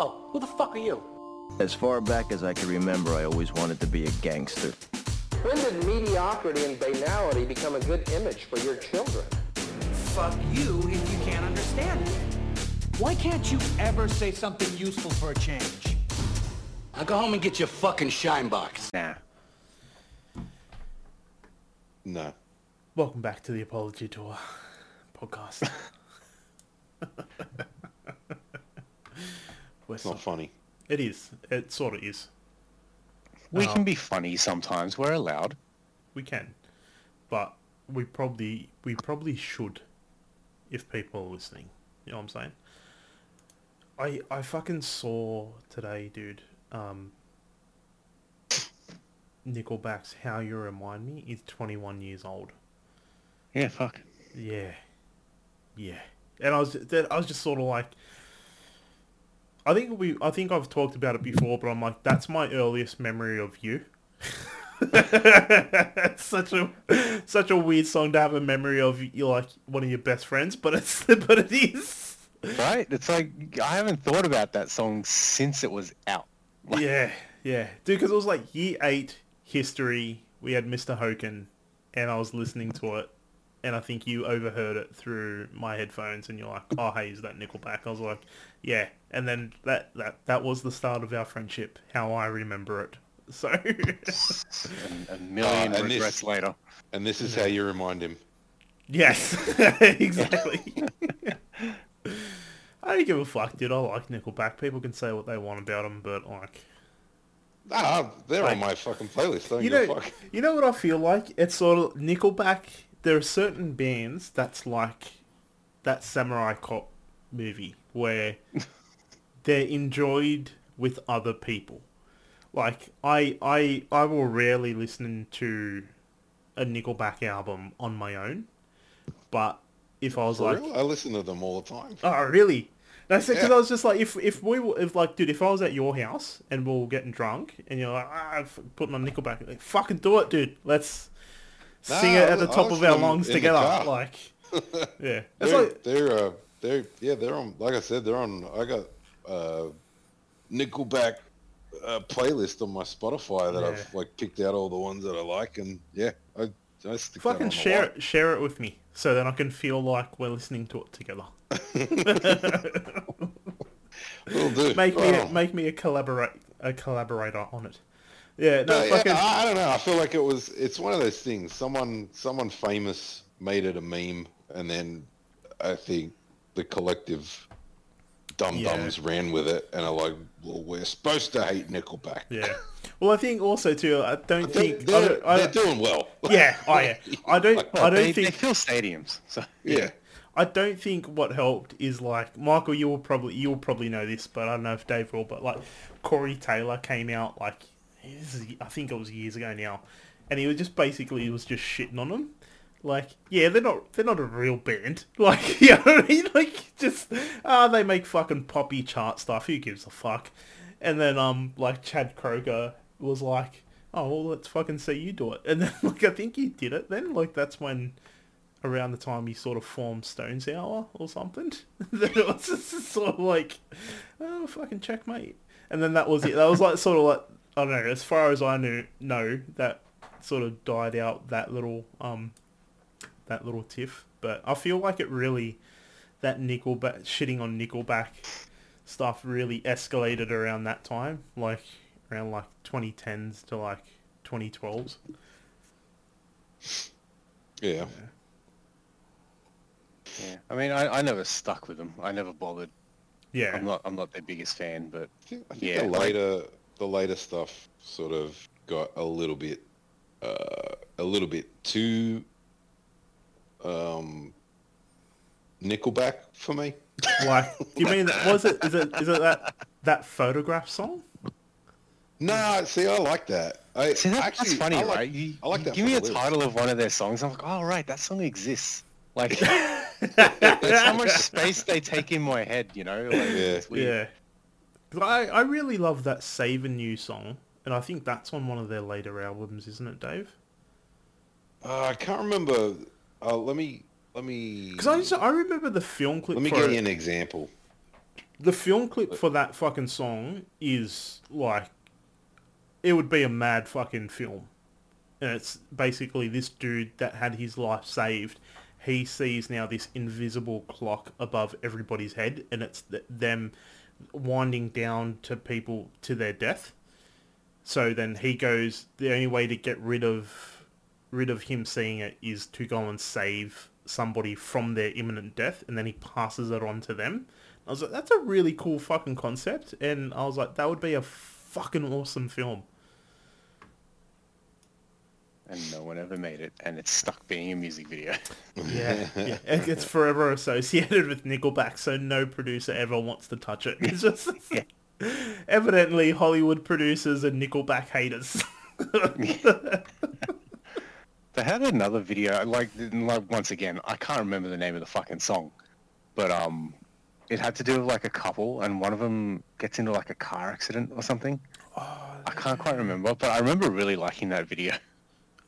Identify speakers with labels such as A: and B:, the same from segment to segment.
A: Oh, who the fuck are you?
B: As far back as I can remember, I always wanted to be a gangster.
C: When did mediocrity and banality become a good image for your children?
A: Fuck you if you can't understand it. Why can't you ever say something useful for a change? Now go home and get your fucking shine box.
D: Nah.
E: No.
F: Welcome back to the Apology Tour podcast. We're
E: It's not funny.
F: it is. It sort of is.
D: We
F: Oh.
D: can be funny sometimes. We're allowed.
F: We can, but we probably we probably should, if people are listening. You know what I'm saying? I I fucking saw today, dude. Um, Nickelback's "How You Remind Me" is 21 years old.
D: Yeah, fuck.
F: Yeah, yeah. And I was I was just sort of like, I think we I think I've talked about it before, but I'm like, that's my earliest memory of you. such a such a weird song to have a memory of you like one of your best friends, but it's but it is.
D: Right? It's like, I haven't thought about that song since it was out.
F: Yeah, yeah, dude. Because it was like year eight history. We had Mr. Hoken, and I was listening to it, and I think you overheard it through my headphones, and you're like, "Oh, hey, is that Nickelback?" I was like, "Yeah," and then that that that was the start of our friendship. How I remember it. So
D: And a million
E: Uh, and this-
D: later.
E: And this is how you remind him.
F: yes, exactly. I don't give a fuck, dude. I like Nickelback. People can say what they want about them, but like,
E: Ah, they're
F: Like-
E: on my fucking playlist. Don't
F: you know,
E: fuck.
F: you know what I feel like? It's sort of Nickelback. There are certain bands that's like that Samurai Cop movie where they're enjoyed with other people. Like I, I, I will rarely listen to a Nickelback album on my own, but if I was
E: For
F: like,
E: real? I listen to them all the time.
F: Oh, really? No, because
E: Yeah.
F: I was just like, if if we were, if like, dude, if I was at your house and we were getting drunk and you're like, ah, I've put my Nickelback, like, fucking do it, dude. Let's sing it at the top of our lungs together. Like, yeah, it's
E: They're,
F: like,
E: they're, uh, they're, yeah, they're on, like I said, they're on, I got, uh, Nickelback, uh, playlist on my Spotify that
F: Yeah.
E: I've, like, picked out all the ones that I like, and, yeah, I, I stick that
F: fucking share it, share it with me, so then I can feel like we're listening to it together.
E: We'll do.
F: Make me, a,
E: Oh.
F: make me a collaborate, a collaborator on it. Yeah, no,
E: No, yeah,
F: fucking,
E: I, I don't know. I feel like it was. It's one of those things. Someone, someone famous made it a meme, and then I think the collective dum dums ran with it, and are like, "Well, we're supposed to hate Nickelback."
F: yeah. Well, I think also too, I don't
E: They're,
F: think, I
E: they're,
F: don't, I
E: they're doing well.
F: yeah, oh yeah, I don't, I don't
D: they,
F: think
D: they fill stadiums. So
E: yeah.
F: I don't think what helped is like Michael. You will probably you'll probably know this, but I don't know if Dave will. But like Corey Taylor came out like this is, I think it was years ago now, and he was just basically he was just shitting on them. Like yeah, they're not they're not a real band. Like you know what I mean? Like just ah they make fucking poppy chart stuff. Who gives a fuck? And then um like Chad Kroeger was like, oh well let's fucking see you do it. And then like I think he did it. Then like that's when around the time he sort of formed Stone Sour or something. then it was just sort of like, oh, fucking checkmate. And then that was it. That was like sort of like, I don't know, as far as I knew, know, that sort of died out that little, um, that little tiff. But I feel like it really, that Nickelback, shitting on Nickelback stuff really escalated around that time. Like, around like 2010s to like 2012s.
E: Yeah.
D: yeah, I mean, I, I never stuck with them. I never bothered.
F: Yeah.
D: I'm not I'm not their biggest fan, but
E: I think, I think
D: Yeah,
E: the
D: like-
E: later the later stuff sort of got a little bit uh, a little bit too um, Nickelback for me.
F: Why? do you mean that? Was it? Is it? Is it that that photograph song?
E: No, see, I like that. I
D: see that,
E: actually,
D: that's funny,
E: I like,
D: right? You,
E: I like that.
D: give me a
E: the lyrics.
D: Title of one of their songs. I'm like, oh right, that song exists. Like, there's how much space they take in my head, you know? Like,
E: Yeah.
D: it's weird.
F: I, I really love that Savin' Me song, and I think that's on one of their later albums, isn't it, Dave?
E: Uh, I can't remember. Uh, let me let me
F: Because I, just, I remember the film clip
E: let me
F: it.
E: you an example.
F: The film clip for that fucking song is like, it would be a mad fucking film. And it's basically this dude that had his life saved. He sees now this invisible clock above everybody's head, and it's th- them winding down to people to their death. So then he goes. The only way to get rid of rid of him seeing it is to go and save somebody from their imminent death, and then he passes it on to them. I was like, that's a really cool fucking concept, and I was like, that would be a fucking awesome film.
D: And no one ever made it, and it's stuck being a music video.
F: Yeah, yeah. It's forever associated with Nickelback, so no producer ever wants to touch it. It's just evidently Hollywood producers and Nickelback haters.
D: They had another video, like, like once again, I can't remember the name of the fucking song, but um, it had to do with like a couple, and one of them gets into like a car accident or something. I can't quite remember, but I remember really liking that video.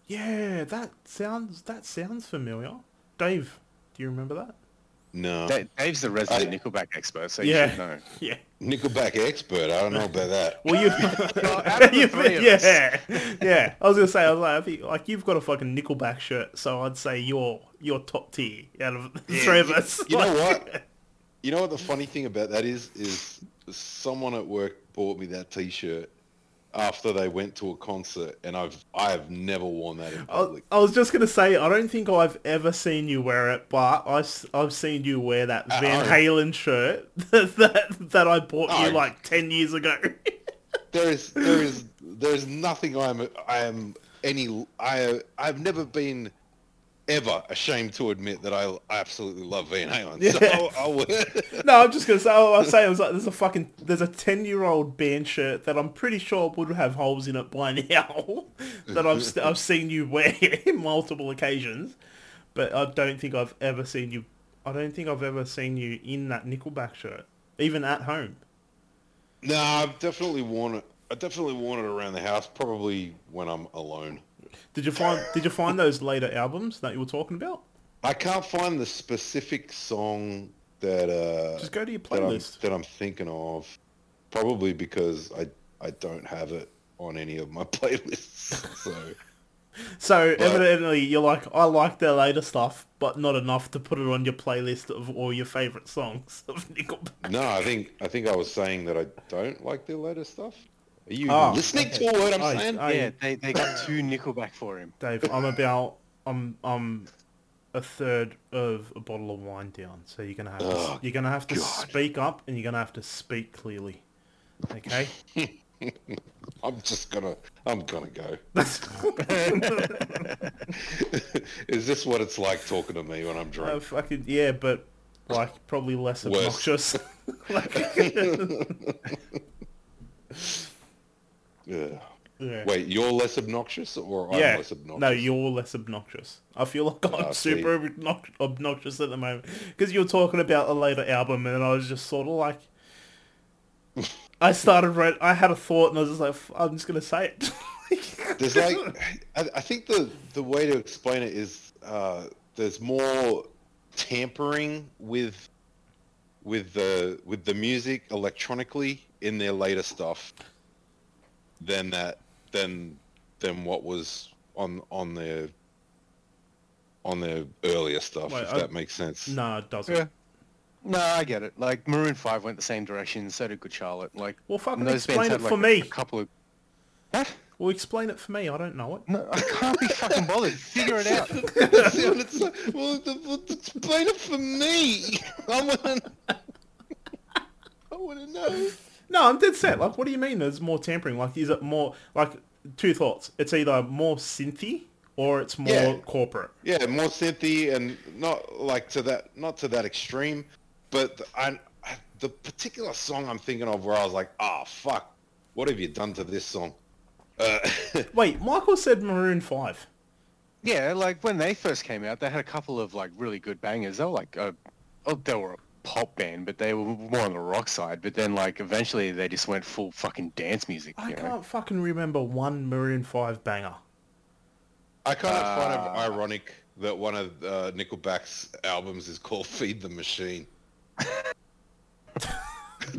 F: yeah, that sounds that sounds familiar. Dave, do you remember that?
E: No.
D: Dave's the resident
E: I-
D: Nickelback expert, so you
F: Yeah,
D: should know.
F: yeah.
E: Nickelback expert. I don't know about that.
F: Well, you,
D: out
F: you
D: three of
F: yeah, yeah. I was gonna say, I was like, I think, like you've got a fucking Nickelback shirt, so I'd say you're you're top tier out of the three of us.
E: You know
F: Like-
E: what? You know what the funny thing about that is? Is someone at work bought me that T-shirt after they went to a concert, and I've I have never worn that in
F: I,
E: public.
F: I was just gonna say, I don't think I've ever seen you wear it, but I, have seen you wear that
E: Uh,
F: Van
E: oh.
F: Halen shirt that that I bought you
E: Oh.
F: like ten years ago.
E: There is there is there is nothing I'm I am any I I've never been ever ashamed to admit that I absolutely love Van Halen. So I'll, I'll wear
F: no, I'm just gonna say. I was saying, I was like, there's a fucking, there's a ten year old band shirt that I'm pretty sure would have holes in it by now. that I've st- I've seen you wear in multiple occasions, but I don't think I've ever seen you. I don't think I've ever seen you in that Nickelback shirt, even at home.
E: No, I've definitely worn it. I definitely worn it around the house, probably when I'm alone.
F: Did you find Did you find those later albums that you were talking about?
E: I can't find the specific song that uh
F: Just go to your
E: that I'm,
F: playlist.
E: that I'm thinking of. Probably because I I don't have it on any of my playlists. So
F: So evidently, you're like, I like their later stuff, but not enough to put it on your playlist of all your favorite songs of Nickelback.
E: no, I think I think I was saying that I don't like their later stuff. Are you
F: Oh,
E: listening to a word I'm
F: I-
E: saying?
F: I-
D: yeah, they, they got two Nickelback for him.
F: Dave, I'm about, I'm, I'm a third of a bottle of wine down, so you're gonna have to,
E: Oh,
F: you're gonna have to
E: God.
F: speak up, and you're gonna have to speak clearly. Okay.
E: I'm just gonna I'm gonna go. Is this what it's like talking to me when I'm drunk?
F: Uh, fucking yeah, but like probably less
E: Worse.
F: obnoxious. like,
E: yeah.
F: yeah.
E: Wait, you're less obnoxious or I'm
F: yeah.
E: less obnoxious?
F: No, you're less obnoxious. I feel like I'm
E: see.
F: super obnox- obnoxious at the moment because you were talking about a later album, and I was just sort of like, I started. Read, I had a thought, and I was just like, "F- I'm just gonna say it.
E: There's like, I, I think the the way to explain it is uh, there's more tampering with with the with the music electronically in their later stuff than that than than what was on on their on their earlier stuff.
F: Wait,
E: if
F: I-
E: that makes sense.
F: no, it doesn't.
D: Yeah. No, I get it. Like Maroon Five went the same direction, so did Good Charlotte. Like,
F: Well, fucking
D: those
F: explain
D: bands
F: it
D: had,
F: for
D: like,
F: me.
D: A couple of what?
F: Well, explain it for me. I don't know it.
D: No, I can't be fucking bothered. Figure it out.
E: See what it's like? well, the- well, explain it for me. I want to. I want to know.
F: No, I'm dead set. Like, what do you mean? There's more tampering. Like, is it more like two thoughts? It's either more synthy or it's more
E: Yeah.
F: corporate.
E: Yeah, more synthy and not like to that, not to that extreme, but the, I, I- the particular song I'm thinking of where I was like, oh fuck, what have you done to this song? Uh,
F: Wait, Michael said Maroon Five.
D: Yeah, like when they first came out, they had a couple of like really good bangers. They were like, uh, oh, they were a pop band, but they were more on the rock side. But then like eventually they just went full fucking dance music.
F: I
D: you
F: can't fucking remember one Maroon Five banger.
E: I kind of find
F: Ah.
E: it ironic that one of uh, Nickelback's albums is called "Feed the Machine."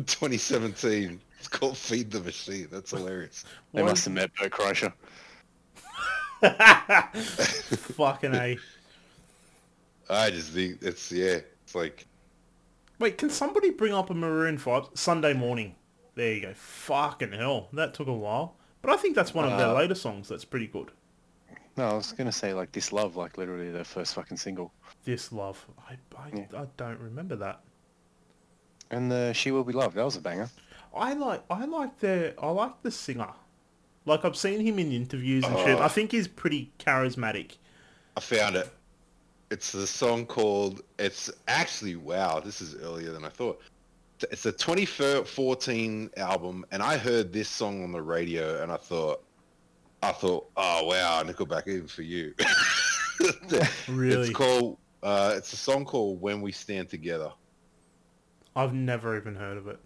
E: 2017. It's called Feed the Machine. That's hilarious.
D: They must have met Bert Kreischer.
F: Fucking a.
E: I just think it's yeah. It's like
F: Wait, can somebody bring up a Maroon Five Sunday morning? There you go. Fucking hell, that took a while, but I think that's one of their
D: Uh,
F: later songs. That's pretty good.
D: No, I was gonna say like this love, like literally their first fucking single,
F: This love, I I,
D: Yeah.
F: I don't remember that.
D: and the She Will Be Loved. That was a banger.
F: I like I like the I like the singer. Like I've seen him in interviews and shit. I think he's pretty charismatic.
E: I found it. It's the song called. It's actually wow. This is earlier than I thought. It's a 2014 album, and I heard this song on the radio, and I thought, I thought, oh wow, Nickelback, even for you.
F: Really?
E: It's called. Uh, it's a song called "When We Stand Together."
F: I've never even heard of it.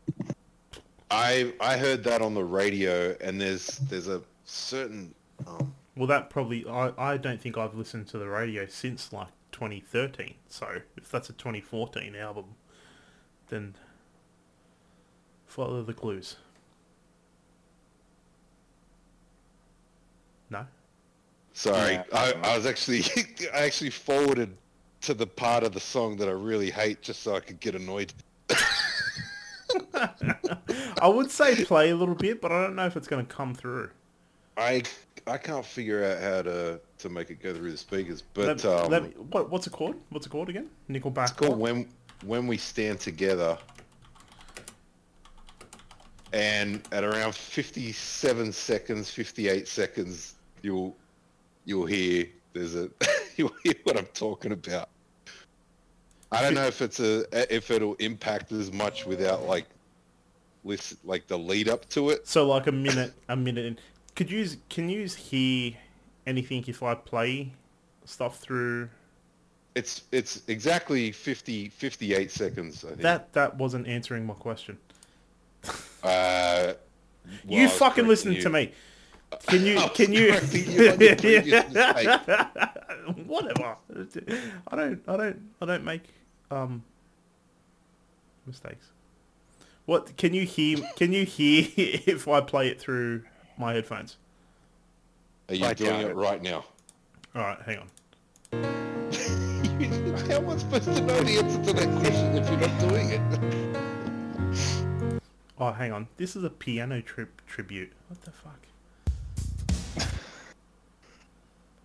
E: I I heard that on the radio, and there's there's a certain um,
F: Well, that probably I, I don't think I've listened to the radio since like 2013. So if that's a 2014 album, then follow the clues. No.
E: Sorry,
D: Yeah,
E: I,
D: I
E: I was actually I actually forwarded to the part of the song that I really hate just so I could get annoyed.
F: I would say play a little bit, but I don't know if it's going to come through.
E: I I can't figure out how to to make it go through the speakers, but
F: Let-
E: um,
F: let me- what, what's it called? What's it called again? Nickelback.
E: it's called when when we stand together. And at around 57 seconds, 58 seconds, you'll you'll hear there's a you'll hear what I'm talking about. I don't know if it's a if it'll impact as much without like listen like the lead up to it.
F: So like a minute, a minute. In. Could you can you hear anything if I play stuff through?
E: It's it's exactly 50 58 seconds. I think.
F: That that wasn't answering my question.
E: uh, well,
F: you fucking listen
E: you.
F: to me. Can you can you
E: you on your previous mistake.
F: whatever. I don't I don't I don't make um mistakes. What can you hear can you hear if I play it through my headphones?
E: Are you
D: I
E: doing it
D: it.
E: right now?
F: All right, hang on.
E: How am I supposed to know the answer to that question if you're not doing it?
F: Oh, hang on. This is a piano tri- tribute. What the fuck?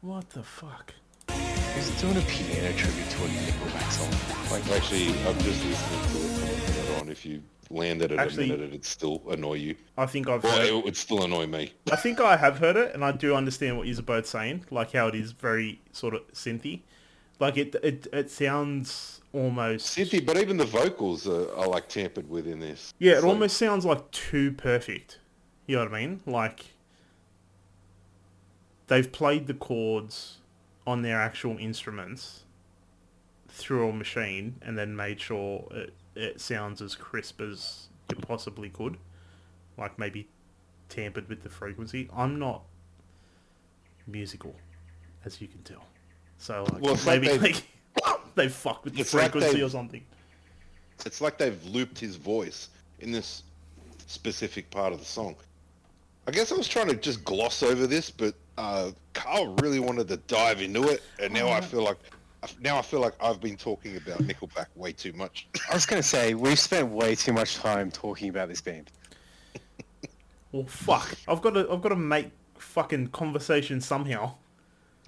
F: What the fuck?
D: He's doing a piano tribute to a Nickelback song.
E: Like, actually, I'm just listening to it from a minute on. If you landed at
F: Actually-
E: a minute, it'd still annoy you.
F: I think I've
E: Well,
F: heard.
E: it would still annoy me.
F: I think I have heard it, and I do understand what you're both saying. Like how it is very sort of synthy. Like it, it, it sounds almost.
E: synthier, but even the vocals are, are like tampered with in this.
F: Yeah, it
E: like-
F: almost sounds like too perfect. You know what I mean? Like they've played the chords on their actual instruments through a machine and then made sure it, it sounds as crisp as it possibly could. Like maybe tampered with the frequency. I'm not musical, as you can tell. So like
E: Well, it's like
F: maybe
E: they-
F: like they fuck with the
E: It's like
F: frequency or something.
E: It's like they've looped his voice in this specific part of the song. I guess I was trying to just gloss over this, but uh, Karl really wanted to dive into it, and now I feel like now I feel like I've been talking about Nickelback way too much.
D: I was gonna say we've spent way too much time talking about this band.
F: Well, fuck. I've got to. I've got to make fucking conversation somehow.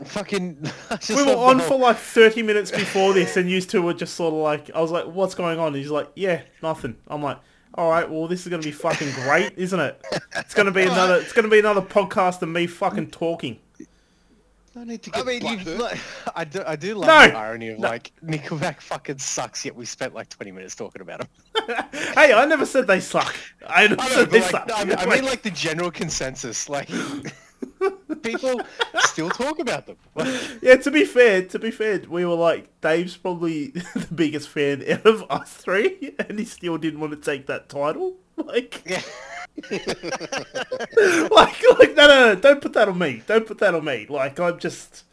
D: Fucking. Just
F: We were on for like thirty minutes before this, and you two were just sort of like, I was like, "What's going on?" And he's like, "Yeah, nothing." I'm like, "All right, well, this is gonna be fucking great, isn't it? It's gonna be another. It's gonna be another podcast of me fucking talking."
E: I need to
D: I mean, you've, like, I do, I do love
F: No!
D: the irony of
F: No.
D: like Nickelback fucking sucks, yet we spent like 20 minutes talking about them.
F: Hey, I never said they suck. I never
D: I know,
F: said they
D: but
F: suck.
D: like, I mean, I mean, like the general consensus, like people still talk about them. Like,
F: Yeah, to be fair, to be fair, we were like, Dave's probably the biggest fan out of us three, and he still didn't want to take that title. Like,
D: yeah.
F: like, like, no, no, no, don't put that on me. Don't put that on me. Like, I'm just,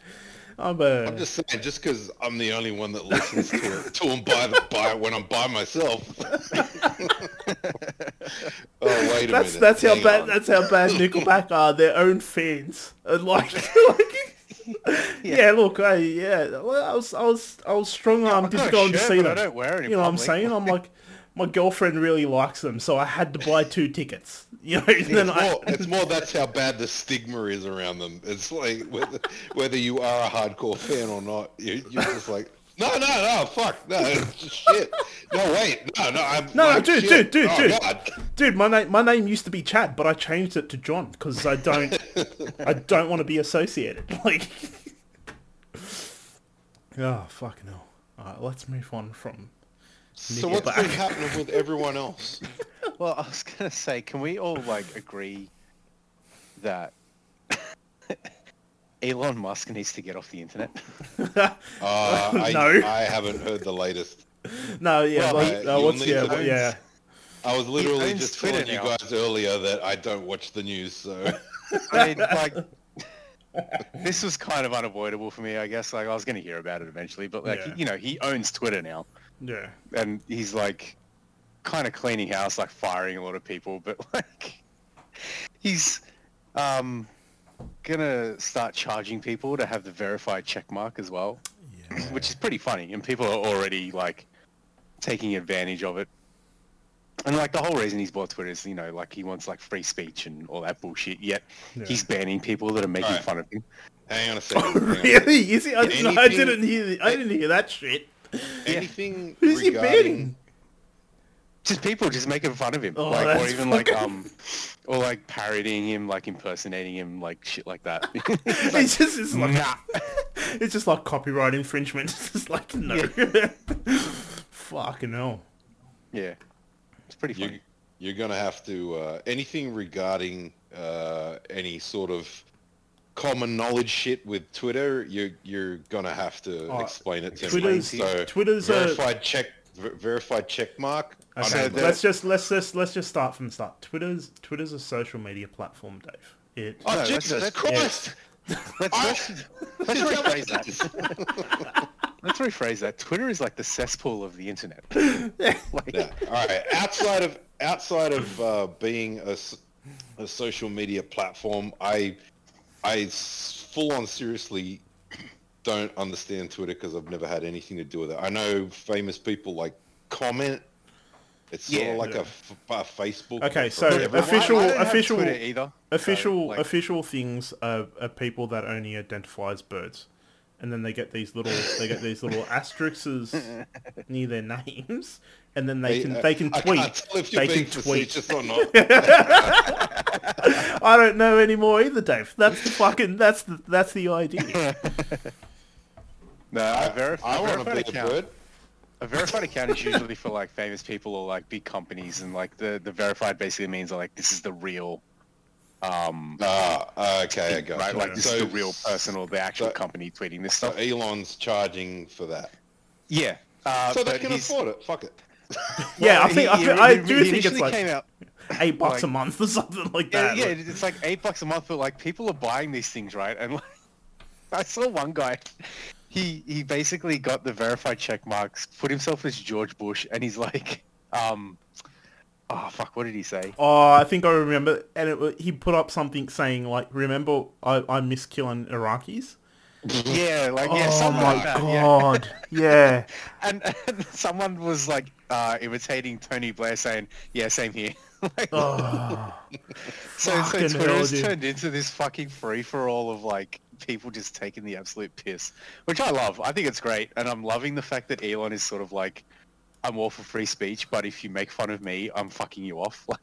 F: I'm a.
E: I'm just saying, just because I'm the only one that listens to it, to them by the by when I'm by myself. oh wait a
F: that's
E: minute.
F: that's how
E: hang
F: bad
E: on.
F: that's how bad Nickelback are. Their own fans and like, like yeah. Look, I yeah, well, I was I was I was strong armed
G: I've
F: to
G: got
F: go
G: a
F: and see them.
G: I don't wear it in
F: you know what I'm saying? I'm like, my girlfriend really likes them, so I had to buy two tickets. You know,
E: It's
F: I,
E: more, it's more that's how bad the stigma is around them. It's like whether, whether you are a hardcore fan or not, you, you're just like, no, no, no, fuck, no, shit. No, wait, no, no, I'm
F: No, no,
E: like,
F: dude,
E: shit.
F: dude, dude,
E: Oh,
F: dude.
E: God.
F: Dude, my name my name used to be Chad, but I changed it to John because I don't I don't want to be associated. Like, oh fucking hell! All right, let's move on from.
E: So what's
F: Nickelback.
E: been happening with everyone else?
G: Well, I was gonna say, can we all like agree that Elon Musk needs to get off the internet?
E: Uh, I,
F: No.
E: I haven't heard the latest.
F: No, yeah,
E: Well,
F: like,
E: uh,
F: uh, what's yeah,
E: to-
F: yeah.
E: I was literally just
G: Twitter
E: telling you guys earlier that I don't watch the news, so
G: I mean, like, this was kind of unavoidable for me, I guess. Like, I was gonna hear about it eventually, but like,
F: Yeah.
G: you know, he owns Twitter now,
F: Yeah.
G: and he's like, kind of cleaning house, like firing a lot of people, but like, he's um gonna start charging people to have the verified check mark as well. which is pretty funny, and people are already like taking advantage of it. And like the whole reason he's bought Twitter is, you know, like he wants like free speech and all that bullshit. Yet
F: Yeah.
G: he's banning people that are making
E: Alright.
G: fun of him.
E: hang on a second. hang on a second.
F: really? Is he? I, didn't- I didn't hear. I didn't hear that shit.
E: Anything
F: Who's he
E: regarding
F: banning?
G: Just people just making fun of him,
F: Oh,
G: like, or
F: that's
G: even like
F: fucking-
G: um, or like parodying him, like impersonating him, like shit like that.
F: It's just it's like
G: nah.
F: it's just like copyright infringement. It's just like no. Fucking hell.
G: Yeah, it's pretty
E: you,
G: funny.
E: you're gonna have to uh, anything regarding uh, any sort of common knowledge shit with Twitter. You you're gonna have to
F: Oh,
E: explain it to
F: Twitter's-
E: me. So
F: Twitter's a-
E: verified check ver- verified check mark.
F: Okay, let's just let's just let's just start from the start. Twitter's Twitter's a social media platform, Dave. It
E: Oh
G: No, let's-
E: Jesus
G: let's-
E: Christ!
G: Let's,
E: I-
G: let's, let's rephrase that. Let's rephrase that. Twitter is like the cesspool of the internet. like,
E: Yeah. All right. Outside of outside of uh, being a social media platform, I I s- full on seriously don't understand Twitter because I've never had anything to do with it. I know famous people like comment. It's sort
G: Yeah.
E: of like
F: Yeah.
E: a, f- a Facebook.
F: Okay, so
E: everyone.
F: official-
G: I, I
F: official-
G: Twitter either.
F: official
G: So, like,
F: official things are, are people that only identify as birds, and then they get these little they get these little asterisks near their names, and then they
E: Hey,
F: can
E: uh,
F: they can
E: I
F: tweet.
E: can't tell if you're
F: They can tweet.
E: facetious or not.
F: I don't know anymore either, Dave. That's the fucking that's the that's the idea.
G: no, I, verif-
E: I
G: a
E: want to
G: verified
E: be a
G: account.
E: bird.
G: A verified account is usually for like famous people or like big companies, and like the the verified basically means like this is the real, um,
E: Ah, okay, I got
G: right?
E: you.
G: Like this
E: so,
G: is the real person or the actual
E: so-
G: company tweeting this
E: So
G: stuff.
E: Elon's charging for that.
G: Yeah. Uh,
E: So they can
G: he's-
E: afford it. Fuck it.
F: yeah, I
G: he-
F: think I,
G: he-
F: I do
G: he
F: think it's like
G: came out.
F: eight bucks a month or something like
G: Yeah,
F: that.
G: yeah,
F: Like,
G: it's like eight bucks a month, but like people are buying these things, right? And like, I saw one guy, he he basically got the verified check marks, put himself as George Bush, and he's like, um, oh fuck, what did he say?
F: Oh, I think I remember, and it, he put up something saying like, "Remember, I, I miss killing Iraqis."
G: Yeah, like yeah,
F: oh
G: something
F: my
G: like that.
F: God! Yeah.
G: And, and someone was like uh, imitating Tony Blair, saying, "Yeah, same here." like,
F: Oh,
G: so so
F: fucking
G: Twitter
F: hell,
G: has turned into this fucking free for all of like people just taking the absolute piss, which I love. I think it's great, and I'm loving the fact that Elon is sort of like, I'm all for free speech, but if you make fun of me, I'm fucking you off.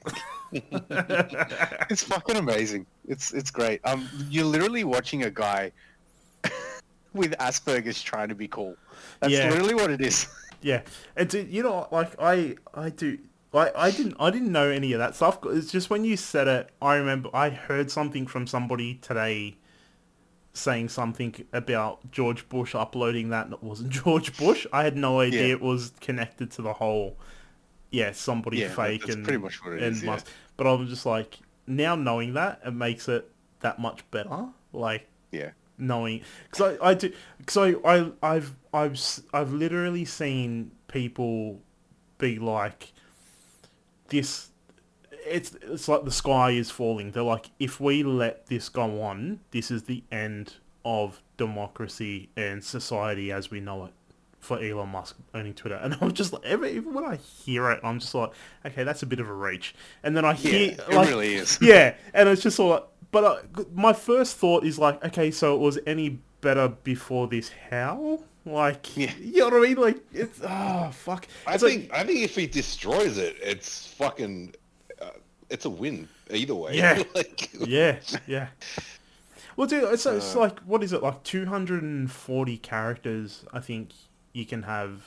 G: Like, it's fucking amazing. It's it's great. Um, you're literally watching a guy with Asperger's trying to be cool. That's
F: Yeah.
G: literally what it is.
F: yeah. It's you know like I I do. I, I didn't I didn't know any of that stuff. It's just when you said it, I remember I heard something from somebody today saying something about George Bush uploading that and it wasn't George Bush. I had no idea
G: Yeah.
F: it was connected to the whole yeah, somebody
G: Yeah,
F: fake
G: that's
F: and
G: pretty much what it is, yeah.
F: But I'm just like now knowing that it makes it that much better. Like
G: Yeah.
F: knowing because I, I do because I, I I've I've I've literally seen people be like this it's it's like the sky is falling they're like if we let this go on this is the end of democracy and society as we know it for Elon Musk owning Twitter and I'm just like every even when I hear it I'm just like okay that's a bit of a reach and then I hear yeah,
D: it
F: like,
D: really is.
F: yeah, and it's just sort of. But uh, my first thought is like, okay, so it was any better before this? How? Like,
D: Yeah.
F: you know what I mean? Like, it's ah fuck.
E: I
F: It's like-
E: think I think if he destroys it, it's fucking, it's a win either way.
F: Yeah.
E: like,
F: yeah, yeah. Well, dude, it's, it's
D: Uh,
F: like what is it? Like two hundred and forty characters. I think you can have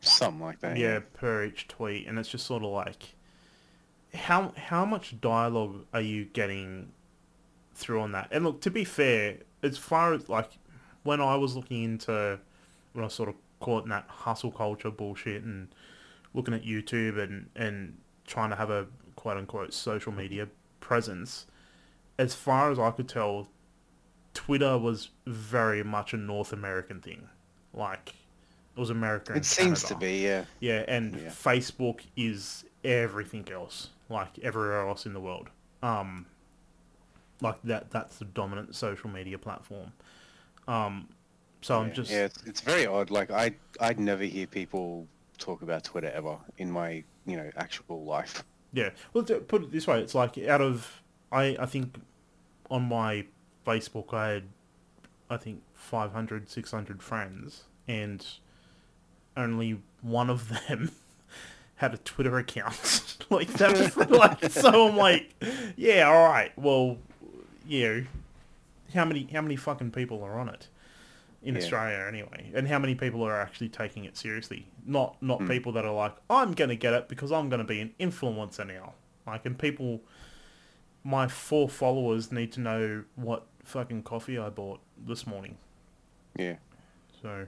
D: Something like that.
F: yeah per each tweet, and it's just sort of like how how much dialogue are you getting through on that? And look, to be fair, as far as like when I was looking into when I was sort of caught in that hustle culture bullshit and looking at YouTube and and trying to have a quote unquote social media presence, as far as I could tell, Twitter was very much a North American thing. Like it was America.
D: It seems
F: Canada.
D: to be, yeah.
F: Yeah, and
D: Yeah.
F: Facebook is everything else, like everywhere else in the world. Um, like that that's the dominant social media platform. Um, so I'm just
D: Yeah, it's, it's very odd. Like I I'd never hear people talk about Twitter ever in my, you know, actual life.
F: Yeah. Well, to put it this way, it's like out of I I think on my Facebook I had I think 500 600 friends and only one of them had a Twitter account. like that like so I'm like yeah, all right. Well, you know, how many how many fucking people are on it? In
D: Yeah.
F: Australia anyway, and how many people are actually taking it seriously? Not not
D: Hmm.
F: people that are like, I'm gonna get it because I'm gonna be an influencer now. Like, and people, my four followers need to know what fucking coffee I bought this morning.
D: Yeah.
F: So,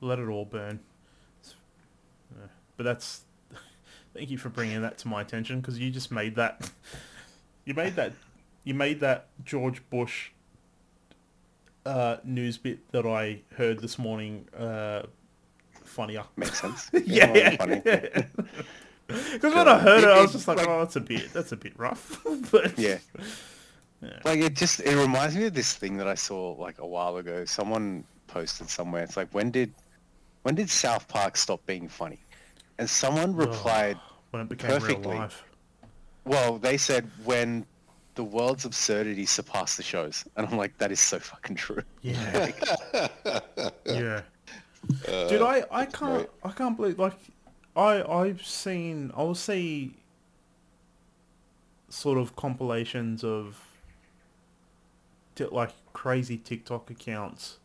F: let it all burn. Yeah. But that's. Thank you for bringing that to my attention because you just made that. You made that. You made that George Bush uh, news bit that I heard this morning uh, funnier.
D: Makes sense.
F: Yeah,
D: well,
F: yeah.
D: funny.
F: Because when I heard it, I was just like,
D: like-
F: "Oh, that's a bit, that's a bit rough." but
D: Yeah. Like it just it reminds me of this thing that I saw like a while ago. Someone posted somewhere. It's like when did when did South Park stop being funny? And someone replied,
F: when it became
D: Perfectly.
F: real life.
D: well, they said when the world's absurdity surpassed the shows. And I'm like, that is so fucking true.
F: Yeah. yeah. Uh, Dude, I, I can't
E: great.
F: I can't believe like I I've seen I'll see sort of compilations of ti- like crazy TikTok accounts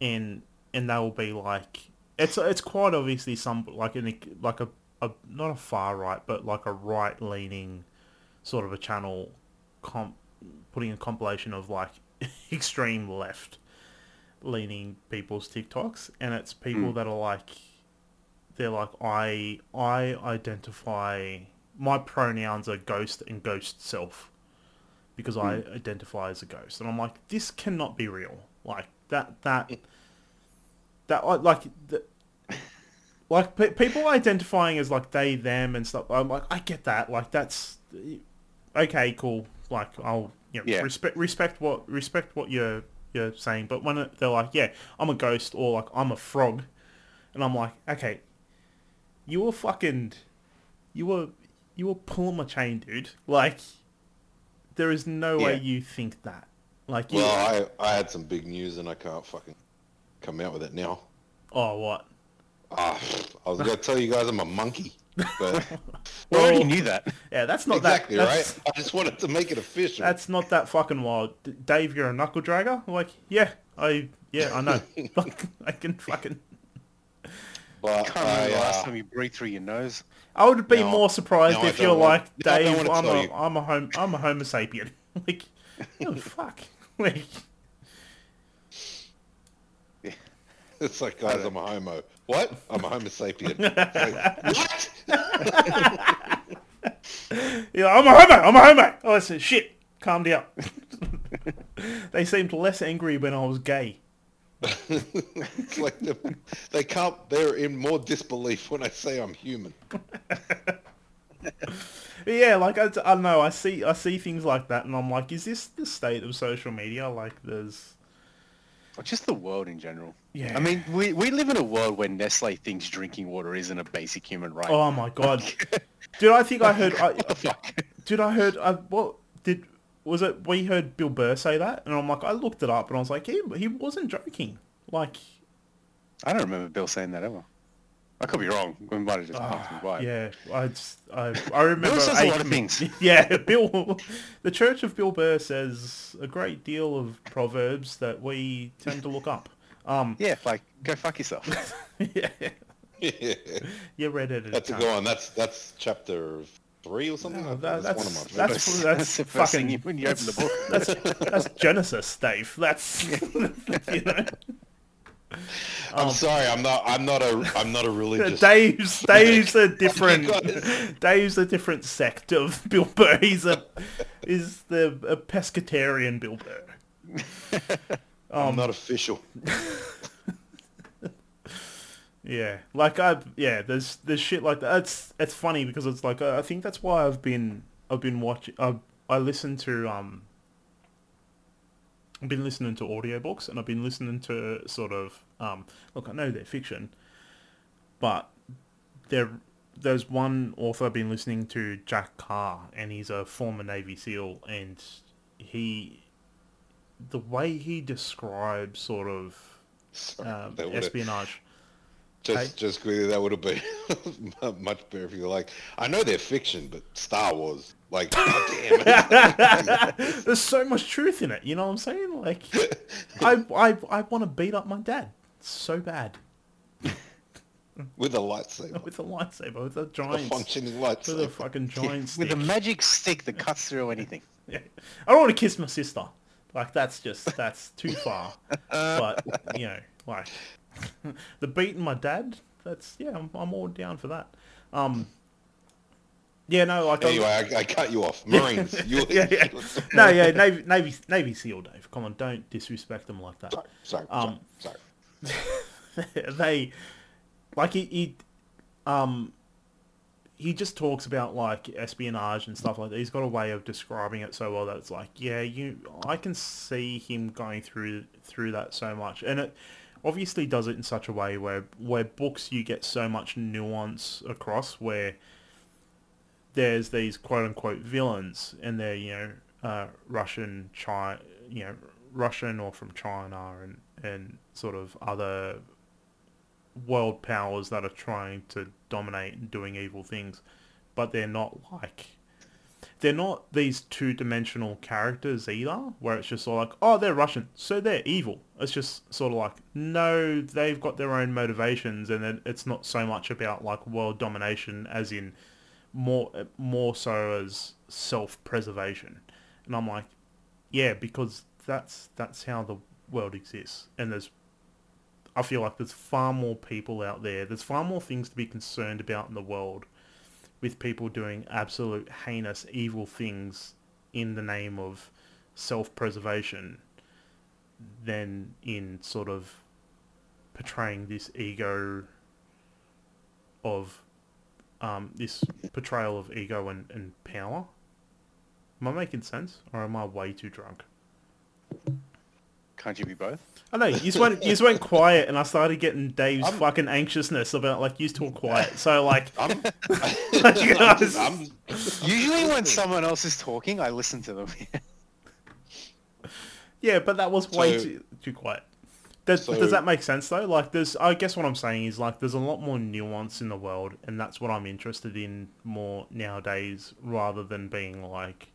F: and and they will be like it's it's quite obviously some like an like a, a not a far right but like a right leaning sort of a channel comp putting a compilation of like extreme left leaning people's TikToks and it's people hmm. that are like they're like I I identify my pronouns are ghost and ghost self because I hmm. identify as a ghost and I'm like this cannot be real. Like that that that like the, like pe- people identifying as like they them and stuff I'm like I get that. Like that's okay cool. Like I'll you know,
D: Yeah.
F: respect respect what respect what you're you're saying but when they're like yeah I'm a ghost or like I'm a frog and I'm like okay you were fucking you were you were pulling my chain dude. Like there is no way you think that. Like you
E: Well, I, I had some big news and I can't fucking come out with it now.
F: oh what?
E: Ah, I was going to tell you guys I'm a monkey, but
D: We already knew that.
F: yeah that's not
E: exactly
F: that that's,
E: right. I just wanted to make it official.
F: that's not that fucking wild D- Dave you're a knuckle dragger like yeah I yeah I know Like, I can fucking
E: but
D: Can't remember
E: I,
D: the last
E: uh,
D: time you breathed through your nose.
F: I would be
E: No,
F: more surprised
E: no,
F: if you're
E: want-
F: like
E: no, I don't
F: Dave. I'm
E: tell
F: a
E: you.
F: am a home I'm a Homo sapien. like, oh fuck. Like,
E: it's like, guys, I'm a homo. What? I'm a homo sapien. Like, what?
F: yeah, I'm a homo. I'm a homo. Oh, I said shit. Calm down. they seemed less angry when I was gay.
E: it's like the, they can't. They're in more disbelief when I say I'm human.
F: Yeah, like I, I don't know. I see I see things like that, and I'm like, is this the state of social media? Like, there's
D: Or just the world in general.
F: Yeah.
D: I mean, we, we live in a world where Nestle thinks drinking water isn't a basic human right.
F: oh my god, dude! I think I heard. I,
D: what the fuck?
F: Dude, I heard. I, what did was it? We heard Bill Burr say that, and I'm like, I looked it up, and I was like, he he wasn't joking. Like,
D: I don't remember Bill saying that ever. I could be wrong. We might have just passed me by.
F: Ah, yeah, I just I, I remember.
D: Bill says a lot of things.
F: Yeah, Bill. The Church of Bill Burr says a great deal of proverbs that we tend to look up. Um,
D: Yeah, like, go fuck yourself.
F: yeah,
E: yeah.
F: you read it.
E: That's
F: a
E: a go on. That's that's chapter three or something.
F: No, that-
E: think
F: that's-
E: one of my
F: that's-
E: favorites.
F: that's
D: the first thing
F: fucking-
D: you, when you open the book.
F: That's that's Genesis, Dave. That's you know.
E: I'm sorry. I'm not. I'm not a. I'm not a religious.
F: Dave's Dave's a different. Dave's a different sect of Bill Burr. He's a is the a pescatarian Bill Burr.
E: I'm
F: Um,
E: not official.
F: Yeah, like I yeah, there's there's shit like that. It's it's funny because it's like I think that's why I've been I've been watching I I listen to um I've been listening to audiobooks and I've been listening to sort of um look I know they're fiction, but there there's one author I've been listening to Jack Carr and he's a former Navy SEAL and he the way he describes sort of
E: Sorry,
F: um, espionage.
E: Just,
F: I-
E: just quickly, that would have been much better if you were like, I know they're fiction, but Star Wars, like, God damn it.
F: There's so much truth in it. You know what I'm saying? Like, I I I want to beat up my dad so bad
E: with a lightsaber,
F: with a lightsaber, with a
E: a
F: giant,
E: functioning
F: with a
E: lightsaber.
F: fucking giant
D: With
F: stick.
D: a magic stick that cuts through anything.
F: Yeah. I don't want to kiss my sister. Like that's just that's too far. but you know, like the beating my dad. That's yeah, I'm, I'm all down for that. Um. Yeah, no, like I'm-
E: Anyway, I, I cut you off. Marines, you.
F: yeah, yeah. No, yeah, Navy, Navy, Navy SEAL, Dave. Come on, don't disrespect them like that.
E: Sorry, sorry,
F: Um,
E: sorry,
F: they like he, he um he just talks about like espionage and stuff like that. He's got a way of describing it so well that it's like, yeah, you I can see him going through through that so much. And it obviously does it in such a way where where books you get so much nuance across where there's these quote unquote villains and they're, you know, uh, Russian China you know, Russian or from China and, and sort of other world powers that are trying to dominate and doing evil things, but they're not like they're not these two-dimensional characters either, where it's just sort of like, oh, they're Russian, so they're evil. It's just sort of like, no, they've got their own motivations, and it's not so much about like world domination as in more more so as self-preservation. And I'm like, yeah, because that's that's how the world exists, and there's I feel like there's far more people out there. There's far more things to be concerned about in the world with people doing absolute heinous evil things in the name of self-preservation than in sort of portraying this ego of um, this portrayal of ego and, and power. Am I making sense, or am I way too drunk?
D: Can't you be both?
F: I know you just went you just went quiet, and I started getting Dave's fucking anxiousness about like you talk quiet. So like,
E: I'm,
F: you guys,
E: I'm,
D: Usually when someone else is talking, I listen to them.
F: yeah, but that was way
E: So-
F: too too quiet. Does,
E: So-
F: does that make sense though? Like, there's I guess what I'm saying is like there's a lot more nuance in the world, and that's what I'm interested in more nowadays, rather than being like,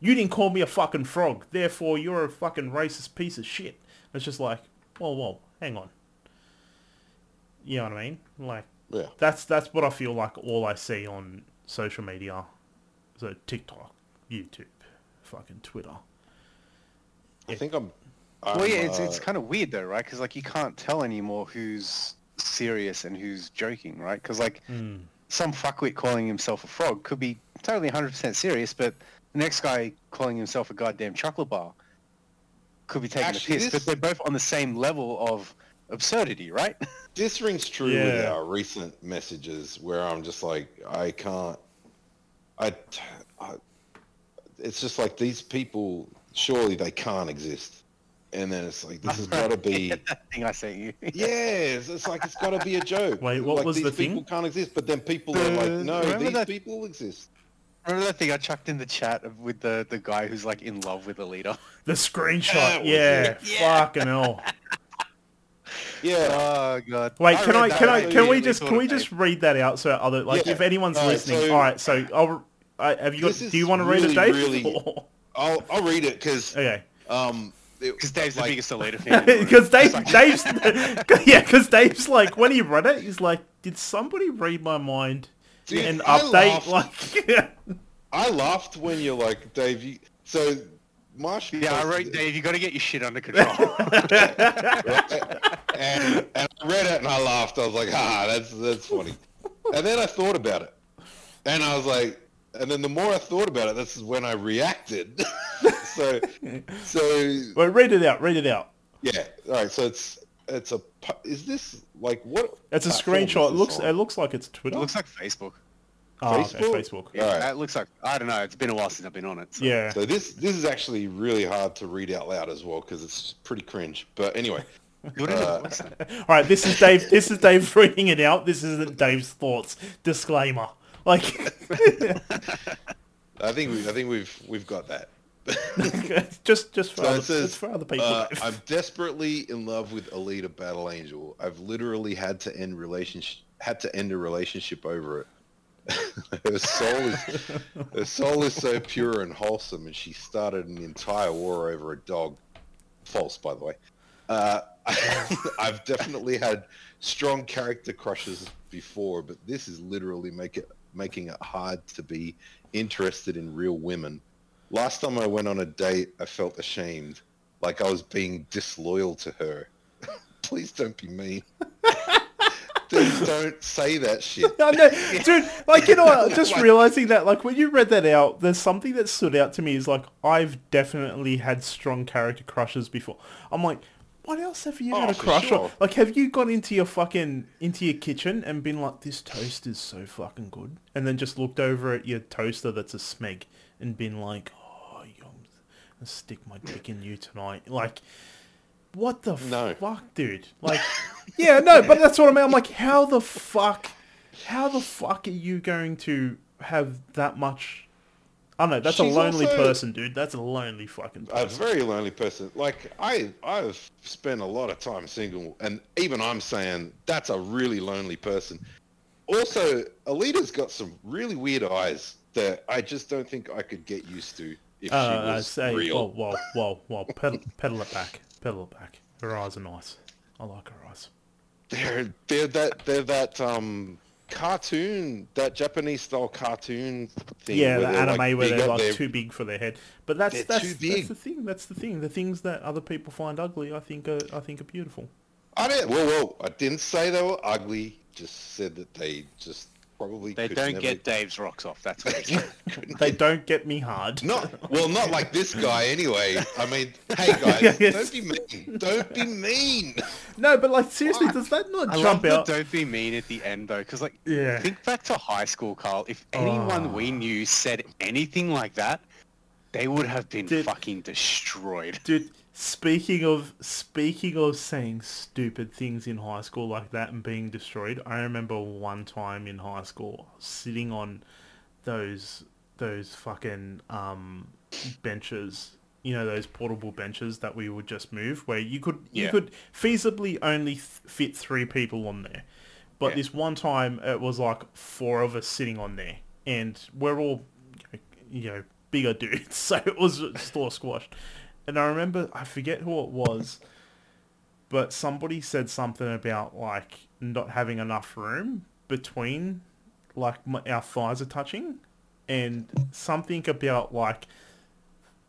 F: you didn't call me a fucking frog, therefore you're a fucking racist piece of shit. It's just like, whoa, whoa, hang on. You know what I mean? Like,
E: yeah.
F: that's that's what I feel like all I see on social media. So TikTok, YouTube, fucking Twitter.
E: I think I'm. I'm
D: well, yeah, it's, it's
E: uh,
D: kind of weird though, right? Because like you can't tell anymore who's serious and who's joking, right? Because like some fuckwit calling himself a frog could be totally 100% serious, but the next guy calling himself a goddamn chocolate bar could be taking
E: Actually,
D: a piss,
E: this-
D: but they're both on the same level of absurdity, right?
E: This rings true with our recent messages where I'm just like, I can't. I, I. It's just like these people. Surely they can't exist. And then it's like this has got to be.
D: that thing I sent you.
E: Yeah, it's, it's like it's got to be a joke.
F: Wait, what
E: like,
F: was
E: these
F: the thing?
E: people can't exist, but then people are like, no, these
D: that-
E: people exist.
D: Remember that thing I chucked in the chat of- with the, the guy who's like in love with the leader?
F: The screenshot,
E: That was
F: yeah, fucking hell.
E: Yeah.
D: Oh god.
F: Wait, can I can I can we just can we just read that out so other like
E: Yeah.
F: if anyone's
E: Alright,
F: listening?
E: so-
F: all right, so I'll. I, have you got? Do you want to read it,
E: really,
F: Dave?
E: really- I'll I'll read it because
F: okay.
E: um
D: Because Dave's the biggest Alita fan. in.
F: Because Dave, Dave's, yeah, because Dave's like when he read it, he's like, "Did somebody read my mind
E: Dude,
F: and
E: I
F: update?"
E: laughed.
F: Like,
E: I laughed when you're like Dave. You, so Marsh.
D: Yeah, I wrote Dave. You got to get your shit under control.
E: and, and I read it and I laughed. I was like, ah, that's that's funny. And then I thought about it, and I was like, and then the more I thought about it, this is when I reacted. so, so
F: well, read it out. Read it out.
E: yeah. All right. So it's it's a. Is this like what?
F: It's a screenshot. It looks
E: on?
F: it looks like it's Twitter.
D: it looks like Facebook.
F: oh, okay,
E: Facebook?
F: Facebook.
D: Yeah,
E: Alright.
D: it looks like I don't know. It's been a while since I've been on it. So.
F: Yeah.
E: So this this is actually really hard to read out loud as well because it's pretty cringe. But anyway,
D: What is it?
E: Uh,
F: All right, this is Dave. This is Dave reading it out. This isn't Dave's thoughts. Disclaimer. Like,
E: I think we I think we've we've got that.
F: just just for
E: So
F: other,
E: says,
F: it's for other people.
E: uh, I'm desperately in love with Alita Battle Angel. I've literally had to end relationship had to end a relationship over it. her soul is her soul is so pure and wholesome, and she started an entire war over a dog. False, by the way. Uh, I've definitely had strong character crushes before, but this is literally make it making it hard to be interested in real women. Last time I went on a date, I felt ashamed, like I was being disloyal to her. Please don't be mean. Please don't say that shit.
F: I know, dude. Like you know, just realizing that, like when you read that out, there's something that stood out to me. Is like I've definitely had strong character crushes before. I'm like, what else have you
E: Oh,
F: had a crush
E: sure.
F: on? Like, have you gone into your fucking into your kitchen and been like, this toast is so fucking good, and then just looked over at your toaster that's a smeg and been like, stick my dick in you tonight, like. What the
E: No.
F: fuck, dude? Like, yeah, no, but that's what I mean. I'm like, how the fuck, how the fuck are you going to have that much? I don't know. That's
E: She's
F: a lonely
E: also-
F: person, dude. That's a lonely fucking person.
E: a very lonely person. Like I, I've spent a lot of time single, and even I'm saying that's a really lonely person. Also, Alita's got some really weird eyes that I just don't think I could get used to if
F: Uh,
E: she
F: I
E: was
F: say,
E: real.
F: whoa, whoa, whoa, whoa, pedal, pedal it back, pedal it back. Her eyes are nice. I like her eyes.
E: They're they're that they're that um cartoon that Japanese style cartoon thing.
F: Yeah, the anime
E: like,
F: where they're like
E: there.
F: too big for their head. But that's that's that's the thing. That's the thing. The things that other people find ugly, I think, are, I think are beautiful.
E: I didn't. Well, well, I didn't say they were ugly. Just said that they just probably
D: They
E: could
D: don't
E: never-
D: get Dave's rocks off. That's what it is.
E: couldn't
F: They don't get me hard.
E: Not well, not like this guy anyway. I mean, hey guys,
F: Yes.
E: don't be mean. Don't be mean.
F: No, but like seriously, does that not
D: I love
F: jump
D: the
F: out?
D: don't be mean at the end though, because like,
F: Yeah.
D: think back to high school, Karl. If anyone we ah. knew said anything like that, they would have been
F: Dude.
D: fucking destroyed.
F: Dude, speaking of speaking of saying stupid things in high school like that and being destroyed, I remember one time in high school sitting on those those fucking um benches, you know, those portable benches that we would just move where you could you could feasibly only th- fit 3 people on there. But
D: Yeah.
F: this one time it was like four of us sitting on there and we're all you know, bigger dudes, so it was just all squashed. And I remember, I forget who it was, but somebody said something about like not having enough room between, like my, our thighs are touching, and something about like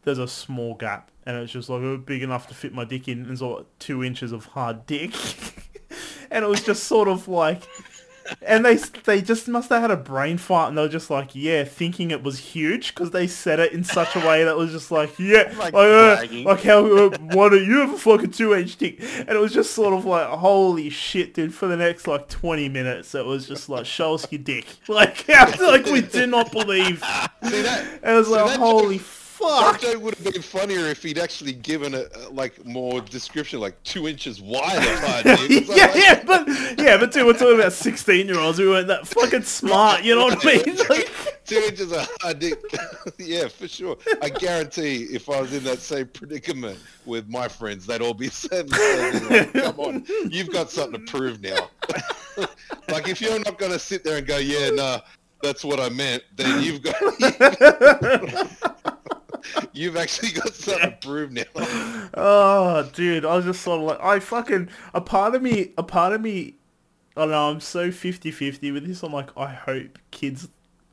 F: there's a small gap, and it's just like big enough to fit my dick in, and so two inches of hard dick, and it was just sort of like and they they just must have had a brain fart, and they were just like, yeah, thinking it was huge because they said it in such a way that was just like, yeah, like,
D: Like
F: uh, like how uh, why don't you have a fucking two H dick? And it was just sort of like, holy shit, dude. For the next like twenty minutes, it was just like, show us your dick. Like, like we do not believe.
E: See that?
F: And it was
E: see,
F: like, holy
E: joke-
F: fuck.
E: That would have been funnier if he'd actually given it uh, like more description, like two inches wide. of hard dick. It's like-
F: yeah,
E: like-
F: yeah, but yeah, but dude, we're talking about sixteen-year-olds who weren't that fucking smart. You know what I mean? Like,
E: Two inches of hard dick. yeah, for sure. I guarantee if I was in that same predicament with my friends, they'd all be saying the same thing. Like, Come on, you've got something to prove now. like if you're not going to sit there and go, yeah, nah, that's what I meant, then you've got... You've actually got something to prove now.
F: oh, dude, I was just sort of like, I fucking a part of me, a part of me. I don't know. I'm so 50-50 with this. I'm like, I hope kids,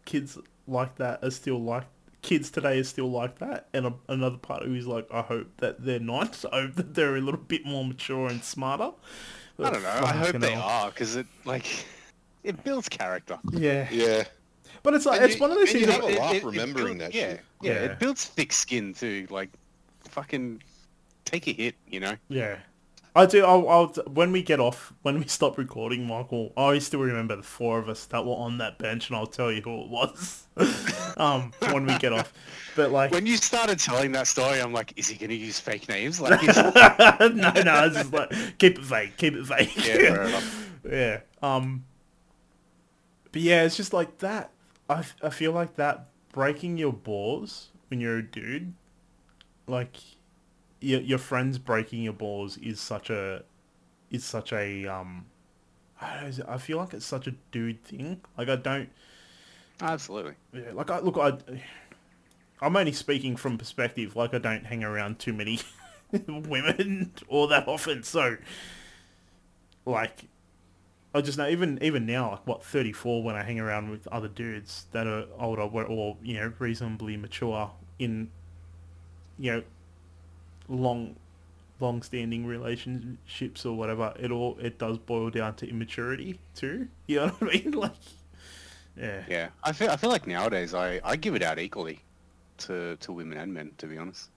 F: kids like that are still like kids today are still like that, and a, another part of me is like, I hope that they're not. I hope that they're a little bit more mature and smarter.
D: I don't know. I hope they are because it like it builds character.
F: Yeah,
E: Yeah.
F: But it's like
E: And
F: it's
E: you-
F: one of those
E: and you
F: things.
E: have
F: that-
E: a laugh
D: it- it
E: remembering that
D: yeah,
E: shit.
D: Yeah,
F: Yeah.
D: it builds thick skin too. Like, fucking take a hit, you know.
F: Yeah. I do. I'll, I'll when we get off, when we stop recording, Michael. I still remember the four of us that were on that bench, and I'll tell you who it was. um, when we get off, but like,
D: When you started telling that story, I'm like, is he gonna use fake names? Like, is...
F: no, no, it's just like keep it vague, keep it vague.
D: yeah, fair enough.
F: yeah. Um. But yeah, it's just like that. I I feel like that breaking your balls when you're a dude, like your your friends breaking your balls is such a is such a um. I don't know, I feel like it's such a dude thing. Like I don't.
D: Absolutely.
F: Yeah, like I look, I, I'm only speaking from perspective. Like I don't hang around too many women all that often, so like I just know even even now, like what 34, when I hang around with other dudes that are older or you know reasonably mature in you know long long standing relationships or whatever, it all it does boil down to immaturity too. You know what I mean? Like yeah.
D: Yeah, I feel I feel like nowadays I, I give it out equally to, to women and men. To be honest,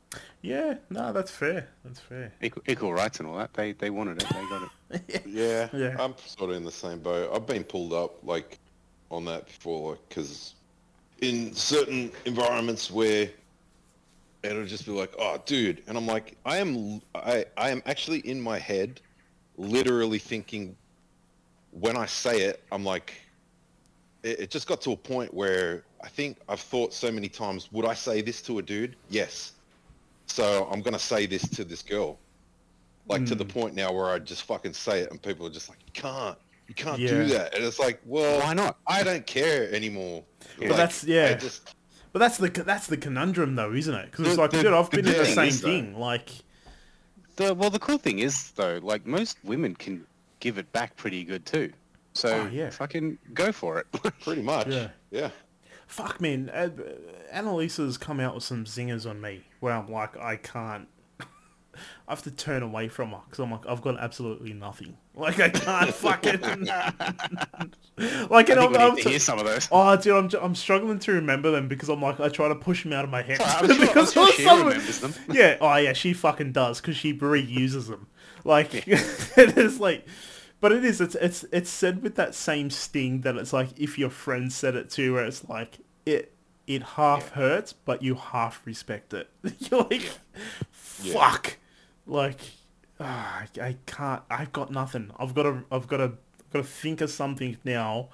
F: Yeah, no, that's fair. That's fair.
D: equal, equal rights and all that. They they wanted it. They got it.
E: Yeah,
F: Yeah.
E: I'm sort of in the same boat. I've been pulled up like on that before, because in certain environments where it'll just be like, "Oh, dude," and I'm like, I am, I, I am actually in my head, literally thinking. When I say it, I'm like, it, it just got to a point where I think I've thought so many times, would I say this to a dude? Yes. So I'm gonna say this to this girl like to the hmm. point now where I just fucking say it and people are just like, you can't, you can't do that. And it's like, well,
D: Why not?
E: I don't care anymore.
F: But that's- yeah.
E: I just,
F: But that's the that's the conundrum though, isn't it? Because it's like,
D: the-
F: dude, I've
D: the
F: been in the
D: thing
F: same
D: is, though-
F: thing. Like,
D: The well, the cool thing is though, like most women can give it back pretty good too. So
F: Oh, yeah.
D: fucking go for it.
E: pretty much.
F: Yeah.
E: Yeah.
F: Fuck, man, uh, Annalisa's come out with some zingers on me where I'm like, I can't. I have to turn away from her because I'm like, I've got absolutely nothing. Like, I can't fucking. like, and
D: I
F: I'm, I'm
D: to hear some of those.
F: Oh, dude, I'm, I'm struggling to remember them because I'm like, I try to push them out of my head.
D: Sure, I'm
F: because
D: sure she remembers them.
F: yeah, oh yeah, she fucking does because she reuses them. Like it is like, but it is. It's it's it's said with that same sting that it's like if your friend said it too, where it's like it it half hurts, but you half respect it. You're like,
E: Yeah.
F: fuck, like ah, I, I can't. I've got nothing. I've got to. I've got to. Got to think of something now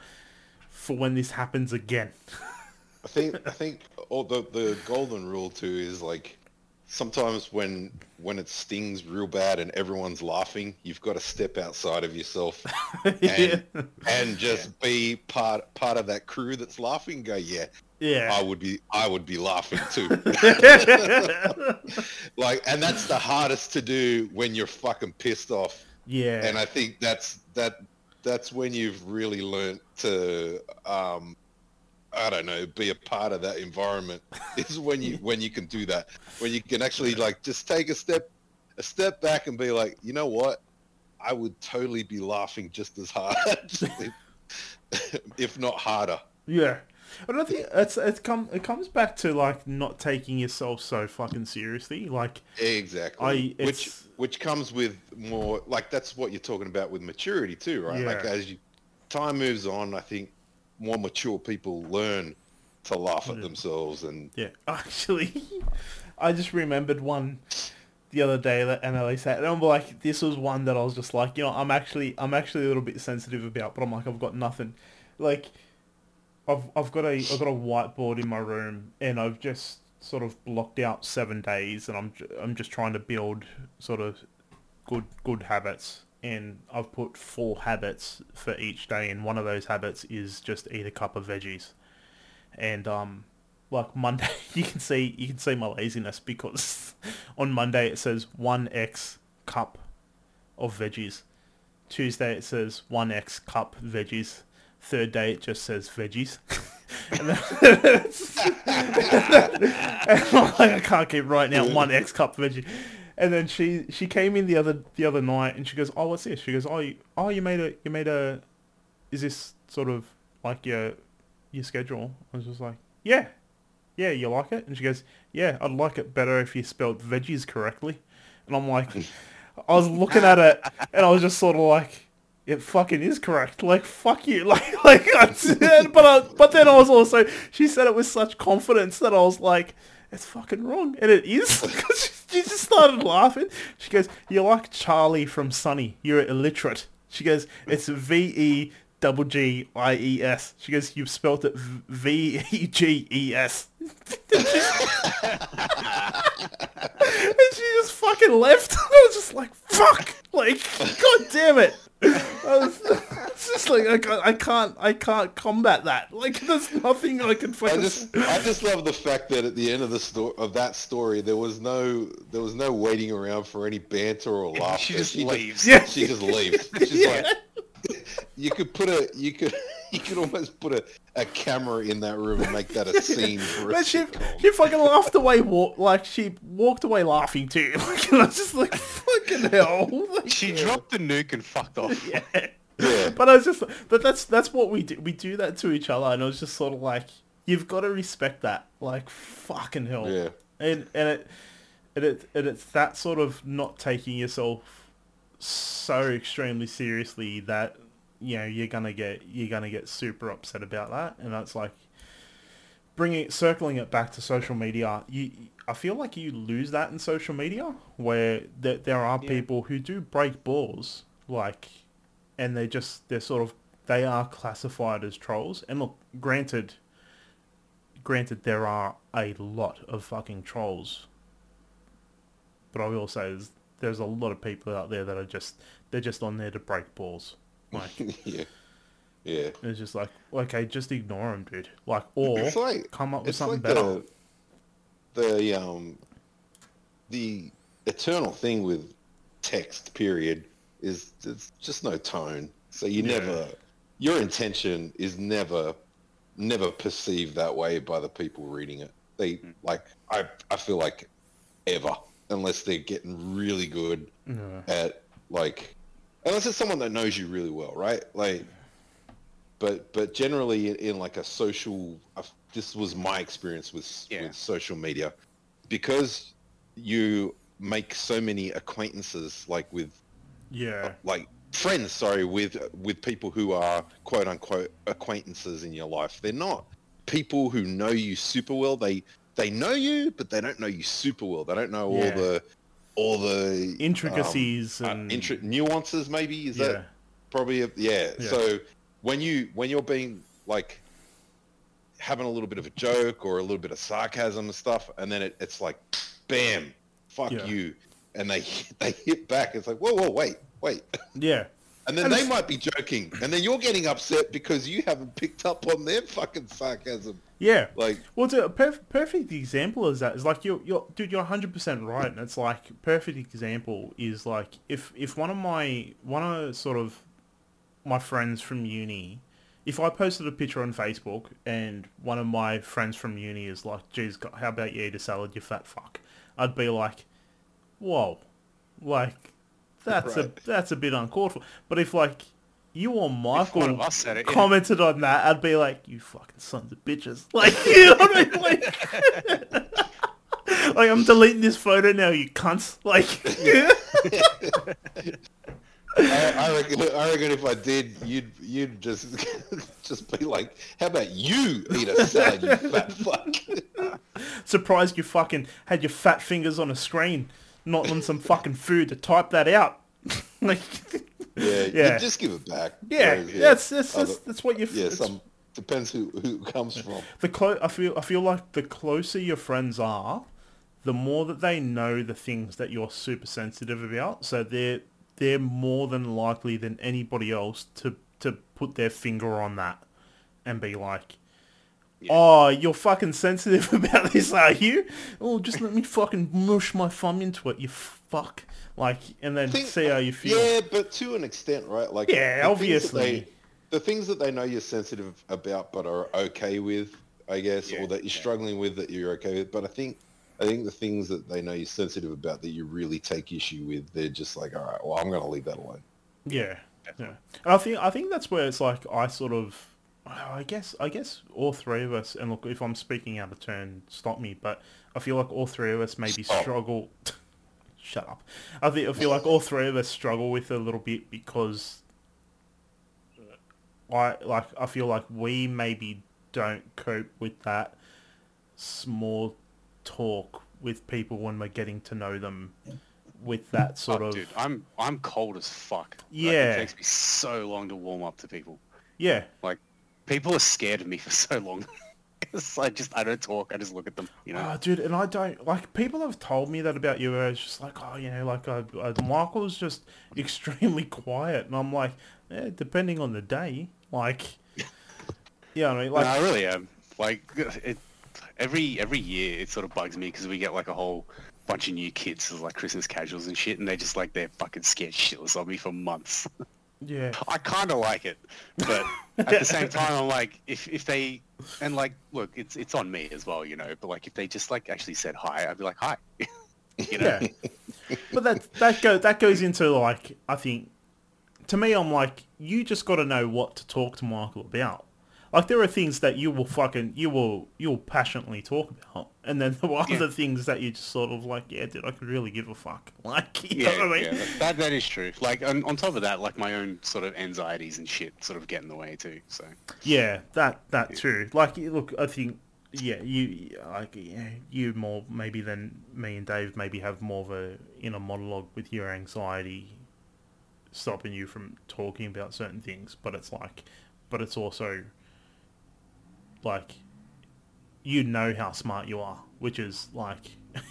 F: for when this happens again.
E: I think, I think all the, the golden rule too is like, sometimes when, when it stings real bad and everyone's laughing, you've got to step outside of yourself and, and just be part, part of that crew that's laughing. Go, yeah,
F: yeah.
E: I would be I would be laughing too. like and that's the hardest to do when you're fucking pissed off.
F: yeah.
E: And I think that's that that's when you've really learnt to um I don't know, be a part of that environment. Is when you when you can do that. When you can actually like just take a step a step back and be like, you know what? I would totally be laughing just as hard. if not harder.
F: Yeah. I don't think it's it's come it comes back to like not taking yourself so fucking seriously. Like
E: Exactly.
F: I-
E: which which comes with more like that's what you're talking about with maturity too, right? Like as you time moves on, I think more mature people learn to laugh at mm. themselves and
F: yeah, actually, I just remembered one the other day that NLA said, and I'm like, this was one that I was just like, you know, I'm actually I'm actually a little bit sensitive about, but I'm like, I've got nothing, like. I've I've got a I've got a whiteboard in my room and I've just sort of blocked out seven days and I'm I'm just trying to build sort of good good habits and I've put four habits for each day and one of those habits is just eat a cup of veggies. And um like Monday you can see you can see my laziness because on Monday it says one X cup of veggies. Tuesday it says one X cup veggies. Third day it just says veggies. And then and like I can't keep writing out one X cup veggie and then she she came in the other the other night and she goes oh what's this she goes oh you, oh you made a you made a is this sort of like your your schedule I was just like yeah yeah you like it and she goes yeah I'd like it better if you spelled veggies correctly and I'm like I was looking at it and I was just sort of like it fucking is correct. Like fuck you. Like like I but I, but then I was also she said it with such confidence that I was like it's fucking wrong and it is she, just started laughing. She goes, you're like Charlie from Sunny. You're illiterate." She goes, "It's V E double G I E S." She goes, "You've spelt it V E G E S." and she just fucking left. I was just like, fuck! Like, god damn it! I was, it's just like I can't, I can't, I can't combat that. Like, there's nothing I can
E: I just I just love the fact that at the end of the story of that story there was no there was no waiting around for any banter or laughter.
D: She just leaves.
F: Yeah.
E: She just leaves. She's like you could put a you could you could almost put a, a camera in that room and make that a scene for a
F: But she,
E: sitcom.
F: she fucking laughed away. Walk, like she walked away laughing too. Like, and I was just like, fucking hell. Like,
D: She dropped the nuke and fucked off.
F: yeah.
E: Yeah.
F: But I was just, but that's that's what we do. We do that to each other, and I was just sort of like, you've got to respect that. Like, fucking hell.
E: Yeah.
F: And and it, and it, and it's that sort of not taking yourself so extremely seriously that you know you're gonna get you're gonna get super upset about that, and that's like bringing circling it back to social media. You, I feel like you lose that in social media where there, there are people who do break balls, like, and they just they're sort of they are classified as trolls. And look, granted, granted there are a lot of fucking trolls, but I will say there's, there's a lot of people out there that are just they're just on there to break balls. Like
E: yeah. Yeah.
F: it's just like okay, just ignore them, dude. Like or
E: It's like
F: come up with something
E: like
F: better.
E: The, the um the eternal thing with text period is there's just no tone. So you
F: Yeah.
E: never your intention is never never perceived that way by the people reading it. They
F: Hmm.
E: like I I feel like ever unless they're getting really good
F: Yeah.
E: at like unless it's someone that knows you really well, right? Like but but generally in, in like a social uh, this was my experience with
D: Yeah.
E: with social media because you make so many acquaintances like with
F: Yeah.
E: like friends sorry with with people who are quote unquote acquaintances in your life they're not people who know you super well they they know you but they don't know you super well they don't know
F: Yeah.
E: all the all the um,
F: Intricacies
E: uh,
F: and
E: intri- nuances maybe is
F: yeah.
E: that probably a, yeah.
F: Yeah.
E: so when you when you're being like having a little bit of a joke or a little bit of sarcasm and stuff and then it, it's like bam fuck
F: Yeah.
E: you and they they hit back it's like whoa whoa wait wait
F: Yeah.
E: And then
F: And
E: they might be joking. And then you're getting upset because you haven't picked up on their fucking sarcasm.
F: Yeah.
E: like
F: Well, it's a perf- perfect example is that is like you're, you're, dude, you're 100 percent right, and it's like perfect example is like if if one of my one of sort of my friends from uni, if I posted a picture on Facebook and one of my friends from uni is like, "Geez, how about you eat a salad, you fat fuck," I'd be like, "Whoa, like that's a that's a bit uncalled for." But if like you or Michael
G: one of us said it, yeah.
F: commented on that, I'd be like, "You fucking sons of bitches!" Like, you know what I mean? Like, like I'm deleting this photo now, you cunts. Like,
E: I, I reckon. I reckon if I did, you'd you'd just just be like, "How about you eat a salad, you fat fuck?"
F: surprised you fucking had your fat fingers on a screen, not on some fucking food to type that out. like,
E: Yeah,
F: Yeah.
E: You just give it back.
F: yeah,
E: Whereas,
F: that's that's, that's
E: other-
F: that's what you.
E: yeah. Some depends who who comes from.
F: the clo- I feel I feel like the closer your friends are, the more that they know the things that you're super sensitive about. So they're they're more than likely than anybody else to to put their finger on that and be like, "Oh, you're fucking sensitive about this, are you? Oh, just let me fucking mush my thumb into it, you fuck." Like, and then
E: Think-
F: see how you feel.
E: Yeah, but to an extent, right? Like,
F: Yeah,
E: the things
F: obviously.
E: they- the things that they know you're sensitive about, but are okay with, I guess,
G: Yeah,
E: or that you're
G: yeah.
E: struggling with, that you're okay with. But I think, I think the things that they know you're sensitive about, that you really take issue with, they're just like, all right, well, I'm going to leave that alone.
F: Yeah, yeah. And I think I think that's where it's like I sort of, I guess I guess all three of us. And look, if I'm speaking out of turn, stop me. But I feel like all three of us maybe
E: Stop.
F: struggle. Shut up. I think I feel like all three of us struggle with it a little bit because uh, I like I feel like we maybe don't cope with that small talk with people when we're getting to know them with that sort
G: Oh,
F: of
G: dude, I'm I'm cold as fuck. Like,
F: Yeah.
G: it takes me so long to warm up to people.
F: yeah
G: Like, people are scared of me for so long. I just I don't talk. I just look at them. You know.
F: Oh, dude, and I don't like people have told me that about you. Where it's just like, oh, you know, like uh, uh, Michael's just extremely quiet, and I'm like, eh, depending on the day, like, yeah, I mean, like,
G: no, I really am. Like it, every every year, it sort of bugs me because we get like a whole bunch of new kids like Christmas casuals and shit, and they just like they're fucking scared shitless of me for months.
F: Yeah,
G: I kind of like it, but at the same time, I'm like, if if they and like, look, it's it's on me as well, you know. But like, if they just like actually said hi, I'd be like, hi, you know.
F: yeah. but that that go that goes into like I think to me, I'm like, you just got to know what to talk to Michael about. Like there are things that you will fucking you will you'll passionately talk about, and then there are
G: Yeah.
F: other things that you just sort of like, yeah, dude, I could really give a fuck. Like, you
G: Yeah,
F: know what I mean?
G: yeah, that that is true. Like on, on top of that, like my own sort of anxieties and shit sort of get in the way too. So
F: Yeah, that that too. Like, look, I think, yeah, you like yeah, you more maybe than me and Dave maybe have more of a inner monologue with your anxiety stopping you from talking about certain things. But it's like, but it's also like you know how smart you are, which is like,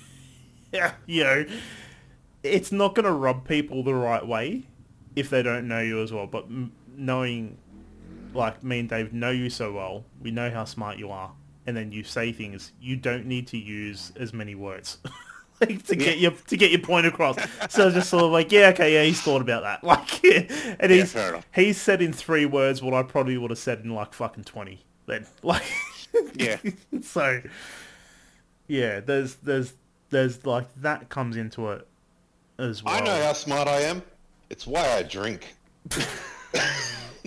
F: yeah, you know, it's not gonna rub people the right way if they don't know you as well. But m- knowing like me and Dave know you so well, we know how smart you are, and then you say things you don't need to use as many words like, to get your to get your point across. So just sort of like, yeah, okay, yeah, he's thought about that. Like, and he's he's said in three words what I probably would have said in like fucking twenty. Then, like,
G: yeah,
F: so yeah, there's there's there's like that comes into it as well.
E: I know how smart I am. It's why I drink.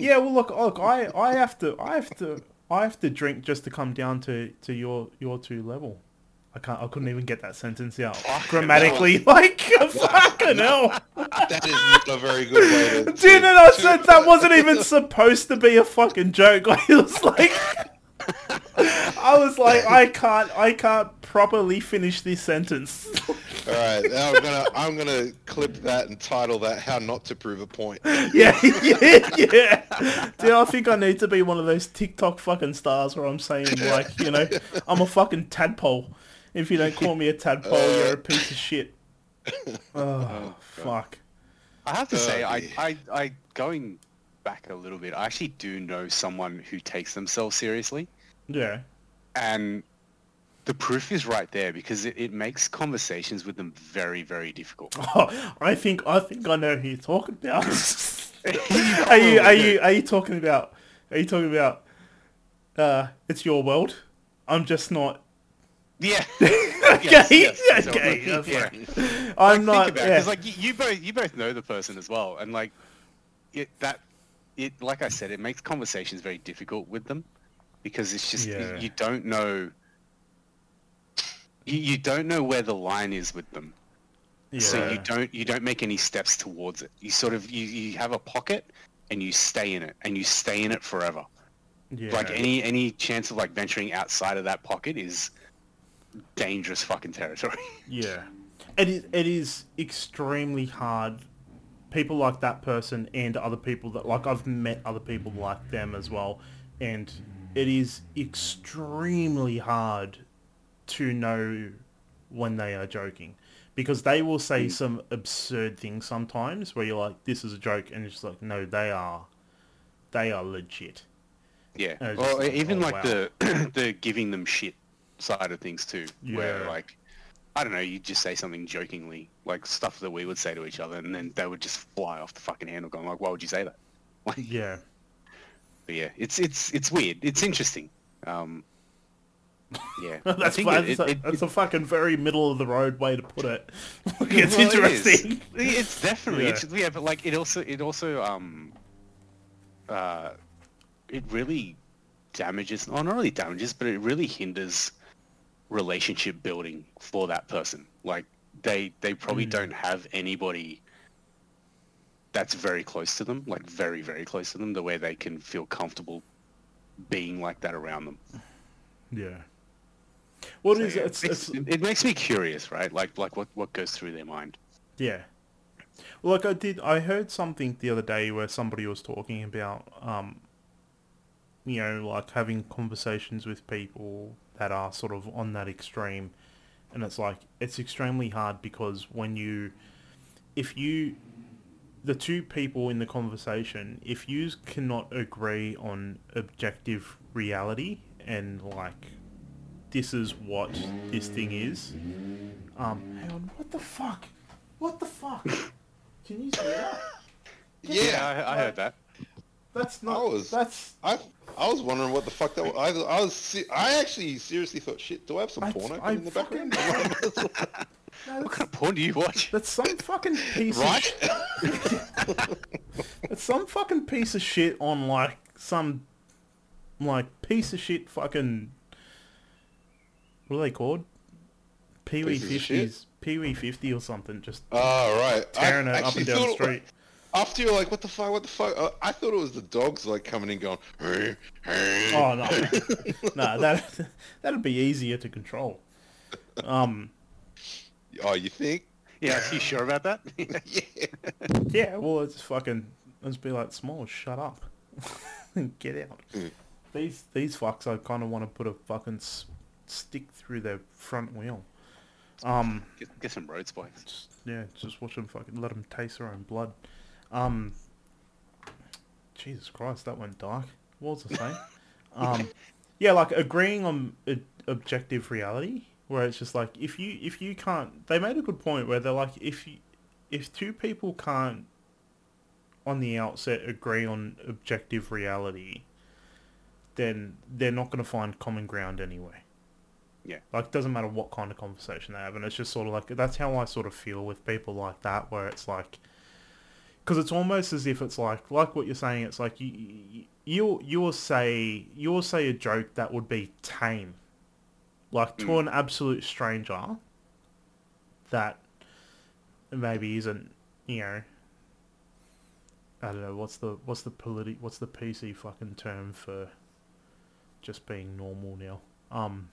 F: Yeah, well, look, look, I, I have to, I have to, I have to drink just to come down to, to your, your two level. I can't, I couldn't even get that sentence out grammatically. Like, fucking hell,
E: That is not a very good way to.
F: dude! And I said that wasn't even supposed to be a fucking joke. I was like, I was like, I can't, I can't properly finish this sentence.
E: All right, now I'm gonna I'm gonna clip that and title that "How Not to Prove a Point."
F: yeah, yeah, yeah. Dude, I think I need to be one of those TikTok fucking stars where I'm saying like, you know, I'm a fucking tadpole. If you don't call me a tadpole, you're a piece of shit. Oh, fuck.
G: I have to say, I. I, I, going back a little bit, I actually do know someone who takes themselves seriously,
F: Yeah.
G: and the proof is right there because it, it makes conversations with them very, very difficult.
F: Oh, I think I think I know who you're talking about. are you are you are you talking about are you talking about uh it's your world? I'm just not
G: Yeah.
F: Okay, okay,
G: So,
F: that's
G: yeah.
F: I'm
G: Like,
F: not
G: it, like you, you both you both know the person as well, and like it, that it like I said, it makes conversations very difficult with them because it's just
F: Yeah.
G: you don't know. You, you don't know where the line is with them, so you don't you don't make any steps towards it. You sort of you, you have a pocket and you stay in it and you stay in it forever. Like any any chance of like venturing outside of that pocket is dangerous fucking territory.
F: Yeah, it is. It is extremely hard. People like that person and other people that like I've met other people like them as well, and it is extremely hard to know when they are joking because they will say hmm. some absurd things sometimes where you're like, "This is a joke," and it's just like, "No, they are, they are legit."
G: Yeah. Or
F: like,
G: even
F: oh,
G: like
F: wow.
G: the the giving them shit side of things too, where like I don't know, you'd just say something jokingly, like stuff that we would say to each other, and then they would just fly off the fucking handle, going like, "Why would you say that?" Like,
F: Yeah,
G: but yeah, it's it's it's weird. It's interesting. Um, yeah,
F: that's
G: think
F: that's,
G: it-
F: a,
G: it-
F: that's
G: it-
F: a fucking very middle of the road way to put it. it's
G: Well, it
F: interesting.
G: It's definitely
F: Yeah.
G: interesting. Yeah, but like it also it also um uh it really damages or not really damages, but it really hinders relationship building for that person. Like they they probably
F: Hmm.
G: don't have anybody that's very close to them, like very, very close to them, the way they can feel comfortable being like that around them.
F: Yeah. What
G: So,
F: is
G: yeah,
F: it's,
G: it,
F: it's,
G: it makes me curious, right? Like like what, what goes through their mind.
F: yeah. Well, like I did, I heard something the other day where somebody was talking about, um, you know, like having conversations with people that are sort of on that extreme, and it's like it's extremely hard because when you, if you, the two people in the conversation, if you cannot agree on objective reality and like this is what this thing is. Um, hang on, what the fuck? What the fuck? Can you see that?
E: Yeah,
G: I, I heard that.
F: That's not.
E: I was-
F: That's.
E: I I was wondering what the fuck that was. I, I was se- I actually seriously thought, shit, do I have some
F: I-
E: porn
F: I
E: in the background?
G: What kind of porn do you watch?
F: That's some fucking piece of
G: Right?
F: It's some fucking piece of shit on like some like piece of shit fucking what are they called? Pee Wee
E: Pieces
F: fifties, Pee Wee fifty or something, just
E: oh right,
F: tearing
E: I
F: it up and down the
E: thought-
F: street.
E: After you're like, what the fuck, what the fuck? Uh, I thought it was the dogs like coming in going. "Hey, hey."
F: Oh no, no, that that'd be easier to control. Um,
E: Oh, you think?
G: Yeah, are you sure about that?
E: yeah.
F: yeah, well, it's fucking. Let's be like, small, shut up, get out. These these fucks, I kind of want to put a fucking s- stick through their front wheel. Um,
G: get, get some road spikes.
F: just, yeah, just watch them fucking let them taste their own blood. Um, Jesus Christ, that went dark. What was I saying? um, yeah, like agreeing on objective reality, where it's just like if you if you can't, they made a good point where they're like if you if two people can't on the outset agree on objective reality, then they're not going to find common ground anyway.
G: Yeah.
F: Like, it doesn't matter what kind of conversation they have, and it's just sort of like that's how I sort of feel with people like that, where it's like, because it's almost as if it's like, like what you're saying, it's like you, you you'll say you'll say a joke that would be tame, like to an absolute stranger, that maybe isn't, you know. I don't know what's the what's the politi- what's the PC fucking term for just being normal now. Um,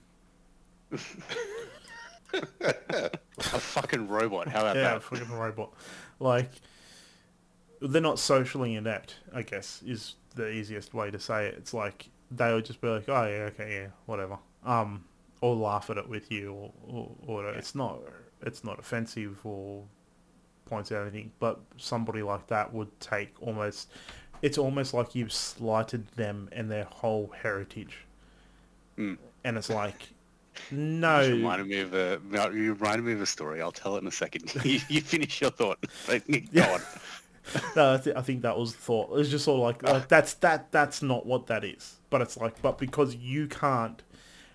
G: A fucking robot. How about
F: yeah,
G: that?
F: fucking robot. Like, they're not socially inept. I guess is the easiest way to say it. It's like they would just be like, oh yeah, okay, yeah, whatever. Um, or laugh at it with you, or or, or whatever. it's not it's not offensive or points out anything. But somebody like that would take almost. It's almost like you've slighted them and their whole heritage.
G: Mm.
F: And it's like,
G: You
F: no,
G: reminded me of a. You reminded me of a story. I'll tell it in a second. you, you finish your thought. Go
F: Yeah.
G: on.
F: No, I, th- I think that was the thought. It's just sort of like, that's that that's not what that is. But it's like, but because you can't,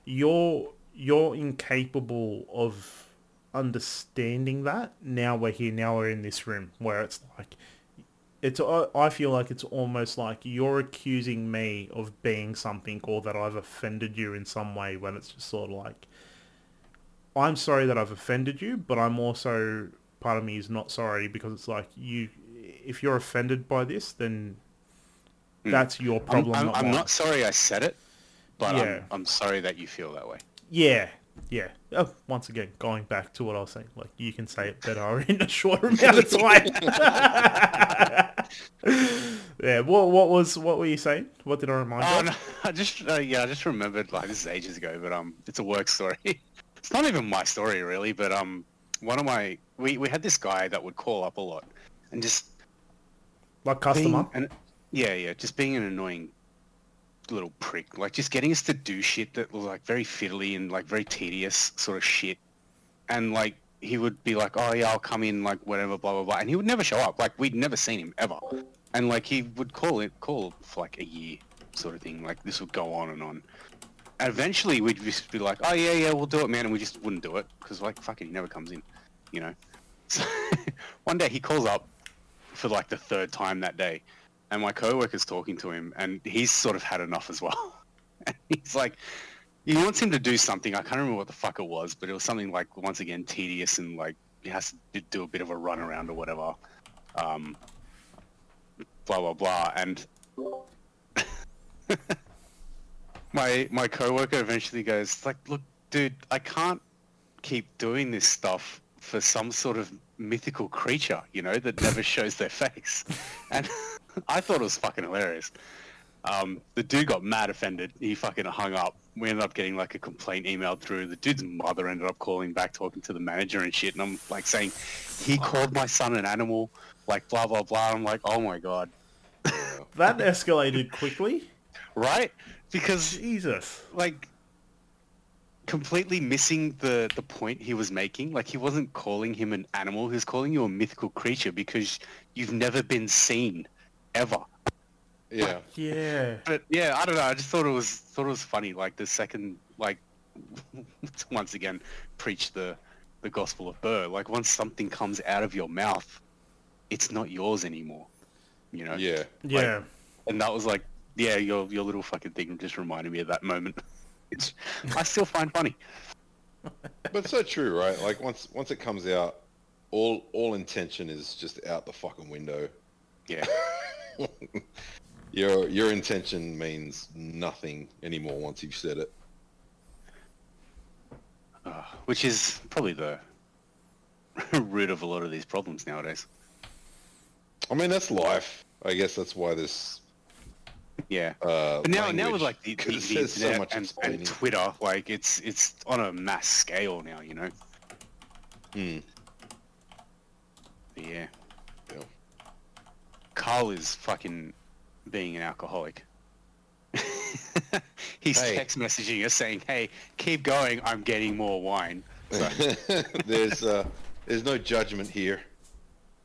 F: you're you're incapable of understanding that. Now we're here. Now we're in this room where it's like, it's I feel like it's almost like you're accusing me of being something or that I've offended you in some way when it's just sort of like I'm sorry that I've offended you, but I'm also part of me is not sorry because it's like you if you're offended by this then that's your
G: I'm,
F: problem
G: I'm,
F: not
G: I'm not sorry I said it, but
F: Yeah.
G: I'm, I'm sorry that you feel that way.
F: Yeah, yeah. Oh, once again, going back to what I was saying, like you can say it better in a shorter amount of time. yeah. What what was what were you saying? What did I remind you?
G: Oh no, I just uh, yeah, I just remembered like this is ages ago, but um, it's a work story. it's not even my story really, but um, one of my we we had this guy that would call up a lot and just
F: Like customer.
G: an, yeah yeah just being an annoying little prick, like just getting us to do shit that was like very fiddly and like very tedious sort of shit, and like he would be like, oh yeah, I'll come in like whatever, blah blah blah, and he would never show up. Like we'd never seen him ever, and like he would call it call for like a year, sort of thing. Like this would go on and on. And eventually we'd just be like, oh yeah yeah, we'll do it, man, and we just wouldn't do it because like fucking he never comes in, you know. So one day he calls up for like the third time that day, and my coworker's talking to him, and he's sort of had enough as well. and he's like, he wants him to do something. I can't remember what the fuck it was, but it was something like once again tedious and like he has to do a bit of a run around or whatever. Um, blah blah blah, and my my coworker eventually goes like, look, dude, I can't keep doing this stuff for some sort of mythical creature, you know, that never shows their face. And I thought it was fucking hilarious. Um, the dude got mad offended. He fucking hung up. We ended up getting like a complaint emailed through. The dude's mother ended up calling back, talking to the manager and shit. And I'm like saying, he called my son an animal, like blah blah blah. I'm like, oh my god,
F: That escalated quickly.
G: right? Because
F: Jesus.
G: like completely missing the the point he was making. Like he wasn't calling him an animal. He was calling you a mythical creature because you've never been seen ever.
E: Yeah.
F: Yeah.
G: But yeah, I don't know. I just thought it was thought it was funny. Like the second, like once again, preach the the gospel of Burr. Like once something comes out of your mouth, it's not yours anymore. You know.
E: Yeah.
F: Yeah.
G: And that was like, yeah, your your little fucking thing just reminded me of that moment. It's I still find funny.
E: But so true, right? Like once once it comes out, all all intention is just out the fucking window.
G: Yeah.
E: Your your intention means nothing anymore once you've said it.
G: Uh, which is probably the root of a lot of these problems nowadays.
E: I mean that's life. I guess that's why this
G: Yeah.
E: uh
G: But now, now with like the, the, the
E: so
G: internet
E: much
G: and, and Twitter, like it's it's on a mass scale now, you know.
E: Hmm.
G: But yeah.
E: Yeah.
G: Karl is fucking being an alcoholic. He's
E: Hey.
G: text messaging us saying, "Hey, keep going. I'm getting more wine." So,
E: there's uh there's no judgment here.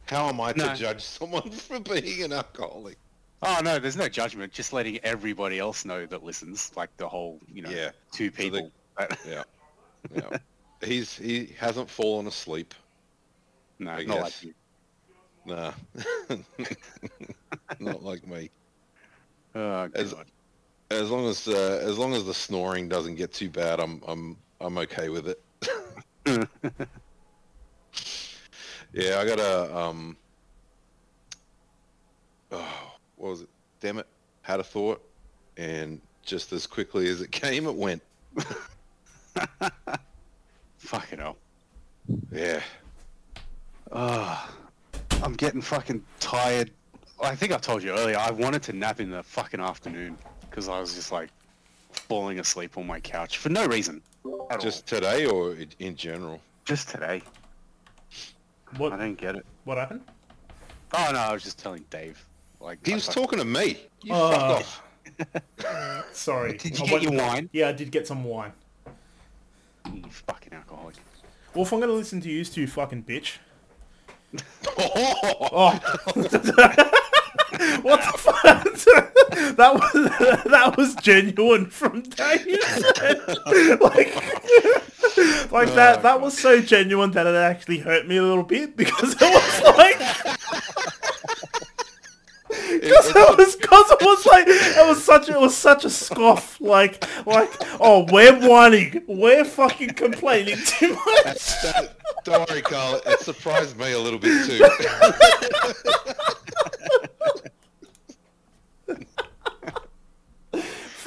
E: How am I to judge someone for being an alcoholic?
G: Oh no, there's no judgment. Just letting everybody else know that listens, like the whole, you know,
E: Yeah.
G: two
E: So they-
G: people.
E: Yeah. Yeah. He's he hasn't fallen asleep.
G: no,
E: I
G: not
E: guess.
G: like you.
E: Nah. Not like me.
G: Oh
E: As-. As long as uh, as long as the snoring doesn't get too bad, I'm I'm I'm okay with it. yeah, I got a um. Oh, what was it? Damn it! Had a thought, and just as quickly as it came, it went.
G: Fucking hell.
E: Yeah.
G: Ah, I'm getting fucking tired. I think I told you earlier. I wanted to nap in the fucking afternoon because I was just like falling asleep on my couch for no reason. At
E: Just today, or in general?
G: just today. I
F: What
G: don't get it.
F: what happened?
G: Oh no, I was just telling Dave. Like
E: He was
G: fuck-
E: talking to me. You
F: Oh.
E: fuck off.
F: Sorry.
G: Did you
F: I
G: get
F: went-
G: your wine?
F: Yeah, I did get some wine.
G: You fucking alcoholic.
F: Well, if I'm gonna listen to you two fucking bitch.
E: Oh,
F: Oh. what the fuck? that was that was genuine from Dave. like, like that. That oh, was so genuine that it actually hurt me a little bit because it was like. Because it was, cause it was like it was such it was such a scoff. Like like oh we're whining, we're fucking complaining too much.
E: Don't worry, Karl. It surprised me a little bit too.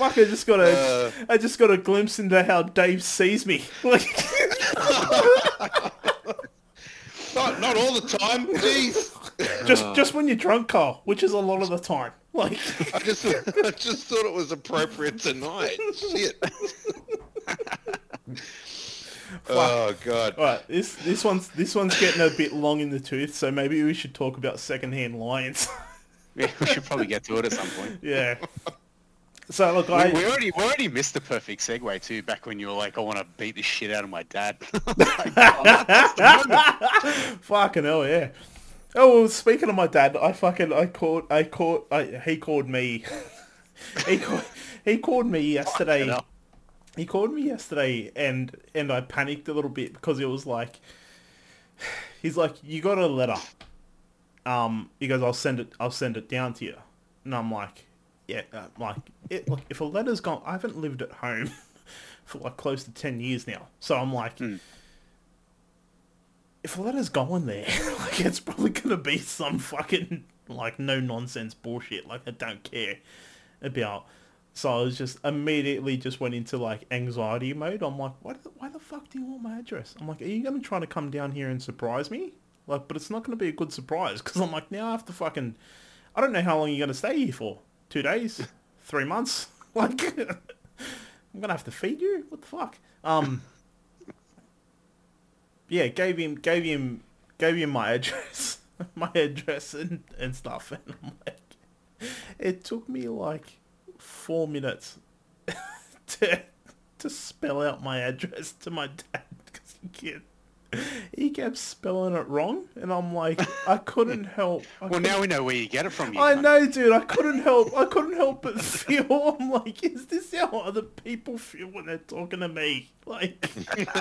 F: Fuck! I just got a
E: Uh.
F: I just got a glimpse into how Dave sees me. Like
E: not, not all the time. Jeez.
F: just uh. just when you're drunk, Karl, which is a lot of the time. Like
E: I just, I just thought it was appropriate tonight. Shit. oh god.
F: All right, this this one's this one's getting a bit long in the tooth, so maybe we should talk about secondhand lions.
G: Yeah, we should probably get to it at some point.
F: yeah. So look,
G: We,
F: I
G: we already we already missed the perfect segue too. Back when you were like, I want to beat the shit out of my dad.
F: fucking hell, yeah. Oh, well, speaking of my dad, I fucking I called I called I, he called me. he called he called me yesterday. He called me yesterday, and and I panicked a little bit because it was like, he's like, you got a letter. Um, he goes, I'll send it. I'll send it down to you, and I'm like, yeah, uh, like, it, look, if a letter's gone, I haven't lived at home for like close to ten years now, so I'm like, if letter's going there, like, it's probably gonna be some fucking like no nonsense bullshit. Like, I don't care about. So I was just immediately just went into like anxiety mode. I'm like, why, the, why the fuck do you want my address? I'm like, are you gonna try to come down here and surprise me? Like, but it's not gonna be a good surprise because I'm like, now I have to fucking, I don't know how long you're gonna stay here for. Two days, three months. Like, I'm gonna have to feed you. What the fuck? Um, yeah, gave him, gave him, gave him my address, my address and and stuff, and I'm like, it took me like four minutes to to spell out my address to my dad because he kept he kept spelling it wrong, and I'm like, I couldn't help. I
G: well, now we know where you get it from. You
F: I
G: cunt.
F: know, dude. I couldn't help. I couldn't help but feel. I'm like, is this how other people feel when they're talking to me? Like, because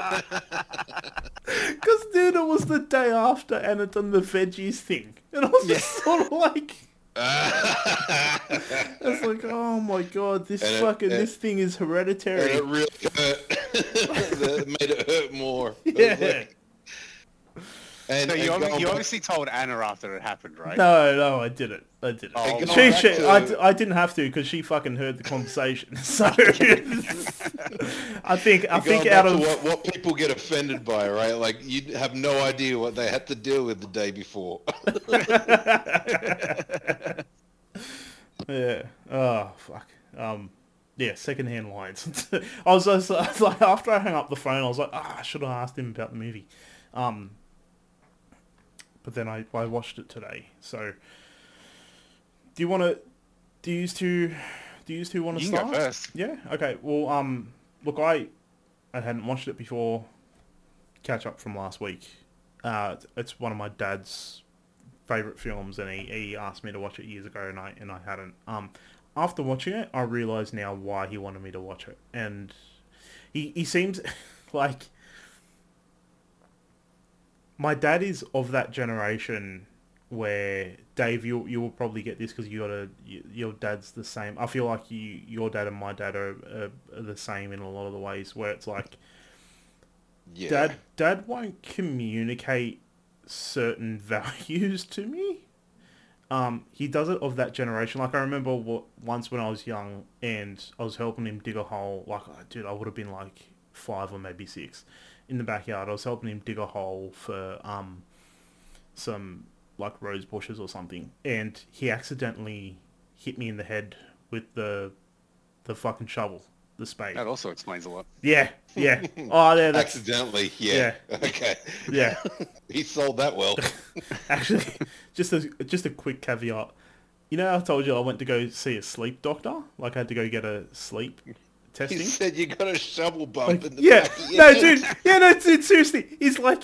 F: dude, it was the day after and Anna done the veggies thing, and I was just sort of like, it's like, oh my god, this
E: And
F: fucking
E: and-
F: this thing is hereditary.
E: it really hurt. that made it hurt more.
F: Yeah.
E: like- and,
G: So you,
E: and
G: obvi-
E: going
G: you
E: back-
G: obviously told Anna after it happened, right?
F: No, no, I didn't. I didn't.
G: Oh,
F: she,
E: going
F: she,
E: back
F: I,
E: to-
F: d- I didn't have to because she fucking heard the conversation. So I think I think out of
E: what, what people get offended by, right? Like you have no idea what they had to deal with the day before.
F: Yeah. Oh fuck. Um. Yeah. Secondhand Lions. I was, just, I was like, after I hung up the phone, I was like, ah, I should have asked him about the movie. Um. But then I, I watched it today. So, do you want to? Do you two? Do you two want to start?
G: go first.
F: Yeah. Okay. Well, um, look, I, I hadn't watched it before. Catch up from last week. Uh, it's one of my dad's favorite films, and he, he asked me to watch it years ago, and I and I hadn't. Um, after watching it, I realize now why he wanted me to watch it, and he he seems like my dad is of that generation where Dave, you you will probably get this because you got a you, your dad's the same. I feel like you your dad and my dad are, are, are the same in a lot of the ways where it's like
E: yeah.
F: dad dad won't communicate certain values to me. Um, he does it of that generation. Like I remember what, once when I was young and I was helping him dig a hole. Like, oh, dude, I would have been like five or maybe six in the backyard. I was helping him dig a hole for um some like rose bushes or something, and he accidentally hit me in the head with the the fucking shovel, the spade.
G: That also explains a lot.
F: Yeah, yeah. Oh, yeah, that's
E: Accidentally, yeah. Okay.
F: yeah.
E: he sold that well.
F: Actually, just a just a quick caveat. You know, I told you I went to go see a sleep doctor. Like, I had to go get a sleep
E: he said you got a shovel bump
F: Like,
E: in the
F: yeah,
E: back of your
F: no, dude, yeah, no, dude, seriously, he's like,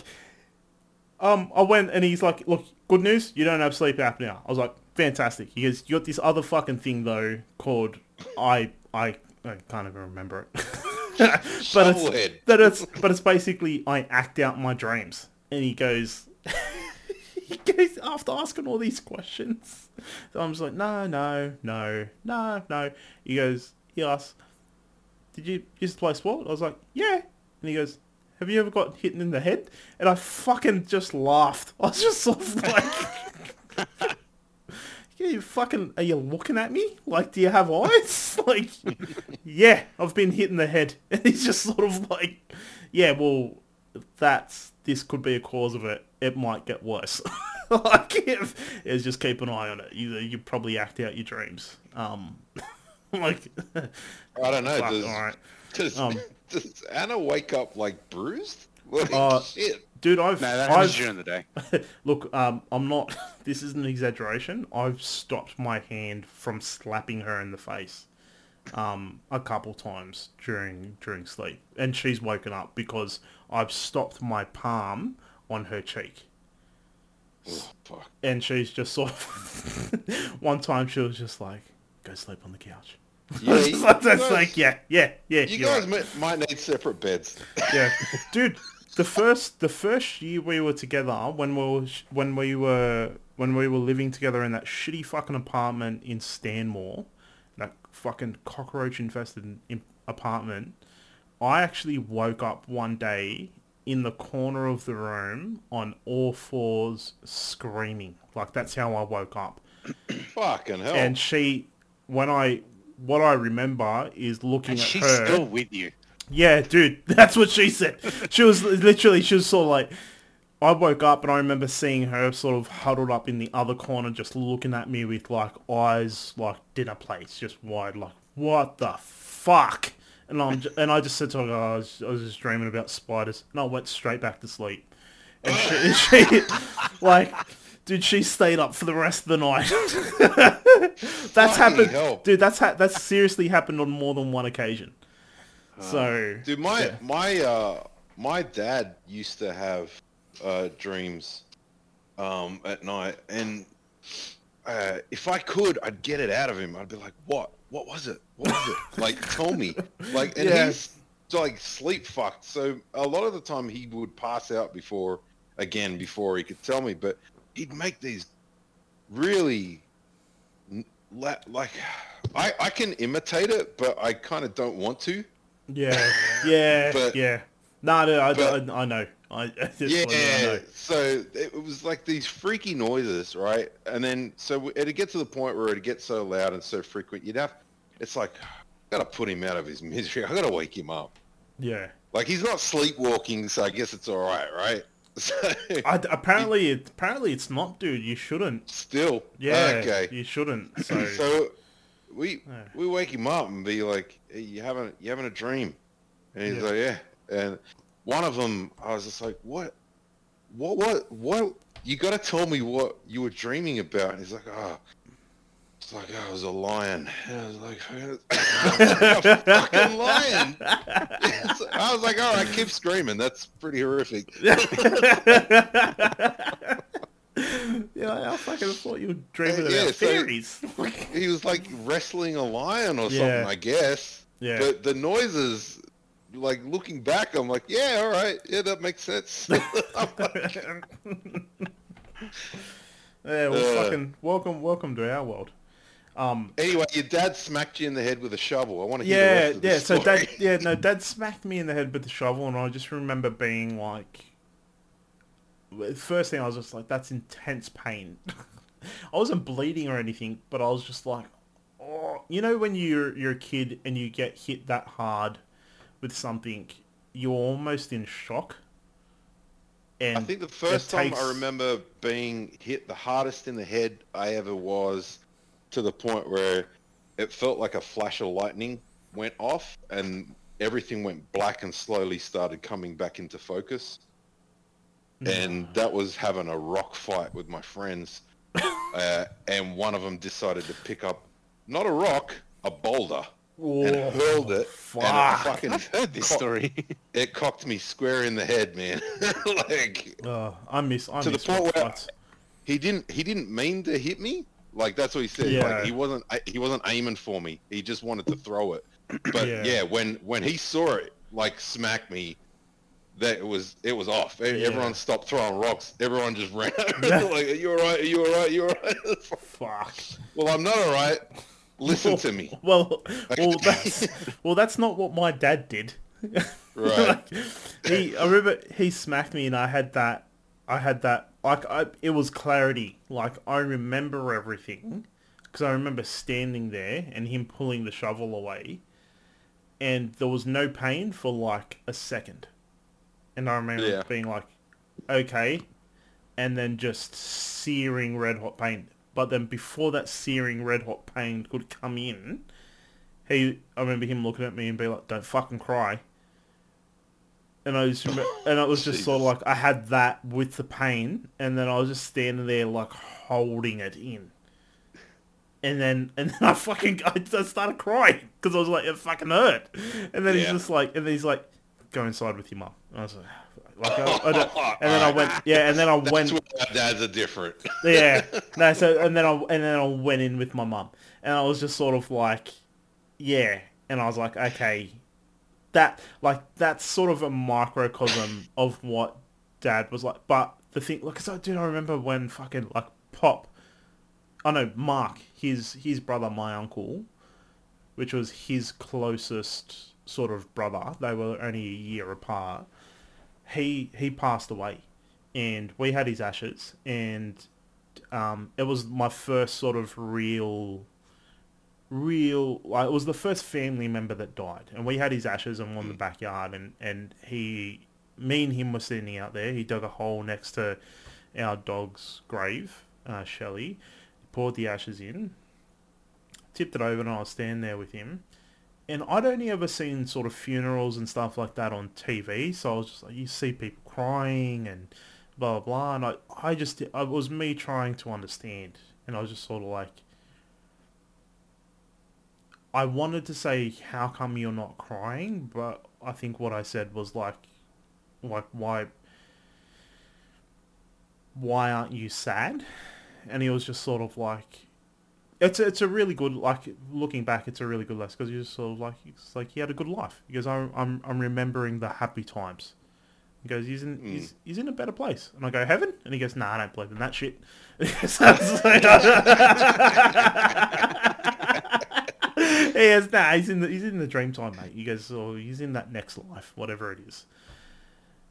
F: um, I went and he's like, look, good news, you don't have sleep apnea. I was like, fantastic. He goes, you got this other fucking thing though called I I I can't even remember it, but
E: Shovelhead.
F: it's but it's but it's basically I act out my dreams, and he goes. he goes after asking all these questions. So I'm just like, no, no, no, no, no. He goes, he asks, did you to play sport? I was like, yeah. And he goes, have you ever got hit in the head? And I fucking just laughed. I was just sort of like, yeah, you fucking, are you looking at me? Like, do you have eyes? like, yeah, I've been hit in the head. And he's just sort of like, yeah, well, that's, this could be a cause of it. It might get worse. like, if, is just keep an eye on it. You, you probably act out your dreams. Um, like,
E: I don't know.
F: fuck,
E: Does,
F: alright.
E: does,
F: Um,
E: does Anna wake up like bruised? Like,
F: Uh,
E: shit.
F: Dude, I've,
G: No, that happens
F: I've
G: during the day.
F: look. Um, I'm not. This isn't an exaggeration. I've stopped my hand from slapping her in the face, um, a couple times during during sleep, and she's woken up because I've stopped my palm on her cheek,
E: Oh, fuck.
F: and she's just sort of. one time she was just like, "Go sleep on the couch."
E: Yeah, you,
F: that's
E: guys,
F: like, yeah, yeah, yeah.
E: you guys
F: right.
E: might, might need separate beds.
F: yeah, dude. The first the first year we were together, when we were when we were when we were living together in that shitty fucking apartment in Stanmore, that fucking cockroach infested apartment, I actually woke up one day in the corner of the room on all fours screaming. Like that's how I woke up.
E: Fucking hell.
F: And she, when I, what I remember is looking
G: And
F: at
G: she's
F: her.
G: still with you.
F: Yeah, dude, that's what she said. She was literally, she was sort of like, I woke up and I remember seeing her sort of huddled up in the other corner, just looking at me with like eyes like dinner plates, just wide, like what the fuck. And I'm ju- and I just said to her, oh, I, was, I was just dreaming about spiders, and I went straight back to sleep. And she, and she like, dude, she stayed up for the rest of the night. that's
E: Fucking
F: happened,
E: hell.
F: dude. That's ha- that's seriously happened on more than one occasion. So,
E: Dude, my
F: yeah.
E: my uh my dad used to have uh dreams um at night and uh if I could I'd get it out of him. I'd be like, "What? What was it? What was it? like tell me." Like and
F: Yeah.
E: he's like sleep fucked. So a lot of the time he would pass out before again before he could tell me, but he'd make these really like I I can imitate it, but I kind of don't want to.
F: Yeah, yeah,
E: But-
F: yeah. No, no, I,
E: but-
F: I, I know. I,
E: Yeah,
F: funny, I know.
E: so it was like these freaky noises, right? And then so it'd get to the point where it'd get so loud and so frequent, you'd have. It's like, I gotta put him out of his misery. I gotta wake him up.
F: Yeah.
E: Like he's not sleepwalking, so I guess it's all right, right? So
F: I, apparently, it, apparently it's not, dude. You shouldn't.
E: still,
F: Yeah.
E: okay.
F: You shouldn't. So,
E: So we
F: Yeah.
E: we wake him up and be like, hey, "You having you having a dream?" And he's
F: Yeah.
E: like, "Yeah." And one of them, I was just like, "What? What? What? What? You got to tell me what you were dreaming about." And he's like, "Oh." It's like I was a lion. And I was like, a fucking lion. I was like, all right, keep screaming. That's pretty horrific.
F: yeah, I fucking thought you were dreaming
E: Uh, yeah,
F: about
E: so-
F: fairies.
E: He was like wrestling a lion or
F: Yeah.
E: something, I guess.
F: Yeah.
E: But the noises, like looking back, I'm like, yeah, all right, yeah, that makes sense.
F: Yeah, well,
E: Uh.
F: fucking welcome, welcome to our world. Um,
E: anyway, your dad smacked you in the head with a shovel. I want to
F: yeah,
E: rest of the
F: yeah. So
E: story.
F: dad, yeah, no, dad smacked me in the head with the shovel, and I just remember being like, first thing I was just like, that's intense pain. I wasn't bleeding or anything, but I was just like, oh, you know, when you're you're a kid and you get hit that hard with something, you're almost in shock. And
E: I think the first time
F: takes-
E: I remember being hit the hardest in the head I ever was, to the point where it felt like a flash of lightning went off and everything went black and slowly started coming back into focus. And that was having a rock fight with my friends, uh, and one of them decided to pick up not a rock, a boulder, and
F: Oh,
E: hurled it, and it fucking
G: I've heard this
E: cock-
G: story.
E: it cocked me square in the head, man. like
F: Uh, I miss. I
E: To the point where-
F: fights.
E: he didn't he didn't mean to hit me. Like that's what he said.
F: Yeah.
E: Like he wasn't he wasn't aiming for me. He just wanted to throw it. But
F: Yeah.
E: yeah, when when he saw it like smack me, that it was it was off.
F: Yeah.
E: Everyone stopped throwing rocks. Everyone just ran. like, are you alright? Are you alright? Are you alright?
F: Fuck.
E: well, I'm not alright. Listen to me.
F: Well, well, that's well, that's not what my dad did.
E: Right.
F: Like, he, I remember he smacked me, and I had that, I had that, like, I, it was clarity. Like, I remember everything because I remember standing there and him pulling the shovel away, and there was no pain for like a second, and I remember
E: Yeah.
F: being like, okay, and then just searing red hot pain. But then before that searing red hot pain could come in, he, I remember him looking at me and be like, "Don't fucking cry." And I just remember, and it was just sort of like I had that with the pain, and then I was just standing there like holding it in. And then, and then I fucking, I started crying because I was like, it fucking hurt. And then he's just like, and then he's like, go inside with your mum. And I was like, like I, I don't, and then I went, yeah, and then I
E: That's
F: went,
E: dads are different.
F: yeah. No, so and then I and then I went in with my mum, and I was just sort of like, yeah, and I was like, okay, that like that's sort of a microcosm of what Dad was like. But the thing, like, so dude, I remember when fucking like Pop, I know Mark, his his brother, my uncle, which was his closest sort of brother. They were only a year apart. He he passed away, and we had his ashes, and um, it was my first sort of real, real. Like, it was the first family member that died, and we had his ashes one in the backyard, and and he, me and him were standing out there. He dug a hole next to our dog's grave, uh, Shelley, poured the ashes in, tipped it over, and I was standing there with him. And I'd only ever seen sort of funerals and stuff like that on TV, so I was just like, you see people crying and blah blah blah, and I, I just, it was me trying to understand, and I was just sort of like, I wanted to say, how come you're not crying? But I think what I said was like, like why, why aren't you sad? And he was just sort of like, it's a, it's a really good like looking back it's a really good lesson because you just sort of like it's like he had a good life. He goes I'm I'm, I'm remembering the happy times. He goes he's in hmm. he's, he's in a better place. And I go heaven? And he goes nah I don't believe in that shit So I he goes nah he's in the he's in the dream time mate he goes oh he's in that next life whatever it is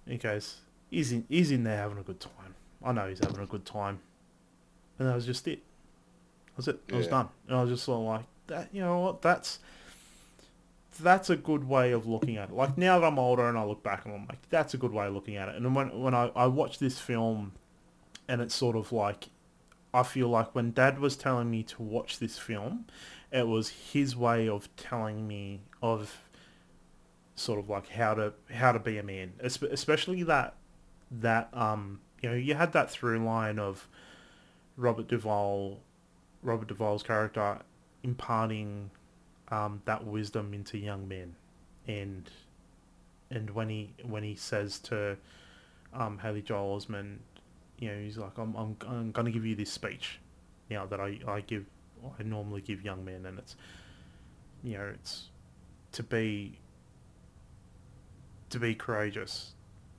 F: he goes he's in he's in there having a good time I know he's having a good time and that was just it that's it. I was
E: Yeah.
F: done. And I was just sort of like, that. You know what? That's that's a good way of looking at it. Like now that I'm older and I look back and I'm like, that's a good way of looking at it. And when when I I watch this film, and it's sort of like, I feel like when Dad was telling me to watch this film, it was his way of telling me of sort of like how to how to be a man, especially that that um you know you had that through line of Robert Duvall Robert Duvall's character imparting um, that wisdom into young men, and and when he when he says to um, Haley Joel Osment, you know, he's like, I'm I'm I'm gonna give you this speech, you know, that I I give I normally give young men, and it's you know it's to be to be courageous,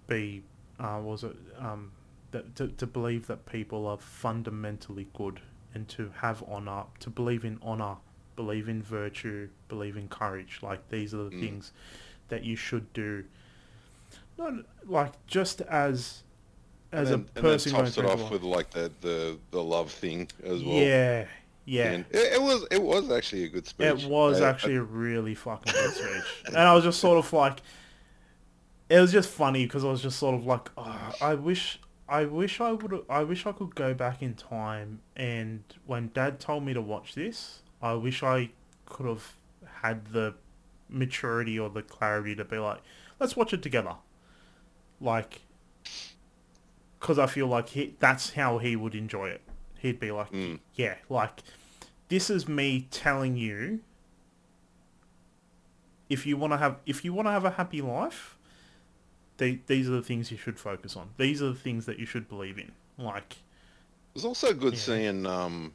F: be uh, was it um, that to, to believe that people are fundamentally good and to have honor, to believe in honor, believe in virtue, believe in courage. Like these are the things that you should do. Not like just as as
E: and then,
F: a person
E: and then tops it off with like the, the, the love thing as well.
F: yeah, yeah.
E: And it, it was it was actually a good speech.
F: It was
E: I- I-
F: actually a really fucking good speech, and I was just sort of like, it was just funny because I was just sort of like, oh, I wish, I wish I would, I wish I could go back in time, and when Dad told me to watch this, I wish I could have had the maturity or the clarity to be like, let's watch it together, like, because I feel like he, that's how he would enjoy it. He'd be like, yeah, like this is me telling you if you want to have if you want to have a happy life the, these are the things you should focus on these are the things that you should believe in like
E: It was also good seeing um,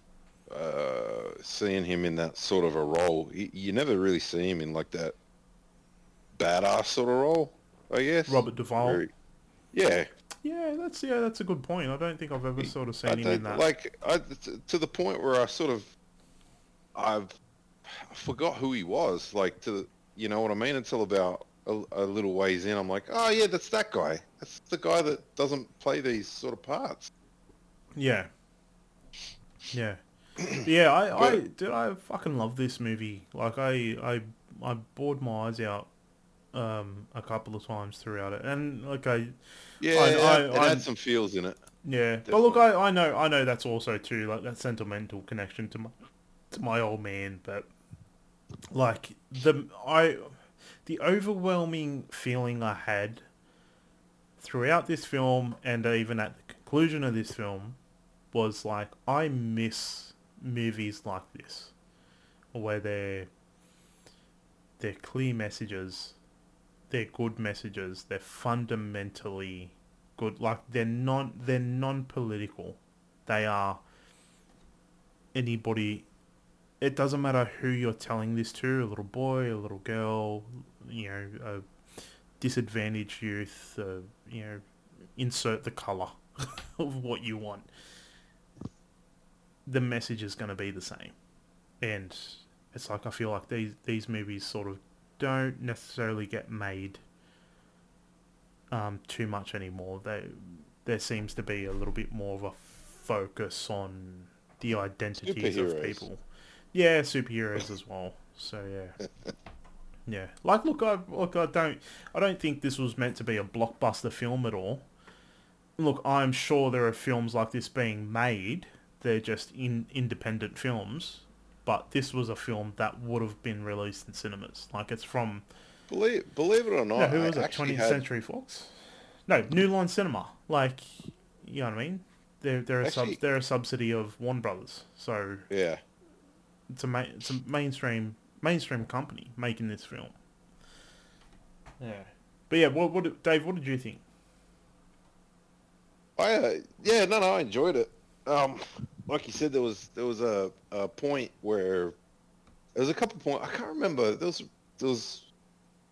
E: uh, seeing him in that sort of a role. You, you never really see him in like that badass sort of role. I guess.
F: Robert Duvall.
E: Very- yeah,
F: Yeah, that's yeah, that's a good point. I don't think I've ever sort of
E: I
F: seen him in that.
E: like I, to the point where I sort of I've I forgot who he was. Like to you know what I mean? Until about a, a little ways in, I'm like, oh yeah, that's that guy. That's the guy that doesn't play these sort of parts.
F: Yeah. Yeah. yeah, I, I did I fucking love this movie. Like I I I bored my eyes out um a couple of times throughout it. And like I
E: Yeah,
F: I-
E: it,
F: I-
E: had, it had some feels in it.
F: yeah. But look I, I know I know that's also too like that sentimental connection to my to my old man, but like the I the overwhelming feeling I had throughout this film and even at the conclusion of this film was like I miss movies like this where they're they're clear messages they're good messages. They're fundamentally good. Like they're non they're non-political. They are anybody it doesn't matter who you're telling this to a little boy a little girl you know a disadvantaged youth uh, you know insert the color of what you want. The message is going to be the same. And it's like I feel like these these movies sort of don't necessarily get made um, too much anymore. They there seems to be a little bit more of a focus on the identities of people. Yeah, superheroes as well. So yeah. Yeah, like look, I look, I don't, I don't think this was meant to be a blockbuster film at all. Look, I'm sure there are films like this being made. They're just in independent films, but this was a film that would have been released in cinemas. Like it's from
E: Believe believe it or not,
F: no, who
E: I
F: was it? 20th
E: had-
F: Century Fox? No, New Line Cinema. Like, you know what I mean? They're they're a sub they're a subsidy of Warner Brothers, so
E: Yeah.
F: it's a ma- it's a mainstream mainstream company making this film. Yeah, but yeah, what what Dave? What did you think?
E: I uh, yeah no no I enjoyed it. Um, like you said, there was there was a, a point where there was a couple points I can't remember. There was there was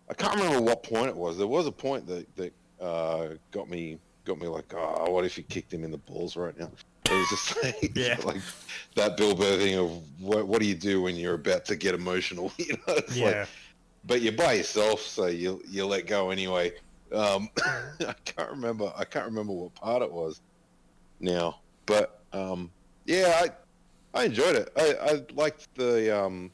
E: I can't remember what point it was. There was a point that that uh, got me got me like oh what if you kicked him in the balls right now? It was just like,
F: Yeah.
E: like that Bill Burr thing of what what do you do when you're about to get emotional? You know, it's like
F: yeah,
E: but you're by yourself, so you you let go anyway. Um, I can't remember. I can't remember what part it was now, but um, yeah, I I enjoyed it. I, I liked the um,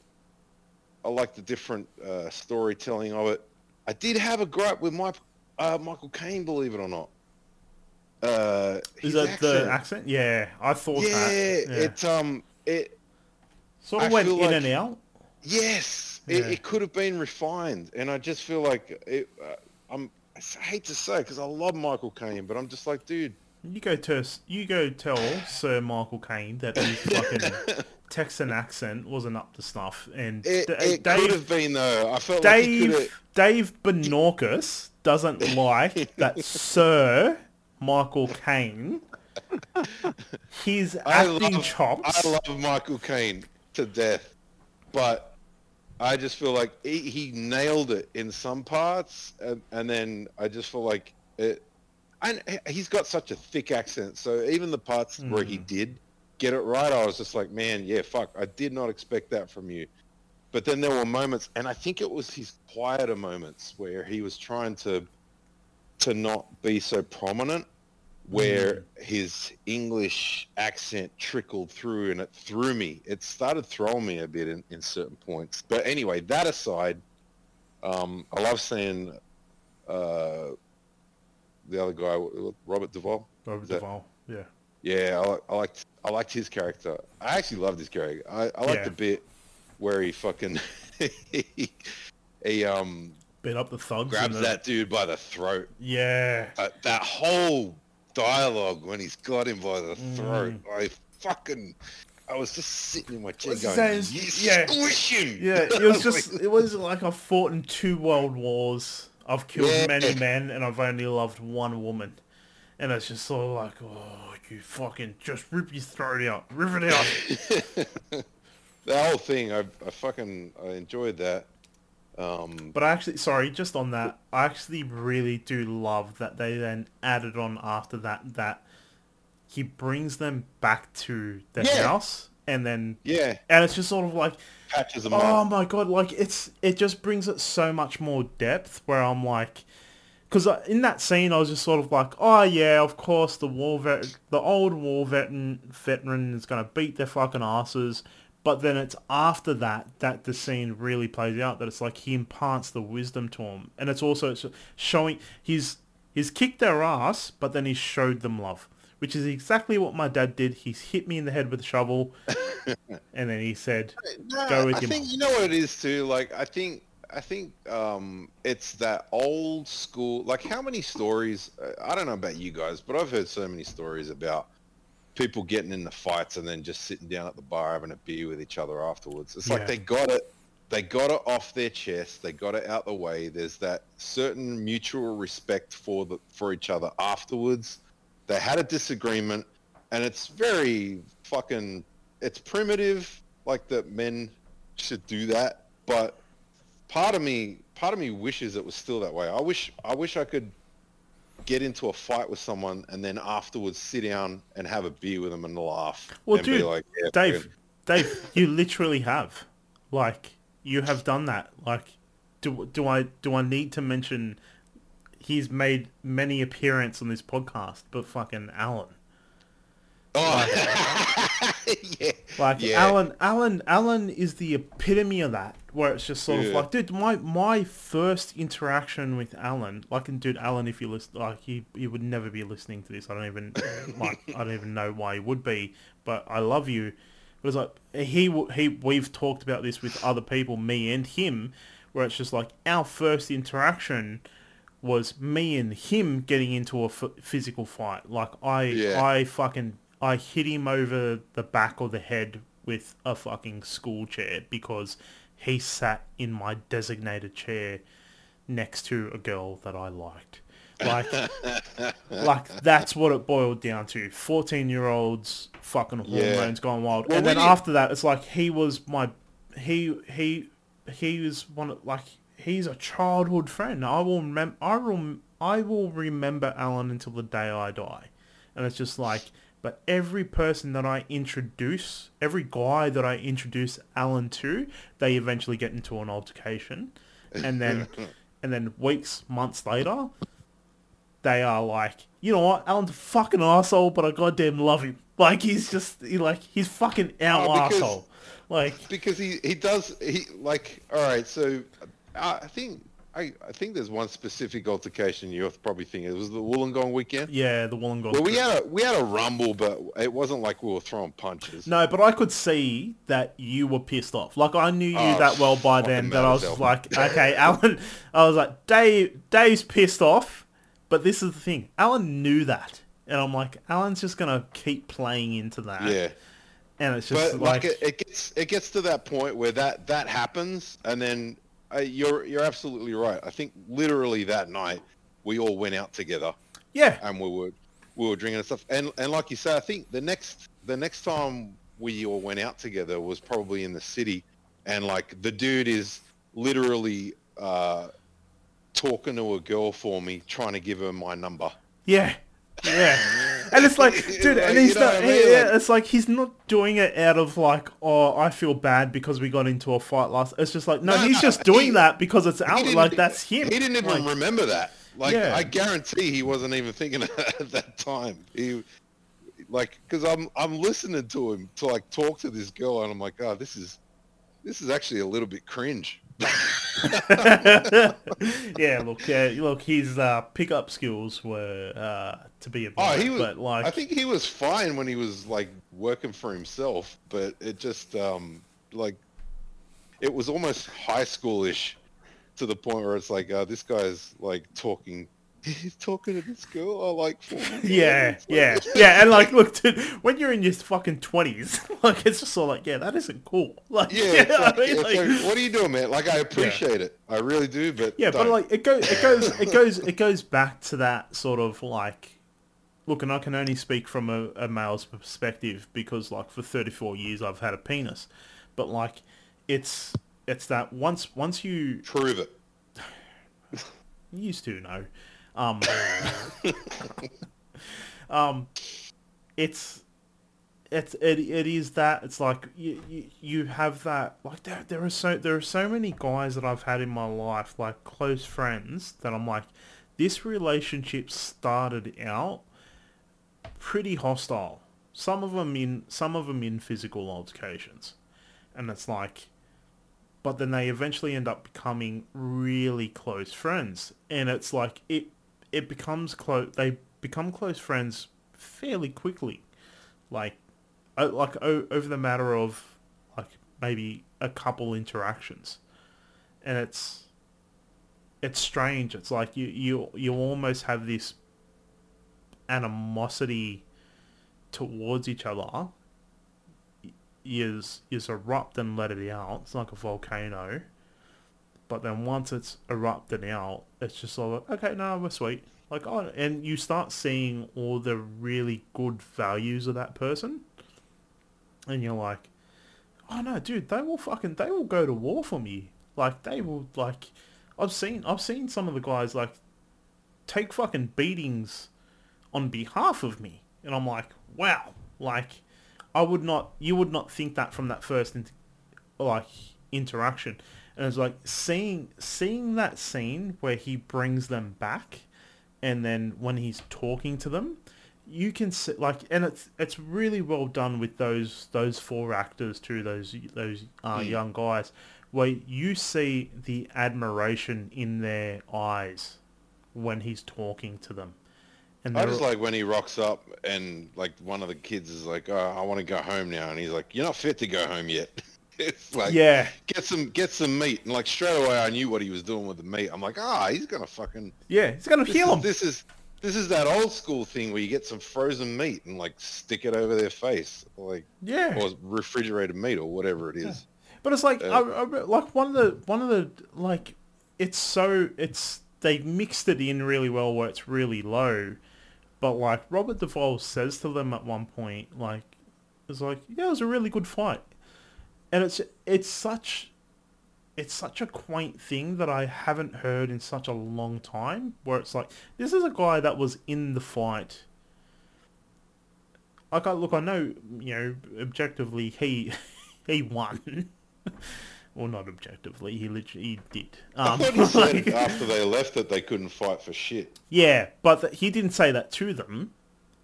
E: I liked the different uh, storytelling of it. I did have a gripe with my uh, Michael Caine, believe it or not. Uh,
F: is that the accent? Yeah, I thought
E: Yeah,
F: that. Yeah.
E: it um it
F: sort of
E: I
F: went in
E: like-
F: and out.
E: Yes, it,
F: Yeah.
E: it could have been refined, and I just feel like it. Uh, I'm. I hate to say because I love Michael Caine, but I'm just like, dude.
F: You go to you go tell Sir Michael Caine that his fucking Texan accent wasn't up to snuff, and
E: It,
F: D-
E: it
F: Dave
E: could have been though. I felt like
F: Dave
E: have.
F: Dave Benorcus doesn't like that Sir Michael Caine. His
E: I
F: acting
E: love,
F: chops.
E: I love Michael Caine to death, but I just feel like he, he nailed it in some parts, and, and then I just feel like it. And he's got such a thick accent, so even the parts where he did get it right, I was just like, man, yeah, fuck, I did not expect that from you. But then there were moments, and I think it was his quieter moments where he was trying to to not be so prominent, where his English accent trickled through, and it threw me. It started throwing me a bit in, in certain points. But anyway, that aside, um, I love seeing uh, the other guy, Robert Duvall.
F: Robert Duvall. Yeah.
E: Yeah, I, I liked I liked his character. I actually loved his character. I, I liked
F: Yeah.
E: the bit where he fucking he, he um
F: Beat up the thugs.
E: grabs
F: the-
E: that dude by the throat.
F: Yeah.
E: Uh, that whole dialogue when he's got him by the throat, I fucking, I was just sitting in my chair going? "You
F: Yeah.
E: squish him!"
F: Yeah, it was just it was like I've fought in two world wars. I've killed
E: Yeah.
F: many men and I've only loved one woman. And it's just sort of like, oh, you fucking just rip your throat out, rip it out.
E: the whole thing, I, I fucking, I enjoyed that. Um,
F: But I actually, sorry, just on that, I actually really do love that they then added on after that that he brings them back to the
E: Yeah.
F: house, and then
E: yeah,
F: and it's just sort of like,
E: patches them
F: oh
E: up.
F: my god, like it's it just brings it so much more depth. Where I'm like, because in that scene, I was just sort of like, oh yeah, of course the war vet, the old war veteran veteran is gonna beat their fucking asses. But then it's after that that the scene really plays out. That it's like he imparts the wisdom to him, and it's also it's showing he's he's kicked their ass, but then he showed them love, which is exactly what my dad did. He's hit me in the head with a shovel, and then he said,
E: No,
F: Go with
E: I
F: your
E: think
F: mum.
E: you know what it is too. Like I think I think um, it's that old school. Like how many stories? uh, I don't know about you guys, but I've heard so many stories about people getting in the fights and then just sitting down at the bar having a beer with each other afterwards. It's
F: Yeah.
E: like they got it. They got it off their chest. They got it out the way. There's that certain mutual respect for the for each other afterwards. They had a disagreement, and it's very fucking. It's primitive, like that men should do that. But part of me, part of me wishes it was still that way. I wish, I wish I could get into a fight with someone and then afterwards sit down and have a beer with them and laugh.
F: Well,
E: and
F: dude,
E: be like, yeah,
F: Dave, Dave, you literally have, like, you have done that. Like, do do I do I need to mention? He's made many appearances on this podcast, but fucking Alan,
E: Oh, yeah.
F: like
E: Yeah.
F: Alan, Alan, Alan is the epitome of that. Where it's just sort of like, dude, my my first interaction with Alan, like, and dude, Alan, if you listen, like, he he would never be listening to this. I don't even like, I don't even know why he would be, but I love you. But it's like he he we've talked about this with other people, me and him, where it's just like our first interaction was me and him getting into a f- physical fight. Like I
E: Yeah.
F: I fucking I hit him over the back or the head with a fucking school chair because he sat in my designated chair next to a girl that I liked. Like, like that's what it boiled down to. Fourteen-year-olds, fucking
E: Yeah.
F: hormones gone wild,
E: Well,
F: and then
E: did-
F: after that, it's like he was my, he he he was one of like he's a childhood friend. I will remember. I will I will remember Alan until the day I die, and it's just like. But every person that I introduce, every guy that I introduce Alan to, they eventually get into an altercation, and then, and then weeks, months later, they are like, you know what, Alan's a fucking asshole, but I goddamn love him. Like he's just he, like he's fucking our
E: Oh, because-
F: asshole. Like
E: because he he does he like all right so uh, i think I, I think there's one specific altercation you're probably thinking it was the wollongong weekend
F: yeah, the Wollongong.
E: well we had a we had a rumble but it wasn't like we were throwing punches
F: No, but I could see that you were pissed off. Like I knew you
E: Oh,
F: that well by then that I was
E: as
F: like, okay, Alan. I was like, Dave. Dave's pissed off, but this is the thing. Alan knew that, and I'm like, Alan's just gonna keep playing into that.
E: yeah
F: and it's just
E: but
F: like,
E: like, it, it gets it gets to that point where that that happens and then uh, you're you're absolutely right i think literally that night we all went out together
F: yeah,
E: and we were we were drinking and stuff. And and like you say, I think the next the next time we all went out together was probably in the city, and like the dude is literally uh, talking to a girl for me, trying to give her my number.
F: yeah, yeah. And it's like, dude,
E: Like,
F: and he's not.
E: I mean?
F: yeah,
E: Like-
F: it's like he's not doing it out of like, oh, I feel bad because we got into a fight last. It's just like, no,
E: No,
F: he's
E: no,
F: just doing
E: he-
F: that because it's out. Like that's him.
E: He didn't even
F: Like,
E: remember that. Like
F: Yeah.
E: I guarantee he wasn't even thinking of that at that time. He like because I'm I'm listening to him to like talk to this girl, and I'm like, oh, this is this is actually a little bit cringe.
F: yeah, look, yeah, look, his uh, pickup skills were uh, to be
E: Oh,
F: admired,
E: he was.
F: but like,
E: I think he was fine when he was like working for himself, but it just um like it was almost high schoolish to the point where it's like uh, this guy's like talking. He's talking to this girl I like. For
F: yeah, yeah, yeah, and like, look, dude, when you're in your fucking twenties, like, it's just of like, yeah, that isn't cool. Like,
E: Yeah,
F: you know
E: like,
F: what I mean? Like-
E: like, what are you doing, man? Like, I appreciate it. I really do, but
F: Yeah, but
E: don't.
F: like it goes, it goes, it goes, it goes back to that sort of like, look, and I can only speak from a, a male's perspective because like for 34 years I've had a penis, but like it's it's that once once you
E: Prove it.
F: you used to know, um, um, it's it's it, it is that it's like you, you you have that like there there are so there are so many guys that I've had in my life like close friends that I'm like this relationship started out pretty hostile. Some of them in some of them in physical altercations. And it's like but then they eventually end up becoming really close friends. And it's like it it becomes close they become close friends fairly quickly. Like o- like o- over the matter of like maybe a couple interactions. And it's it's strange. It's like you you you almost have this animosity towards each other. Is is erupt and let it out. It's like a volcano but then once it's erupted out it's just like okay no we're sweet. Like oh and you start seeing all the really good values of that person. And you're like, oh no, dude, they will fucking, they will go to war for me. Like they will, like, I've seen, I've seen some of the guys like take fucking beatings on behalf of me, and I'm like, wow, like, I would not, you would not think that from that first, in, like, interaction, and it's like seeing, seeing that scene where he brings them back, and then when he's talking to them, you can see like and it's it's really well done with those those four actors too those those uh, young guys where you see the admiration in their eyes when he's talking to them. And
E: I just like when he rocks up and like one of the kids is like, "Oh, I want to go home now," and he's like, "You're not fit to go home yet." it's like,
F: yeah.
E: get some get some meat, and like straight away I knew what he was doing with the meat. I'm like, ah, he's gonna fucking
F: yeah he's gonna heal him.
E: this is this is that old school thing where you get some frozen meat and like stick it over their face, like
F: yeah.
E: or refrigerated meat or whatever it is.
F: But it's like,
E: Uh,
F: I, I, like one of the one of the like, it's so it's they mixed it in really well where it's really low, but like Robert Duvall says to them at one point, like, it's like, yeah, it was a really good fight, and it's it's such. It's such a quaint thing that I haven't heard in such a long time. Where it's like, this is a guy that was in the fight. Like, I look, I know, you know, objectively, he he won. well, not objectively. He literally he did.
E: I
F: Um,
E: said
F: like-
E: after they left that they couldn't fight for shit.
F: yeah, but th- he didn't say that to them.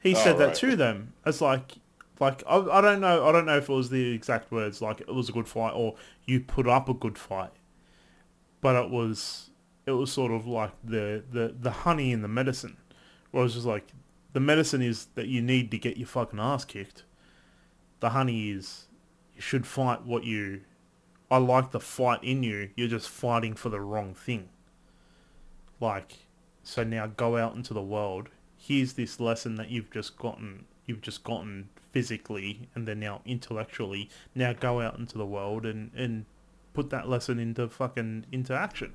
F: He
E: Oh,
F: said that to them. It's like, like I, I don't know. I don't know if it was the exact words, like it was a good fight or you put up a good fight. But it was, it was sort of like the the the honey in the medicine, where it was just like, the medicine is that you need to get your fucking ass kicked. The honey is, you should fight what you. I like the fight in you. You're just fighting for the wrong thing. Like, so now go out into the world. Here's this lesson that you've just gotten. You've just gotten physically, and then now intellectually. Now go out into the world and and put that lesson into fucking into action.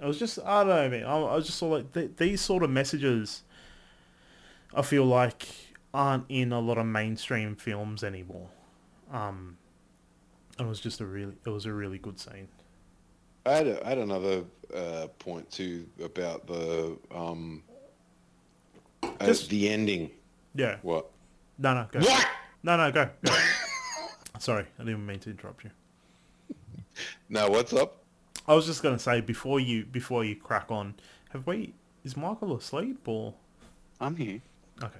F: I was just I don't know, man. I, I was just sort of like th- these sort of messages. I feel like aren't in a lot of mainstream films anymore. Um, it was just a really it was a really good scene.
E: I had, a, I had another uh, point too about the um, uh, the ending.
F: Yeah.
E: What?
F: No, no, go.
E: What?
F: No, no, go. go. Sorry, I didn't mean to interrupt you.
E: Now, what's up?
F: I was just gonna say before you before you crack on, have we? Is Michael asleep or?
G: I'm here.
F: Okay.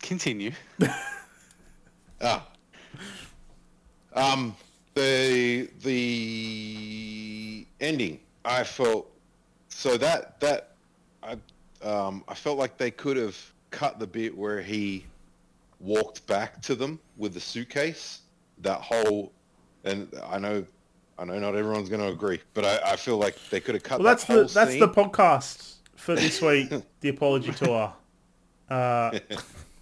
G: Continue.
E: Ah. Um, the the ending. I felt so that that I um I felt like they could have cut the bit where he walked back to them with the suitcase. That whole, and I know. I know not everyone's going to agree, but I, I feel like they could have cut
F: Well, that's
E: that whole
F: the that's
E: scene.
F: the podcast for this week. the apology tour. Uh,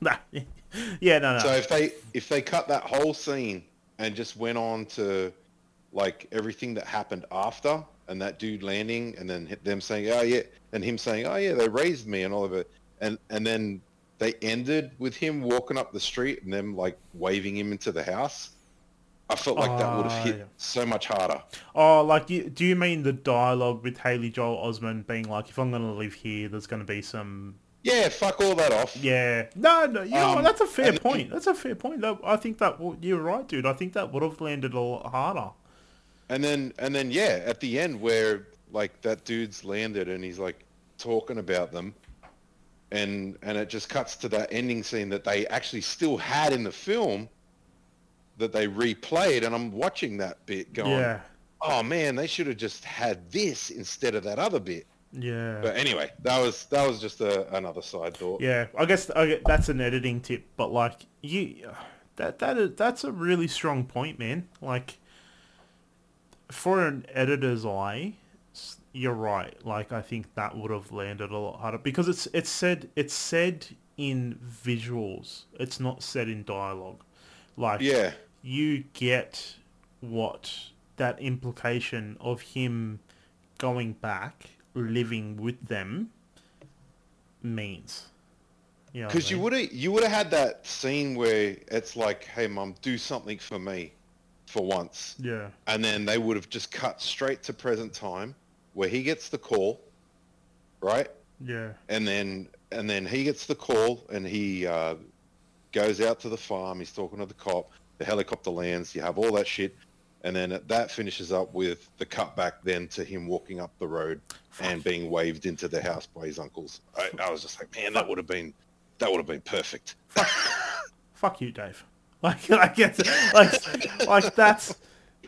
F: nah. yeah, no, no.
E: So if they if they cut that whole scene and just went on to like everything that happened after and that dude landing and then them saying oh yeah and him saying oh yeah they raised me and all of it and and then they ended with him walking up the street and them like waving him into the house I felt like that would have hit
F: yeah.
E: so much harder.
F: Oh, like, you, do you mean the dialogue with Haley Joel Osment being like, if I'm going to live here, there's going to be some...
E: Yeah, fuck all that off.
F: Yeah. No, no, you know?
E: Um,
F: That's a fair point. That's a fair point. That- I think that... You're right, dude. I think that would have landed a lot harder.
E: And then and then yeah, at the end where like that dude's landed and he's like talking about them and and it just cuts to that ending scene that they actually still had in the film that they replayed and I'm watching that bit going
F: Yeah.
E: oh man, they should have just had this instead of that other bit.
F: Yeah.
E: But anyway, that was that was just a, another side thought.
F: Yeah, I guess I gue- that's an editing tip, but like you, that that is, that's a really strong point, man. Like for an editor's eye, you're right. Like I think that would have landed a lot harder because it's it's said it's said in visuals. It's not said in dialogue. Like
E: Yeah.
F: you get what that implication of him going back, living with them means. You know what I
E: Because you would have you would have had that scene where it's like, "Hey, mum, do something for me, for once,"
F: Yeah.
E: and then they would have just cut straight to present time, where he gets the call, right?
F: Yeah.
E: And then and then he gets the call, and he uh, goes out to the farm. He's talking to the cop. The helicopter lands. You have all that shit, and then that finishes up with the cut back then to him walking up the road and being waved into the house by his uncles. I, I was just like, man, that would have been that would have been perfect.
F: Fuck you, Dave. Like I get like like that's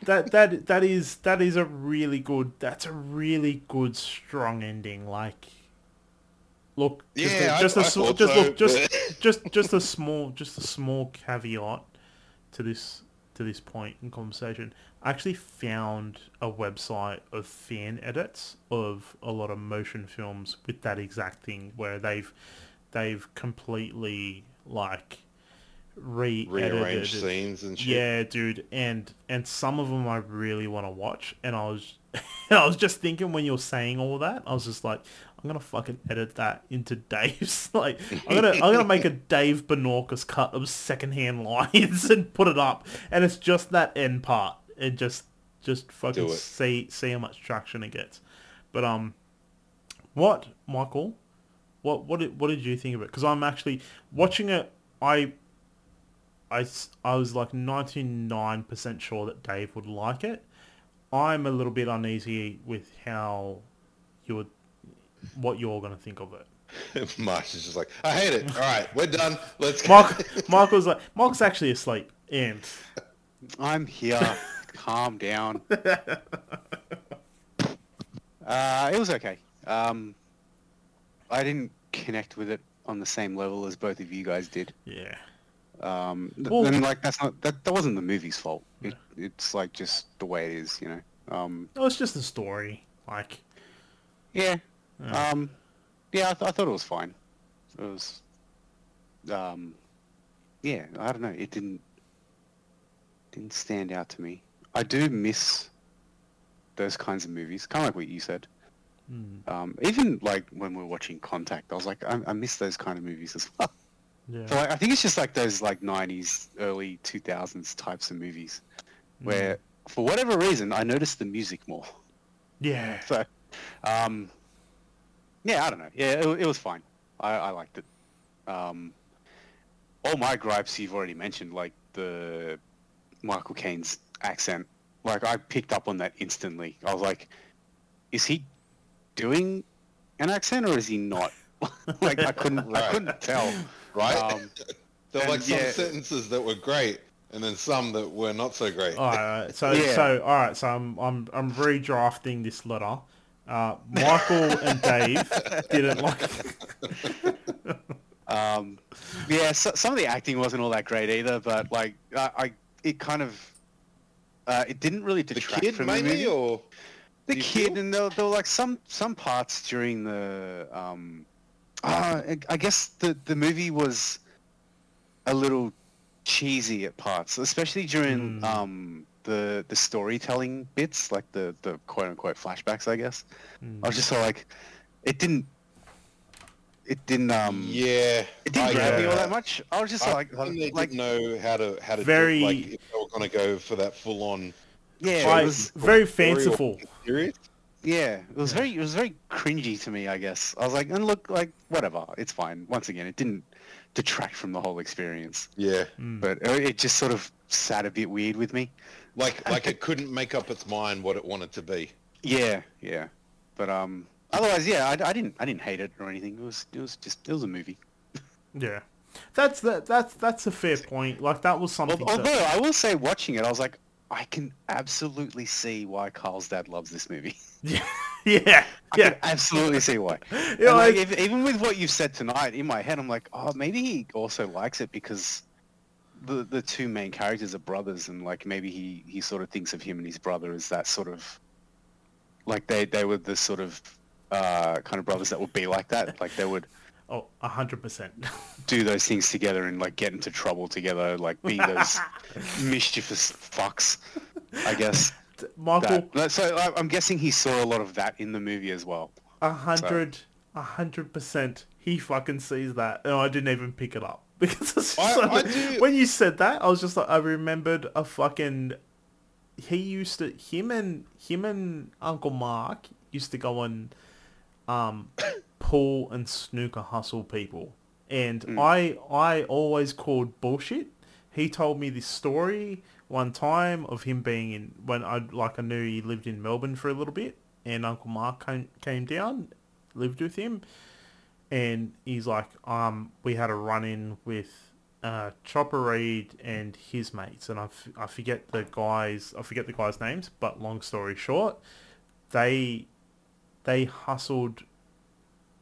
F: that that that is that is a really good that's a really good strong ending. Like look just
E: Yeah,
F: a,
E: I-
F: just a
E: I thought
F: just
E: so,
F: look just just just a small just a small caveat to this to this point in conversation. I actually found a website of fan edits of a lot of motion films with that exact thing where they've they've completely like re
E: Rearrange scenes and shit.
F: Yeah, dude, and and some of them I really want to watch, and I was and I was just thinking when you're saying all that, I was just like, I'm gonna fucking edit that into Dave's like I'm gonna I'm gonna make a Dave Benorcus cut of Secondhand Lions and put it up, and it's just that end part, and just just fucking see see how much traction it gets. But um, what Michael? What what did, what did you think of it? Because I'm actually watching it. I I, s- I was like 99% sure that Dave would like it. I'm a little bit uneasy with how you would, what you're going to think of it.
E: Marsh is just like, I hate it. All right, we're done. Let's go.
F: Mark, Michael's like, Mark's actually asleep. And
G: I'm here. Calm down. Uh, it was okay. Um, I didn't connect with it on the same level as both of you guys did.
F: yeah,
G: Um,
F: Well-
G: and like that's not that, that wasn't the movie's fault. It, it's like just the way it is, you know. Um,
F: no, it's just a story. Like,
G: yeah. Um, yeah, I, th- I thought it was fine. It was. Um, yeah, I don't know. It didn't didn't stand out to me. I do miss those kinds of movies, kind of like what you said. Um, even like when we were watching Contact, I was like, I, I miss those kind of movies as well.
F: Yeah,
G: So like, I think it's just like those like '90s, early 2000s types of movies, where for whatever reason I noticed the music more.
F: yeah,
G: So, um, yeah, I don't know. Yeah, it, it was fine. I, I liked it. Um, all my gripes you've already mentioned, like the Michael Caine's accent. Like I picked up on that instantly. I was like, is he doing an accent or is he not? like I couldn't, I couldn't tell.
E: Right?
G: Um,
E: there were like some
G: yeah.
E: sentences that were great, and then some that were not so great.
F: All right, all right. So,
G: Yeah.
F: so, all right. So, I'm, I'm, I'm redrafting this letter. Uh, Michael and Dave didn't like.
G: Um, yeah, so, some of the acting wasn't all that great either, but like I, I it kind of uh, it didn't really
E: the
G: detract
E: kid
G: from
E: maybe,
G: the movie.
E: or
G: the kid,
E: feel?
G: and there, there were like some some parts during the um, uh, I- I guess the the movie was a little cheesy at parts, especially during um the the storytelling bits, like the the quote unquote flashbacks. I guess I was just sort of like, it didn't. It didn't. Um,
E: yeah,
G: it didn't
E: I
G: grab
E: get
G: me all
E: that.
G: that much. I was just
E: I
G: like,
E: think they
G: like
E: didn't know how to how to
F: Very-
E: do, like if they were going to go for that full on.
G: Yeah,
F: I,
G: it was.
F: very fanciful.
E: Serious?
G: Yeah, it was very. It was very cringy to me. I guess I was like, and look, like whatever, it's fine. Once again, it didn't detract from the whole experience,
E: Yeah,
G: but it it just sort of sat a bit weird with me.
E: like like it couldn't make up its mind what it wanted to be.
G: Yeah, yeah, but um, otherwise, yeah, I, I didn't, I didn't hate it or anything. It was, it was just, it was a movie.
F: Yeah, that's that. That's that's a fair point. Like that was something.
G: Although
F: that-
G: I will say, watching it, I was like, I can absolutely see why Karl's dad loves this movie.
F: yeah, yeah,
G: I
F: yeah.
G: can absolutely see why.
F: Yeah,
G: like,
F: like-
G: if, even with what you've said tonight, in my head, I'm like, oh, maybe he also likes it because the the two main characters are brothers, and like maybe he he sort of thinks of him and his brother as that sort of like they they were the sort of uh, kind of brothers that would be like that, like they would
F: Oh, a hundred percent.
G: do those things together and like get into trouble together, like be those mischievous fucks, I guess.
F: Michael,
G: That, so I- I'm guessing he saw a lot of that in the movie as well.
F: a hundred, a hundred percent. He fucking sees that, and I didn't even pick it up because it's just
E: I-
F: so-
E: I
F: when you said that, I was just like, I remembered a fucking. He used to him and him and Uncle Mark used to go and um, pool and snooker hustle people, and I I always called bullshit. He told me this story one time of him being in when I like I knew he lived in Melbourne for a little bit, and Uncle Mark came came down, lived with him, and he's like, um, we had a run in with uh, Chopper Read and his mates, and I, f- I forget the guys, I forget the guys' names, but long story short, they they hustled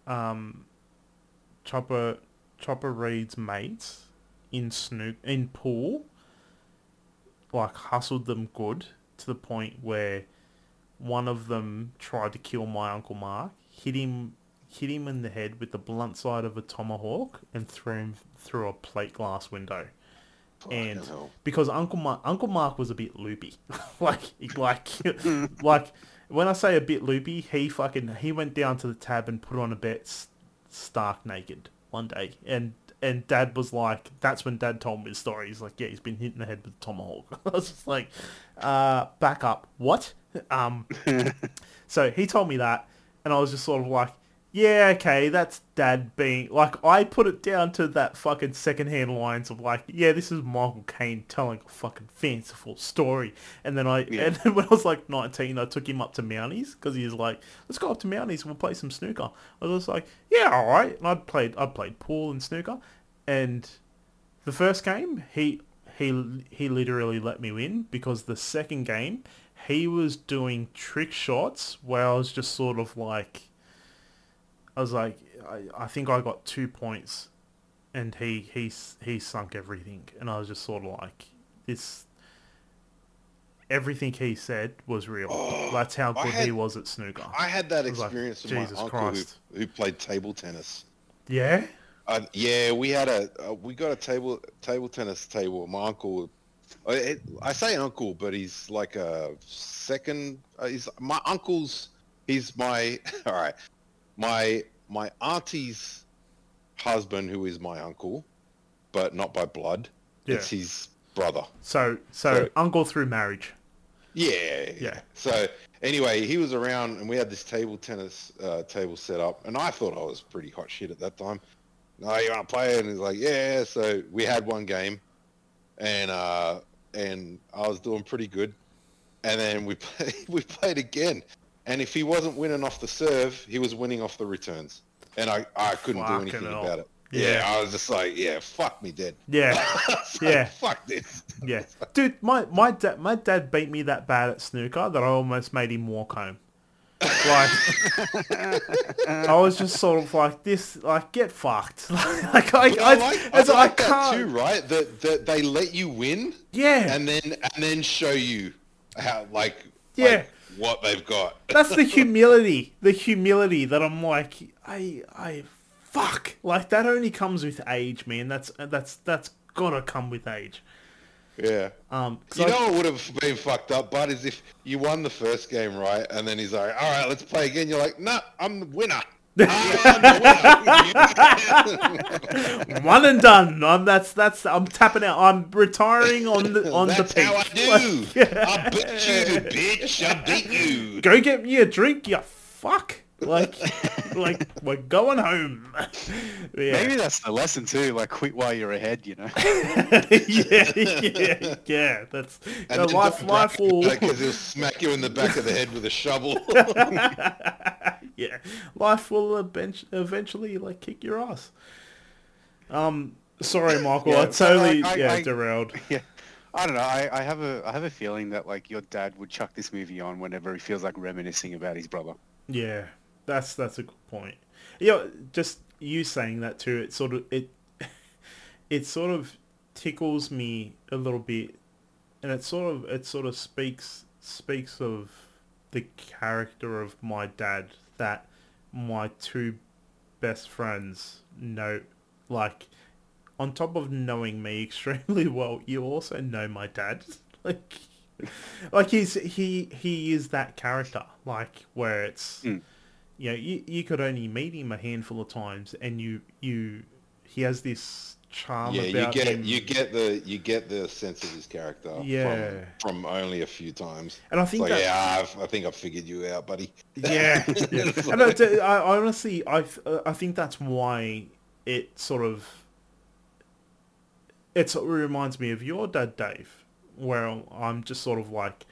F: um, Chopper Chopper Read's mates in snook in pool, like hustled them good to the point where one of them tried to kill my uncle Mark, hit him hit him in the head with the blunt side of a tomahawk, and threw him through a plate glass window. and because Uncle Mark, Uncle Mark was a bit loopy, like like like when I say a bit loopy, he fucking he went down to the tab and put on a bet s- stark naked one day, and and Dad was like, that's when Dad told me the story. He's like, yeah, he's been hit in the head with a tomahawk. I was just like, uh, back up, what? Um, so he told me that, and I was just sort of like, yeah, okay, that's Dad being like, I put it down to that fucking Secondhand Lions of like, yeah, this is Michael Caine telling a fucking fanciful story, and then I, and then when I was like nineteen, I took him up to Mounties because he was like, let's go up to Mounties, we'll play some snooker. I was like, yeah, all right, and I'd played, I played pool and snooker, and the first game, he he he literally let me win because the second game, he was doing trick shots where I was just sort of like, I was like, I, I think I got two points, and he he he sunk everything, and I was just sort of like, this. Everything he said was real. That's how good
E: had-
F: he was at snooker.
E: I had that
F: like,
E: experience with
F: Jesus
E: my uncle
F: Christ.
E: who, who played table tennis.
F: yeah.
E: Uh, yeah, we had a uh, we got a table table tennis table. My uncle, I, I say uncle, but he's like a second. Uh, he's my uncle's. He's my all right. My my auntie's husband, who is my uncle, but not by blood. It's his brother.
F: So so
E: So-
F: uncle through marriage.
E: Yeah,
F: Yeah.
E: So anyway, he was around, and we had this table tennis uh, table set up, and I thought I was pretty hot shit at that time. No, you want to play? And he's like, yeah. So we had one game, and uh, and I was doing pretty good, and then we play, we played again, and if he wasn't winning off the serve, he was winning off the returns, and I I couldn't do anything
F: hell.
E: about it.
F: Yeah.
E: Yeah. I was just like, yeah, fuck me dead.
F: Yeah.
E: Like,
F: Yeah.
E: fuck this.
F: Yeah, dude, my my dad my dad beat me that bad at snooker that I almost made him walk home. Like, I was just sort of like this, like get fucked. like I, I,
E: I like, I
F: as I
E: like that
F: can't.
E: too, right? That that they let you win,
F: Yeah,
E: and then and then show you how like
F: Yeah.
E: like, what they've got.
F: that's the humility, the humility that I'm like, I, I, fuck. Like that only comes with age, man. That's that's that's gotta come with age.
E: yeah.
F: Um,
E: You
F: I-
E: know what would have been fucked up, but is if you won the first game right, and then he's like, "All right, let's play again." You're like, "No, I'm the winner."
F: One and done. I'm that's that's I'm tapping out. I'm retiring on the on
E: That's
F: the peak.
E: how I do. I beat you, bitch. I beat you.
F: Go get me a drink, you fuck. Like, like we're going home. Yeah.
G: Maybe that's the lesson too. Like, quit while you're ahead. You know.
F: yeah, yeah, yeah. That's you know, life. Life will.
E: Because he'll smack you in the back of the head with a shovel.
F: yeah, life will eventually like kick your ass. Um, sorry, Michael.
G: Yeah,
F: I totally
G: I- I-
F: yeah
G: I-
F: derailed.
G: yeah. I don't know. I, I have a I have a feeling that like your dad would chuck this movie on whenever he feels like reminiscing about his brother.
F: Yeah, that's that's a good point. Yeah, just you saying that too. It sort of it it sort of tickles me a little bit, and it sort of it sort of speaks speaks of the character of my dad that my two best friends know. Like, on top of knowing me extremely well, you also know my dad. like, like he's he he is that character. Like where it's
G: Mm.
F: You know you you could only meet him a handful of times, and you you he has this charm
E: yeah, you
F: about
E: get
F: him.
E: you get the you get the sense of his character
F: Yeah.
E: from, from only a few times.
F: and I think
E: like,
F: that
E: yeah, I've, I think I figured you out, buddy.
F: Yeah, yeah. and I- I honestly, I, uh, I think that's why it sort of, it sort of reminds me of your dad, Dave, where I'm just sort of like,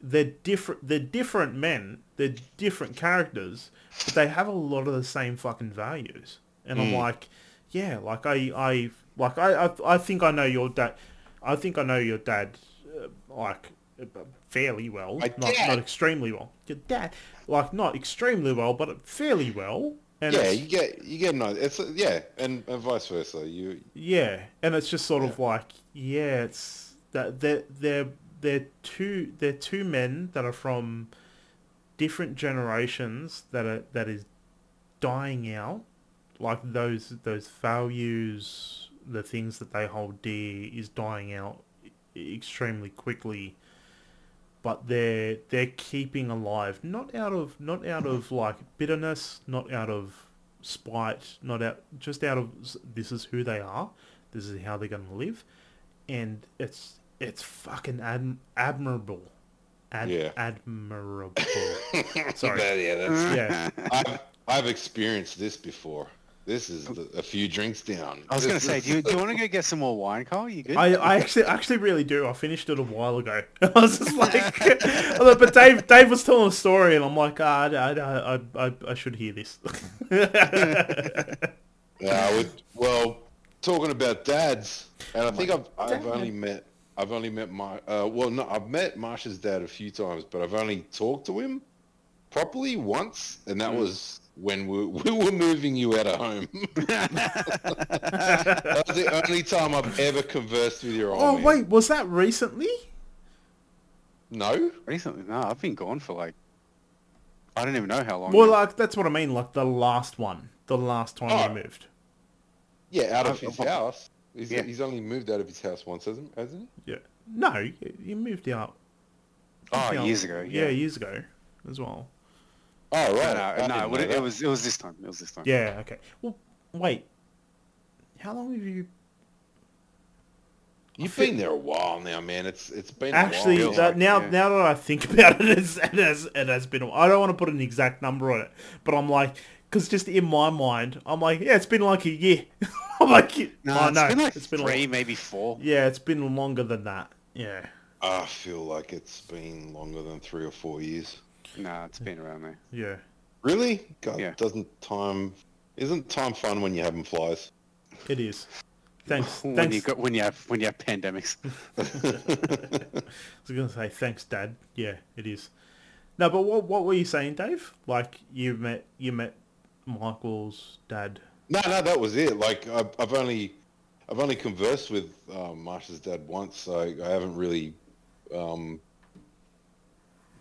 F: they're different, they're different men, they're different characters, but they have a lot of the same fucking values, and I'm like, yeah, like I, I, like I, I, I think I know your dad, I think I know your dad, uh, like uh, fairly well,
E: My
F: not
E: dad.
F: not extremely well. Your dad, like not extremely well, but fairly well. And
E: yeah, you get you get no. It's yeah, and, and vice versa. You
F: yeah, and it's just sort of like yeah, it's that they're they're they're two they're two men that are from different generations that are that is dying out. Like those those values, the things that they hold dear, is dying out extremely quickly. But they're they're keeping alive, not out of not out of like bitterness, not out of spite, not out just out of this is who they are, this is how they're gonna live, and it's it's fucking ad- admirable, ad-
E: Yeah.
F: admirable. Sorry,
E: Yeah, yeah, that's,
F: yeah.
E: I've I've experienced this before. This is the, a few drinks down.
G: I was gonna say, do you, do you want to go get some more wine, Karl? You good?
F: I, I actually actually really do. I finished it a while ago. I was just like, but Dave Dave was telling a story, and I'm like, ah, I, I, I, I, I should hear this.
E: Yeah, I would, well, talking about dads, and I think I've I've only met I've only met my uh, well no I've met Marsha's dad a few times, but I've only talked to him properly once, and that was when we, we were moving you out of home. that was the only time I've ever conversed with your old
F: oh
E: man.
F: wait, was that recently?
E: no,
G: Recently, no, I've been gone for like, I don't even know how long.
F: Well,
G: now.
F: like that's what I mean. Like the last one, the last time
E: Oh.
F: we moved.
E: yeah, out of
G: I've-
E: his
G: I've-
E: house. He's,
G: Yeah.
E: he's only moved out of his house once, hasn't hasn't he?
F: Yeah. No, you- you moved out.
G: oh,
F: Yeah,
G: years ago.
F: Yeah,
G: Yeah.
F: years ago, as well.
E: Oh right,
G: no,
E: I
G: no, it, it was it was this time. It was this time.
F: Yeah. Okay. Well, wait. How long have you
E: You've been there a while now, man. It's it's been
F: Actually,
E: a while.
F: that, now
G: yeah.
F: now that I think about it, it's, it has it has been. a- I don't want to put an exact number on it, but I'm like, because just in my mind, I'm like, yeah, it's been like a year. I'm like,
G: No,
F: oh
G: it's
F: no,
G: been like
F: it's been
G: three,
F: long.
G: maybe four.
F: Yeah, it's been longer than that. Yeah.
E: I feel like it's been longer than three or four years.
G: Nah, it's been around there.
F: Yeah.
E: Really? God,
G: Yeah.
E: doesn't time isn't time fun when you're having flies?
F: It is. Thanks.
G: When
F: thanks.
G: you got when you have when you have pandemics.
F: I was gonna say thanks, Dad. Yeah, it is. No, but what what were you saying, Dave? Like you met you met Michael's dad.
E: No, no, that was it. Like I've, I've only I've only conversed with um, Marsha's dad once, so I, I haven't really. Um,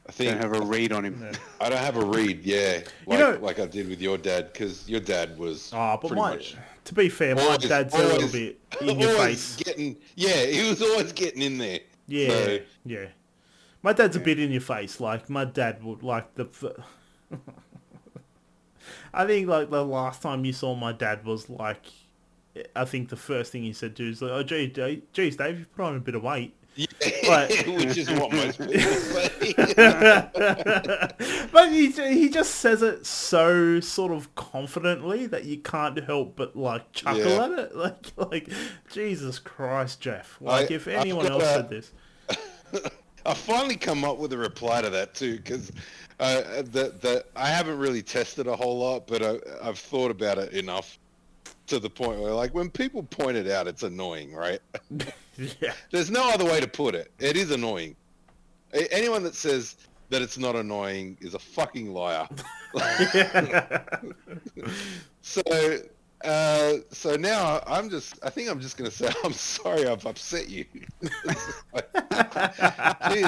E: I think
G: Don't have a read on him.
E: I don't have a read. Yeah, like
F: know-
E: like I did with your dad, because your dad was
F: Ah, but my
E: much
F: to be fair, my
E: always-
F: dad's a little bit in your face.
E: Getting yeah, he was always getting in there.
F: Yeah,
E: So-
F: yeah. My dad's a bit in your face. Like my dad would like the. I think like the last time you saw my dad was like, I think the first thing he said to you is like, "Oh, gee, Dave, geez, Dave, you put on a bit of weight." But-
E: which is what most people say.
F: but he he just says it so sort of confidently that you can't help but like chuckle
E: Yeah.
F: at it. Like like Jesus Christ, Jeff. Like
E: I-
F: if anyone else
E: a-
F: said this.
E: I finally come up with a reply to that too, because uh, the the I haven't really tested a whole lot, but I, I've thought about it enough to the point where, like, when people point it out, it's annoying, right?
F: Yeah.
E: There's no other way to put it. It is annoying. A- Anyone that says that it's not annoying is a fucking liar. so, uh, so now I'm just. I think I'm just gonna say I'm sorry I've upset you. Gee,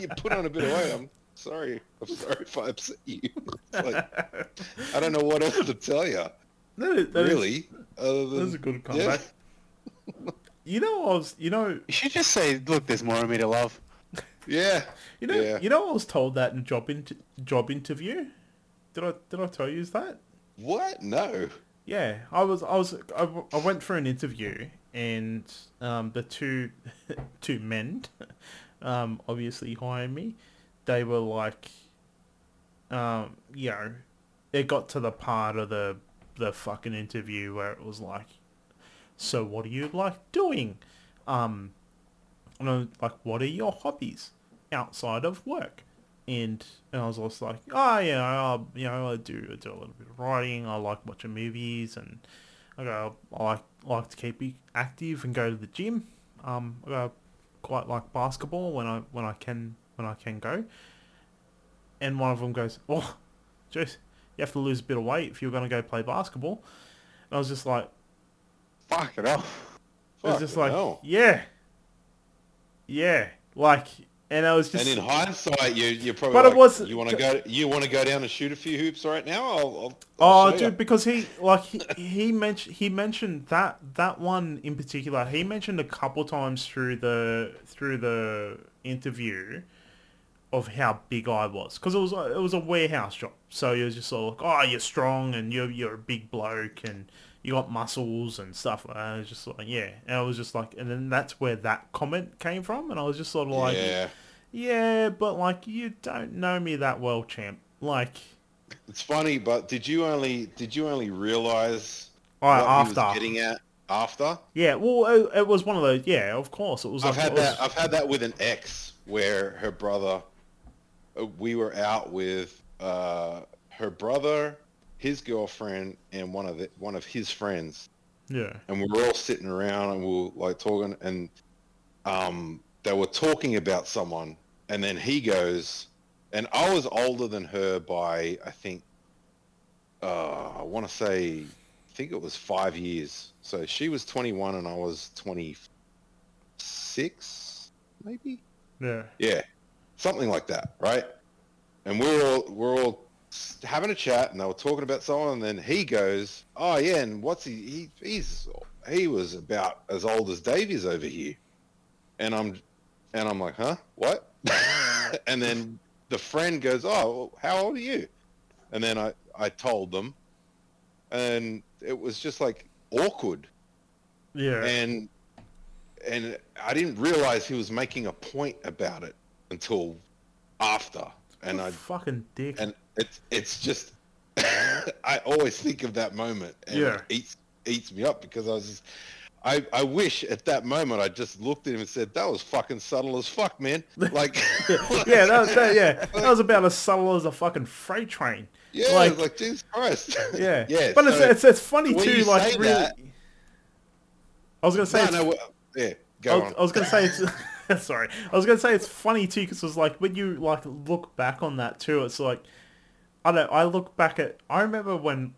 E: you put on a bit of weight. I'm sorry. I'm sorry if I upset you. It's like, I don't know what else to tell you.
F: That is, that is-
E: Really, other than,
F: that's a good
E: yeah.
F: You know, I was, you know,
G: You should just say, look, there's more of me to love.
E: Yeah.
F: you know,
E: Yeah.
F: you know, I was told that in job inter- job interview. Did I did I tell you that?
E: What? No.
F: Yeah, I was, I was, I, I went for an interview, and um, the two, two men, um, obviously hired me. They were like, um, you know, it got to the part of the the fucking interview where it was like, so what do you like doing? Um, like, what are your hobbies outside of work? And, and I was also like, oh yeah, I, you know, I do I do a little bit of writing. I like watching movies, and I go, I like like to keep active and go to the gym. Um, I go, quite like basketball when I when I can when I can go. And one of them goes, oh, jeez, you have to lose a bit of weight if you're going to go play basketball. And I was just like,
G: Fuck it off.
F: it was just like,
E: hell.
F: yeah, yeah, like, and I was just,
E: And in hindsight, you you probably
F: But it was-
E: you want to go you want to go down and shoot a few hoops right now. I'll, I'll,
F: Oh,
E: I'll show
F: dude,
E: ya.
F: because he like he, he mentioned he mentioned that that one in particular. He mentioned a couple times through the through the interview of how big I was because it was a- it was a warehouse job. So was just sort of like, oh, you're strong and you're you're a big bloke and you got muscles and stuff. And I was just like, yeah. And I was just like, and then that's where that comment came from. And I was just sort of like,
E: yeah,
F: yeah, but like you don't know me that well, champ. Like,
E: it's funny, but did you only did you only realize
F: Oh,
E: what he
F: after.
E: getting at after?
F: Yeah, well, it, it was one of those. Yeah, of course, it was.
E: I've
F: like,
E: had
F: was-
E: that. I've had that with an ex where her brother. We were out with uh, her brother, his girlfriend, and one of the, one of his friends,
F: yeah,
E: and we were all sitting around and we were like talking, and um, they were talking about someone, and then he goes, and I was older than her by I think, uh, I want to say, I think it was five years. So she was 21 and I was 26, maybe.
F: yeah,
E: Yeah, something like that, right? And we're all we're all having a chat, and they were talking about someone, and then he goes, "Oh yeah, and what's he? he he's he was about as old as Dave is over here," and I'm and I'm like, "Huh? What?" and then the friend goes, "Oh, well, how old are you?" And then I I told them, and it was just like awkward
F: yeah.
E: and and I didn't realize he was making a point about it until after, and I
F: fucking dick.
E: and it's it's just I always think of that moment, and
F: Yeah.
E: it eats eats me up because I was just. I, I wish at that moment I just looked at him and said, "That was fucking subtle as fuck, man." Like,
F: yeah, that, was- that, yeah, that was about as subtle as a fucking freight train.
E: yeah,
F: like-
E: like, Jesus Christ.
F: Yeah,
E: yeah.
F: But it's,
E: so-
F: it's it's funny too. Like really,
E: that-
F: I was gonna say
E: no,
F: it's
E: no, yeah.
F: I
E: Go
F: was,
E: on.
F: I was gonna say it's sorry. I was gonna say it's funny too because it's like when you like look back on that too. It's like I don't. I look back at. I remember when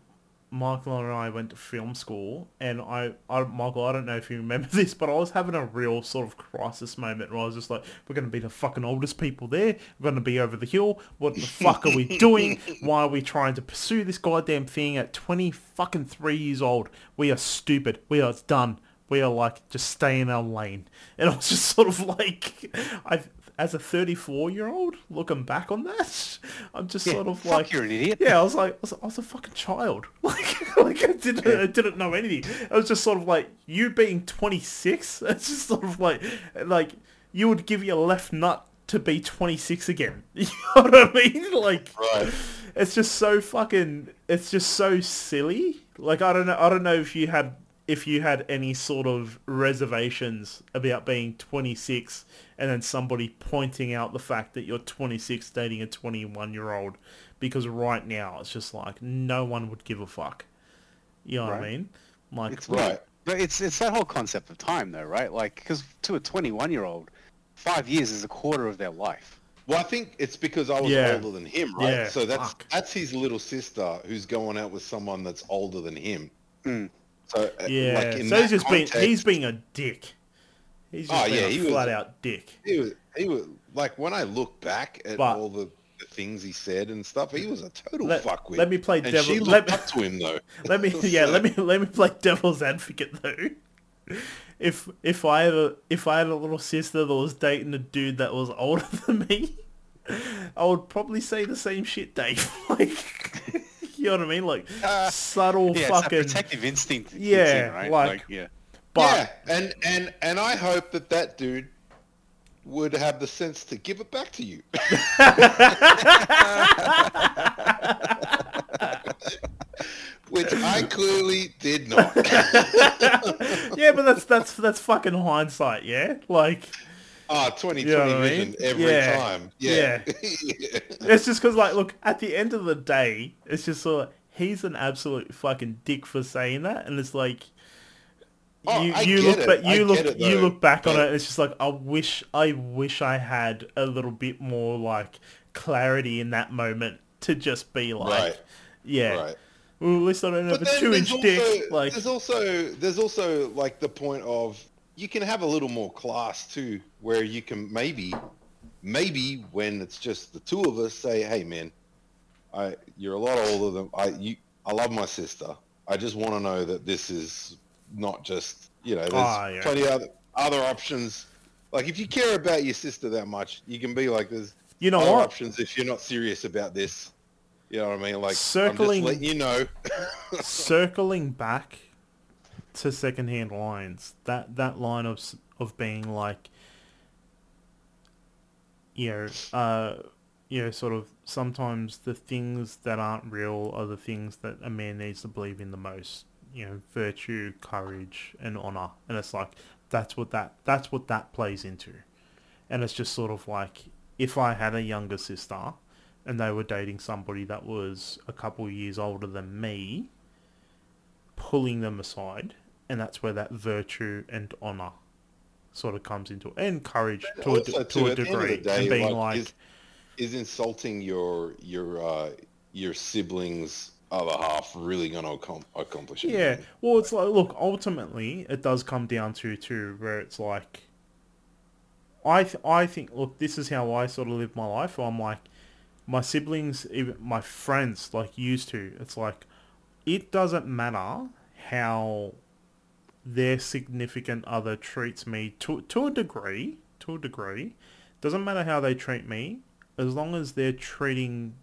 F: Michael and I went to film school, and I, I Michael, I don't know if you remember this, but I was having a real sort of crisis moment where I was just like, we're gonna be the fucking oldest people there. We're gonna be over the hill. What the fuck are we doing? Why are we trying to pursue this goddamn thing at twenty fucking three years old? We are stupid. We are done we are like just stay in our lane and i was just sort of like i as a 34 year old looking back on that, I'm just
G: Yeah,
F: sort of
G: fuck,
F: like,
G: you're an idiot.
F: Yeah, I was like, I was, I was a fucking child. Like, like I didn't, I didn't know anything. I was just sort of like, you being 26. It's just sort of like, like you would give your left nut to be 26 again. You know what I mean? Like,
E: Right.
F: it's just so fucking it's just so silly like i don't know i don't know if you had if you had any sort of reservations about being 26 and then somebody pointing out the fact that you're 26 dating a 21 year old because right now it's just like no one would give a fuck you know what i mean like
G: It's
E: Right.
G: But it's it's that whole concept of time, though, right? Like, because to a 21 year old, five years is a quarter of their life.
E: Well, I think it's because I was
F: Yeah.
E: older than him, right?
F: Yeah,
E: so that's
F: fuck.
E: that's his little sister who's going out with someone that's older than him.
G: Mm.
E: So uh,
F: yeah
E: like
F: so he's just being
E: context,
F: he's being a dick he's just
E: Oh, yeah,
F: a
E: he was-
F: flat out dick
E: he was he was like when I look back at
F: But-
E: all the, the things he said and stuff, he was a total
F: Let-
E: fuckwit.
F: let me play
E: and
F: devil-
E: She
F: let me-
E: up to him though.
F: Let me yeah, let me let me play devil's advocate though. If if I had a if I had a little sister that was dating a dude that was older than me, I would probably say the same shit, Dave. like you know what I mean? Like uh, subtle
G: Yeah, it's that
F: fucking
G: protective instinct.
F: Yeah,
G: in, right?
F: like-
G: yeah.
F: but
E: yeah, and and and I hope that that dude would have the sense to give it back to you. Which I clearly did not.
F: yeah, but that's that's that's fucking hindsight, yeah? Like
E: Ah, 2020
F: You know what I mean?
E: every
F: Yeah.
E: time. Yeah.
F: it's just because like look, at the end of the day, it's just sort of he's an absolute fucking dick for saying that and it's like
E: Oh,
F: you,
E: I
F: you look
E: it.
F: back
E: I
F: you look
E: it,
F: you look back on
E: but-
F: it and it's just like I wish I wish I had a little bit more like clarity in that moment to just be like
E: Right.
F: yeah
E: Right.
F: well, at least I don't have
E: But
F: a two-inch dick like
E: there's also there's also like the point of you can have a little more class too, where you can maybe maybe when it's just the two of us say, hey man, I you're a lot older than I you I love my sister. I just want to know that this is not just you know there's
F: Ah, yeah.
E: plenty other other options. Like if you care about your sister that much, you can be like there's
F: you know
E: other
F: what
E: options if you're not serious about this. You know what I mean? Like
F: Circling-
E: I'm just letting you know.
F: circling back to Secondhand Lions that that line of of being like you know uh you know sort of sometimes the things that aren't real are the things that a man needs to believe in the most you know virtue courage and honor. And it's like that's what that that's what that plays into. And it's just sort of like if i had a younger sister and they were dating somebody that was a couple years older than me pulling them aside, and that's where that virtue and honor sort of comes into and courage to a, to a
E: at the end of the
F: degree,
E: day,
F: and being
E: like,
F: like,
E: is, is insulting your your uh, your siblings other half really going to accomplish anything?
F: yeah. Well, it's like, look, ultimately, it does come down to to where it's like, I th- I think, look, this is how I sort of live my life. I'm like, my siblings, even my friends, like used to. It's like, it doesn't matter how their significant other treats me to to a degree. To a degree, doesn't matter how they treat me, as long as they're treating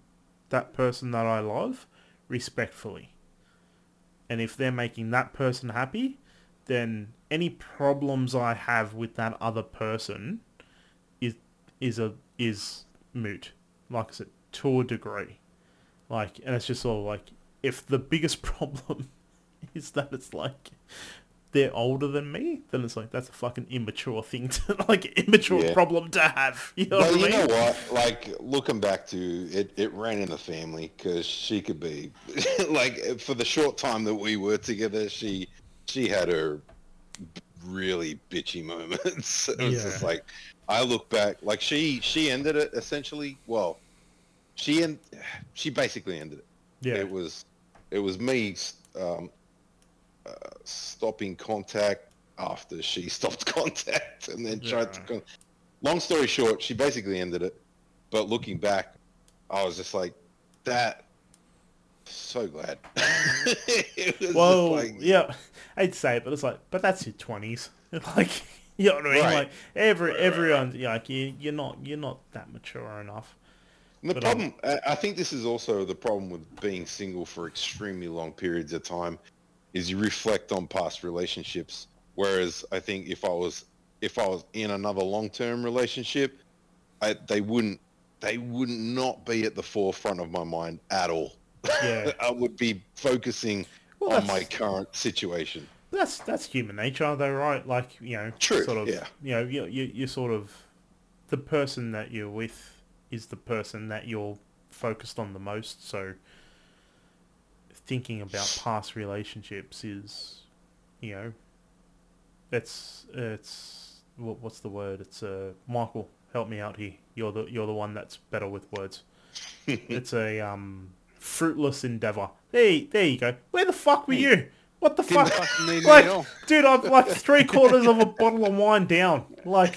F: that person that I love respectfully. And if they're making that person happy, then any problems I have with that other person is is a is moot. Like I said, to a degree. Like and it's just sort of like if the biggest problem is that it's like they're older than me, then it's like that's a fucking immature thing to like immature
E: Yeah.
F: problem to have. You know
E: But
F: what
E: you
F: mean?
E: know what? Like looking back to it, it ran in the family because she could be like for the short time that we were together, she she had her really bitchy moments. it was just
F: Yeah.
E: like I look back, like she she ended it essentially. Well, she and she basically ended it.
F: Yeah.
E: It was it was me um, uh, stopping contact after she stopped contact and then tried to.
F: Yeah.
E: Con- Long story short, she basically ended it. But looking back, I was just like, that. So glad.
F: Well,
E: like-
F: yeah, I'd say it, but it's like, but that's your twenties. Like, You know what I mean?
E: Right.
F: Like every everyone's like you, you're not you're not that mature enough.
E: And the
F: But, um,
E: problem, I I think this is also the problem with being single for extremely long periods of time, is you reflect on past relationships. Whereas I think if I was if I was in another long term relationship, I, they wouldn't they would not be at the forefront of my mind at all.
F: Yeah.
E: I would be focusing
F: Well,
E: on my current situation.
F: That's that's human nature, though, right? Like you know,
E: True,
F: sort of,
E: yeah.
F: you know, you you you sort of the person that you're with is the person that you're focused on the most. So thinking about past relationships is, you know, it's it's what, what's the word? It's uh, Michael. Help me out here. You're the you're the one that's better with words. it's a um fruitless endeavor. There, there you go. Where the fuck were you? What the fuck? like, dude, I'm like three quarters of a bottle of wine down. Like,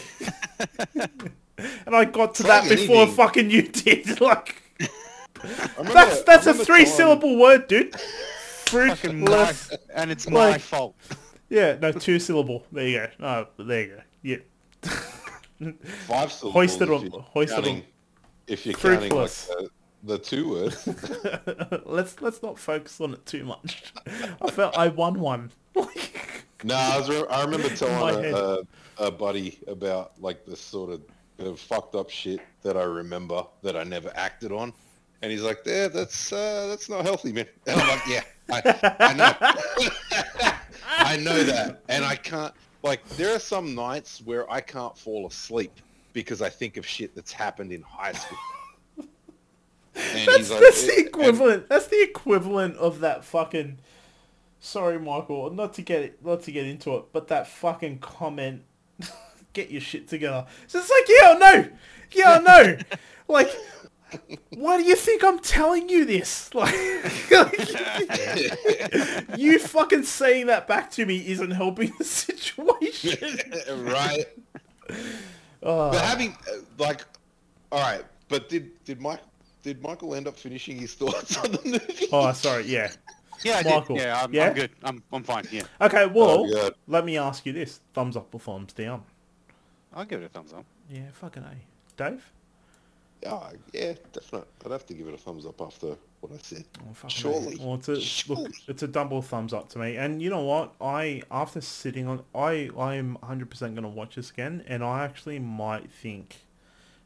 F: and I got to that
E: Fuck
F: before
E: anything.
F: fucking you did. Like,
E: remember-
F: that's
E: I
F: that's a three syllable word, dude.
G: Fucking my,
F: Fruitless.
G: and it's my
F: Like-
G: fault.
F: Yeah, no, two syllable. There you go. Oh, there you go. Yeah.
E: Five syllables.
F: Hoisted on-
E: you're
F: hoisted on-
E: If you're counting like the, the two words.
F: let's let's not focus on it too much. I felt I won one.
E: No, I, was re- I remember telling a, a, a buddy about like the sort of the fucked up shit that I remember that I never acted on, and he's like, "Yeah, that's uh, that's not healthy, man." And I'm like, "Yeah, I, I know, I know that, and I can't." Like, there are some nights where I can't fall asleep because I think of shit that's happened in high school. And
F: That's,
E: like,
F: that's the
E: "Eh," and-
F: equivalent. That's the equivalent of that fucking. Sorry, Michael. Not to get it, not to get into it, but that fucking comment. get your shit together. So it's like, yeah, I know, yeah, I know. like, why do you think I'm telling you this? Like, you fucking saying that back to me isn't helping the situation.
E: right?
F: Oh.
E: But having uh, like, all right. But did did Mike did Michael end up finishing his thoughts on the movie?
F: Oh, sorry. Yeah.
G: Yeah, I
F: Michael,
G: did. Yeah, I'm,
F: yeah?
G: I'm good. I'm, I'm fine. Yeah,
F: Okay. Well,
E: Oh,
F: let me ask you this: thumbs up or thumbs down?
G: I'll give it a thumbs up.
F: Yeah, fucking a. Dave?
E: Yeah, yeah, definitely. I'd have to give it a thumbs up after what I said.
F: Oh,
E: Surely.
F: A. Well, it's a,
E: Surely.
F: look, it's a double thumbs up to me. And you know what? I after sitting on, I I'm 100% gonna watch this again, and I actually might think,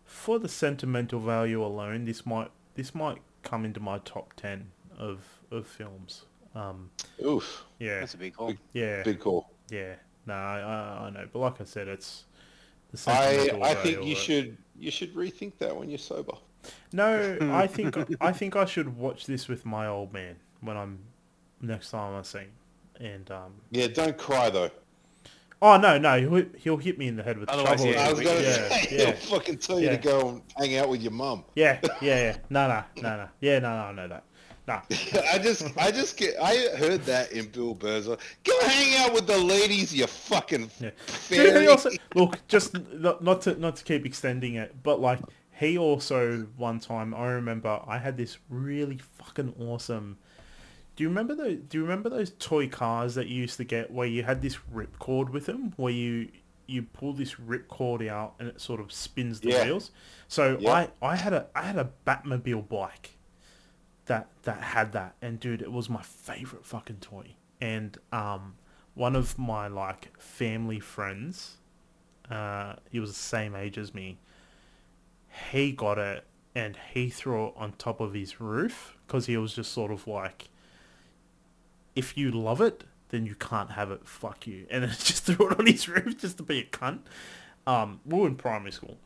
F: for the sentimental value alone, this might this might come into my top 10 of of films. Um,
E: Oof,
F: yeah,
G: That's a big call.
F: yeah,
E: big call.
F: yeah. No, I, I I know, but like I said, it's the
E: I
F: sentimental
E: I
F: value
E: think you should you should rethink that when you're sober.
F: No, I think I think I should watch this with my old man when I'm next time I see him. And um,
E: Yeah, don't cry though.
F: oh no, no, he'll, he'll hit me in the head with the
G: Otherwise,
F: shovel.
G: yeah,
E: I was gonna
F: yeah,
E: say
F: yeah,
E: he'll fucking tell you
F: Yeah.
E: to go and hang out with your mum.
F: yeah, yeah, yeah. No, no, no, no. Yeah, no, no, I know No.
E: I just, I just get, I heard that in Bill Burr's. Go hang out with the ladies, you fucking
F: Yeah.
E: fairy.
F: Dude, he also, look, just not, not to not to keep extending it, but like he also one time I remember I had this really fucking awesome. Do you remember those? Do you remember those toy cars that you used to get where you had this ripcord with them, where you you pull this ripcord out and it sort of spins the
E: Yeah.
F: wheels? So
E: Yeah.
F: I I had a I had a Batmobile bike that that had that. And dude it was my favorite fucking toy. And um one of my like family friends uh he was the same age as me. He got it and he threw it on top of his roof because he was just sort of like if you love it then you can't have it. Fuck you. And just threw it on his roof just to be a cunt. Um we were in primary school.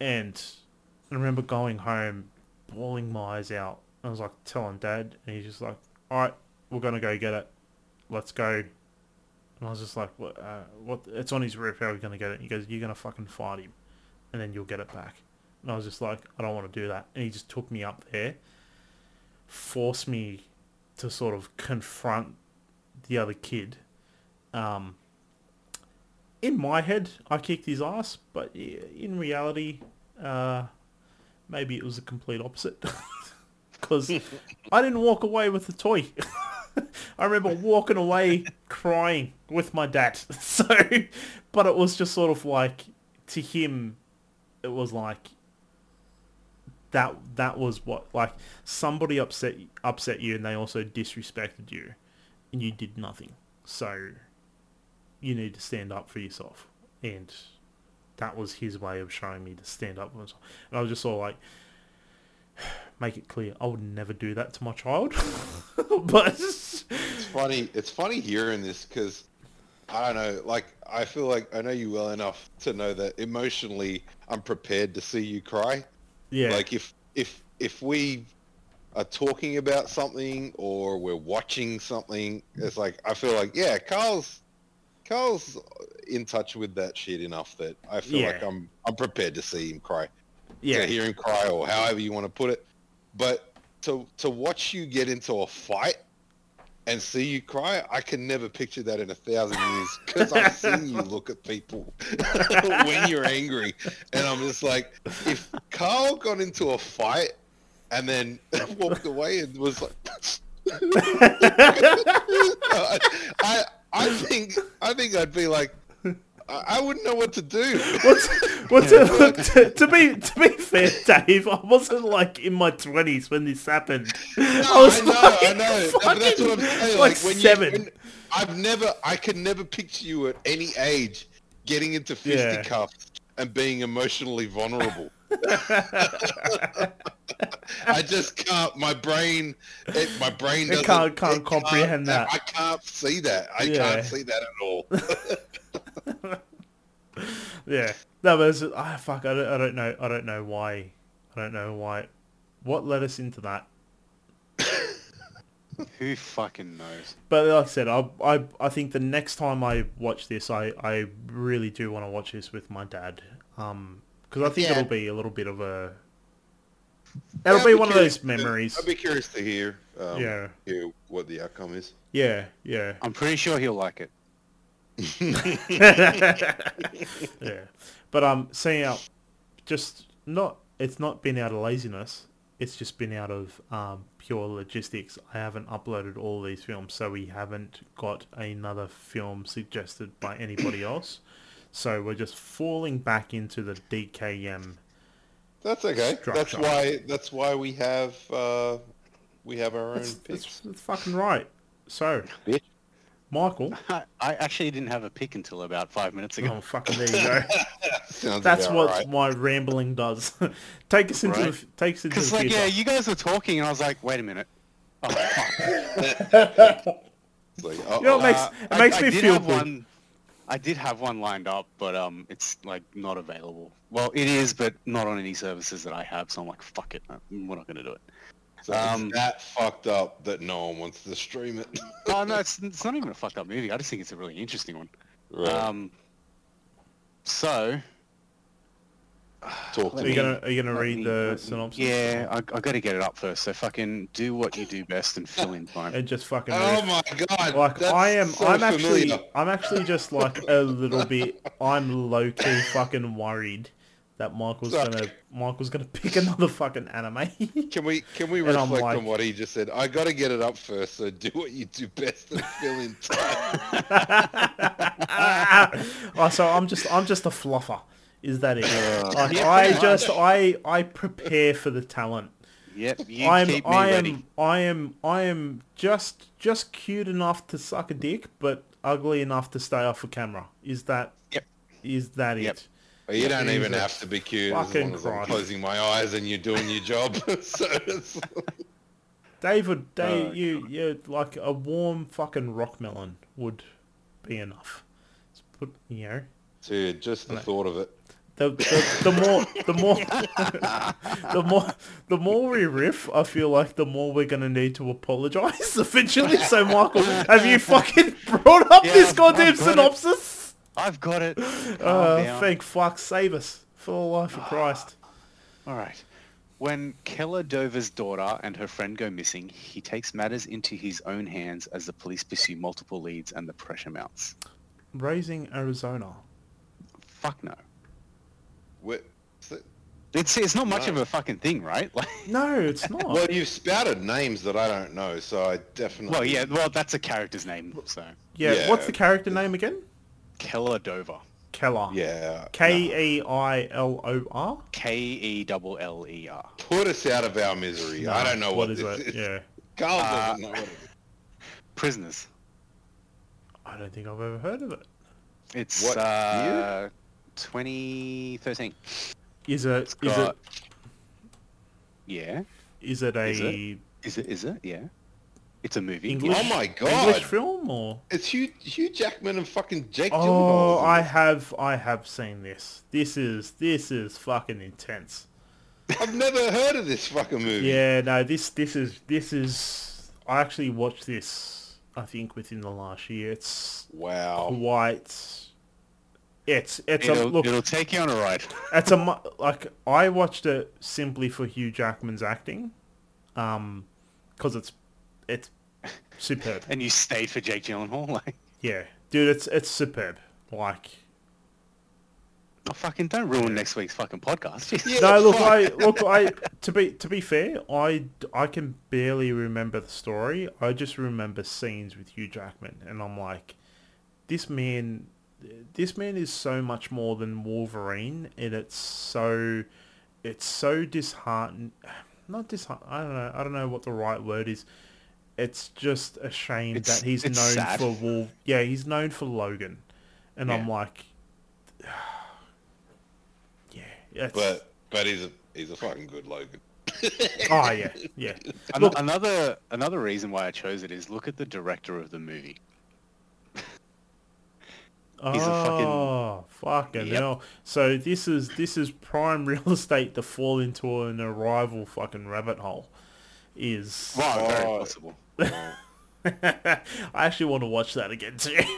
F: And I remember going home bawling my eyes out I was like telling dad and he's just like all right we're gonna go get it let's go and I was just like, what? Uh, what? It's on his roof. How are we going to get it? He goes, you're going to fucking fight him, and then you'll get it back. And I was just like, I don't want to do that. And he just took me up there, forced me to sort of confront the other kid. Um, in my head, I kicked his ass, but in reality, uh, maybe it was the complete opposite. Because I didn't walk away with the toy. I remember walking away crying with my dad. So, but it was just sort of like to him, it was like that. That was what like somebody upset upset you, and they also disrespected you, and you did nothing. So, you need to stand up for yourself, and that was his way of showing me to stand up for myself. And I was just sort of like, make it clear, I would never do that to my child. but
E: It's funny. It's funny hearing this because I don't know. Like I feel like I know you well enough to know that emotionally, I'm prepared to see you cry.
F: yeah,
E: Like if if if we are talking about something or we're watching something, it's like I feel like yeah, Karl's Karl's in touch with that shit enough that I feel like I'm I'm prepared to see him cry.
F: Yeah,
E: to hear him cry or however you want to put it. But to to watch you get into a fight and see you cry, I can never picture that in a thousand years because I've seen you look at people when you're angry, and I'm just like, if Karl got into a fight and then walked away and was like. I I think I think I'd be like I, I wouldn't know what to do.
F: What's, what's it, to, to be to be fair, Dave, I wasn't like in my twenties when this happened. I was
E: I know,
F: like,
E: I know. No, that's what I'm saying.
F: like,
E: Like, when
F: seven.
E: You, when, I've never, I can never picture you at any age getting into
F: Yeah.
E: fisticuffs and being emotionally vulnerable. I just can't. My brain, it, my brain
F: It
E: doesn't.
F: can't- can't comprehend that.
E: I can't see that. I
F: Yeah.
E: can't see that at all.
F: yeah, no, but it's, ah, fuck, I don't, I don't know, I don't know why, I don't know why, what led us into that.
G: Who fucking knows?
F: But like I said, I, I, I think the next time I watch this, I, I really do want to watch this with my dad. Um, because I think
E: Yeah.
F: it'll be a little bit of a, it'll
E: I'd
F: be one of
E: curious
F: those
E: to-
F: memories.
E: I'd be curious to hear. Um,
F: Yeah.
E: Hear what the outcome is.
F: Yeah, yeah,
G: I'm pretty sure he'll like it.
F: yeah. But um, seeing out, just not. It's not been out of laziness. It's just been out of um, pure logistics. I haven't uploaded all these films, so we haven't got another film suggested by anybody else. So we're just falling back into the DKM.
E: That's okay. That's why. That's why we have. Uh, we have our own
F: That's,
E: picks.
F: that's, that's fucking right. So,
E: Bitch.
F: Michael.
G: I, I actually didn't have a pick until about five minutes ago.
F: Oh, fucking there you go. That's what
E: right.
F: my rambling does. take us into
G: Right.
F: the, take us into
G: Because
F: the
G: like,
F: future.
G: yeah, you guys were talking, and I was like, wait a minute. Oh, fuck.
E: Like,
F: You know, it
E: uh-oh.
F: makes
G: Uh,
F: it makes
G: I,
F: me
G: I
F: feel good.
G: one. I did have one lined up, but um, it's like not available. Well, it is, but not on any services that I have. So I'm like, fuck it, we're not gonna do it.
E: So it's
G: Um,
E: that fucked up that no one wants to stream it.
G: Oh no, it's, it's not even a fucked up movie. I just think it's a really interesting one.
E: right.
G: Um, so
E: Talk to
F: Are
E: me.
F: you gonna are you gonna read
G: me-
F: the synopsis?
G: Yeah, I, I got to get it up first. So fucking do what you do best and fill in time.
F: And just fucking
E: Oh
F: read.
E: my god!
F: like I am
E: so
F: I'm actually. I'm actually just like a little bit I'm low key fucking worried that Michael's
E: Sorry.
F: gonna Michael's gonna pick another fucking anime.
E: Can we can we
F: And I'm
E: reflect
F: like-
E: on what he just said? I got to get it up first. So do what you do best and fill in time.
F: oh, so I'm just I'm just a fluffer. Is that it? Like,
G: Yeah,
F: I just
G: much.
F: I I prepare for the talent.
G: Yep, you
F: I'm
G: keep me
F: I
G: ready.
F: am I am I am just just cute enough to suck a dick, but ugly enough to stay off a camera. Is that
G: Yep.
F: is that
G: Yep.
F: it?
E: You don't even
F: Jesus
E: have to be cute as
F: fucking
E: long as I'm closing my eyes and you're doing your job. so it's,
F: David, oh, Dave,
E: Oh,
F: you you like a warm fucking rock melon would be enough. Just put you know
E: dude, just the thought of it.
F: The the, the more the more the more the more we riff, I feel like the more we're gonna need to apologise eventually. So Michael, have you fucking brought up
G: Yeah,
F: this goddamn
G: I've got it.
F: synopsis?
G: I've got it.
F: Uh, thank fuck, save us for the life of Christ.
G: All right. When Keller Dover's daughter and her friend go missing, he takes matters into his own hands as the police pursue multiple leads and the pressure mounts.
F: Raising Arizona.
G: Fuck no.
E: Wait,
G: It's it's not much of a fucking thing, right? Like,
F: No, it's not.
E: Well, you've spouted names that I don't know, so I definitely.
G: well, yeah, well, that's a character's name, so
F: yeah,
E: yeah.
F: what's the character name again?
G: Keller Dover,
F: Keller.
E: Yeah.
F: K E I L O R.
G: K E double L E R.
E: Put us out of our misery. I don't know what,
F: What is
E: this
F: it?
E: is.
F: Yeah.
E: Karl
G: Uh,
E: doesn't know what it is.
G: Prisoners.
F: I don't think I've ever heard of it.
G: It's
E: What
G: uh, 2013.
F: Is it?
G: It's
F: Is
G: got.
F: it?
G: Yeah.
F: Is it a
G: Is it? Is it? Is it? Yeah. It's a movie.
F: English?
E: Oh my god!
F: English film or?
E: It's Hugh, Hugh Jackman and fucking Jake
F: Oh,
E: Gyllenhaal.
F: I have, I have seen this. This is, this is fucking intense.
E: I've never heard of this fucking movie.
F: Yeah, no, this, this is, this is. I actually watched this. I think within the last year. It's
E: Wow.
F: quite. It's, it's a
G: It'll,
F: look.
G: it'll take you on a ride.
F: It's a like I watched it simply for Hugh Jackman's acting, um, because it's, it's superb.
G: and you stayed for Jake Gyllenhaal. Like,
F: Yeah, dude, it's it's superb. Like,
G: oh, fucking don't ruin next week's fucking podcast.
F: No, look, I look, I to be to be fair, I I can barely remember the story. I just remember scenes with Hugh Jackman, and I'm like, this man, this man is so much more than Wolverine, and it's so, it's so disheartening. Not disheart. I don't know. I don't know what the right word is. It's just a shame
G: It's-
F: that he's known
G: sad.
F: for Wolf. Yeah, he's known for Logan, and I'm like, yeah, it's,
E: But but he's a he's a fucking good Logan.
F: oh yeah, yeah. Look,
G: another another reason why I chose it is look at the director of the movie. He's a fucking-
F: oh, fucking
G: Yep.
F: hell. So this is this is prime real estate to fall into an arrival fucking rabbit hole. Is
G: Wow, very
E: Oh.
G: possible.
F: I actually want to watch that again too.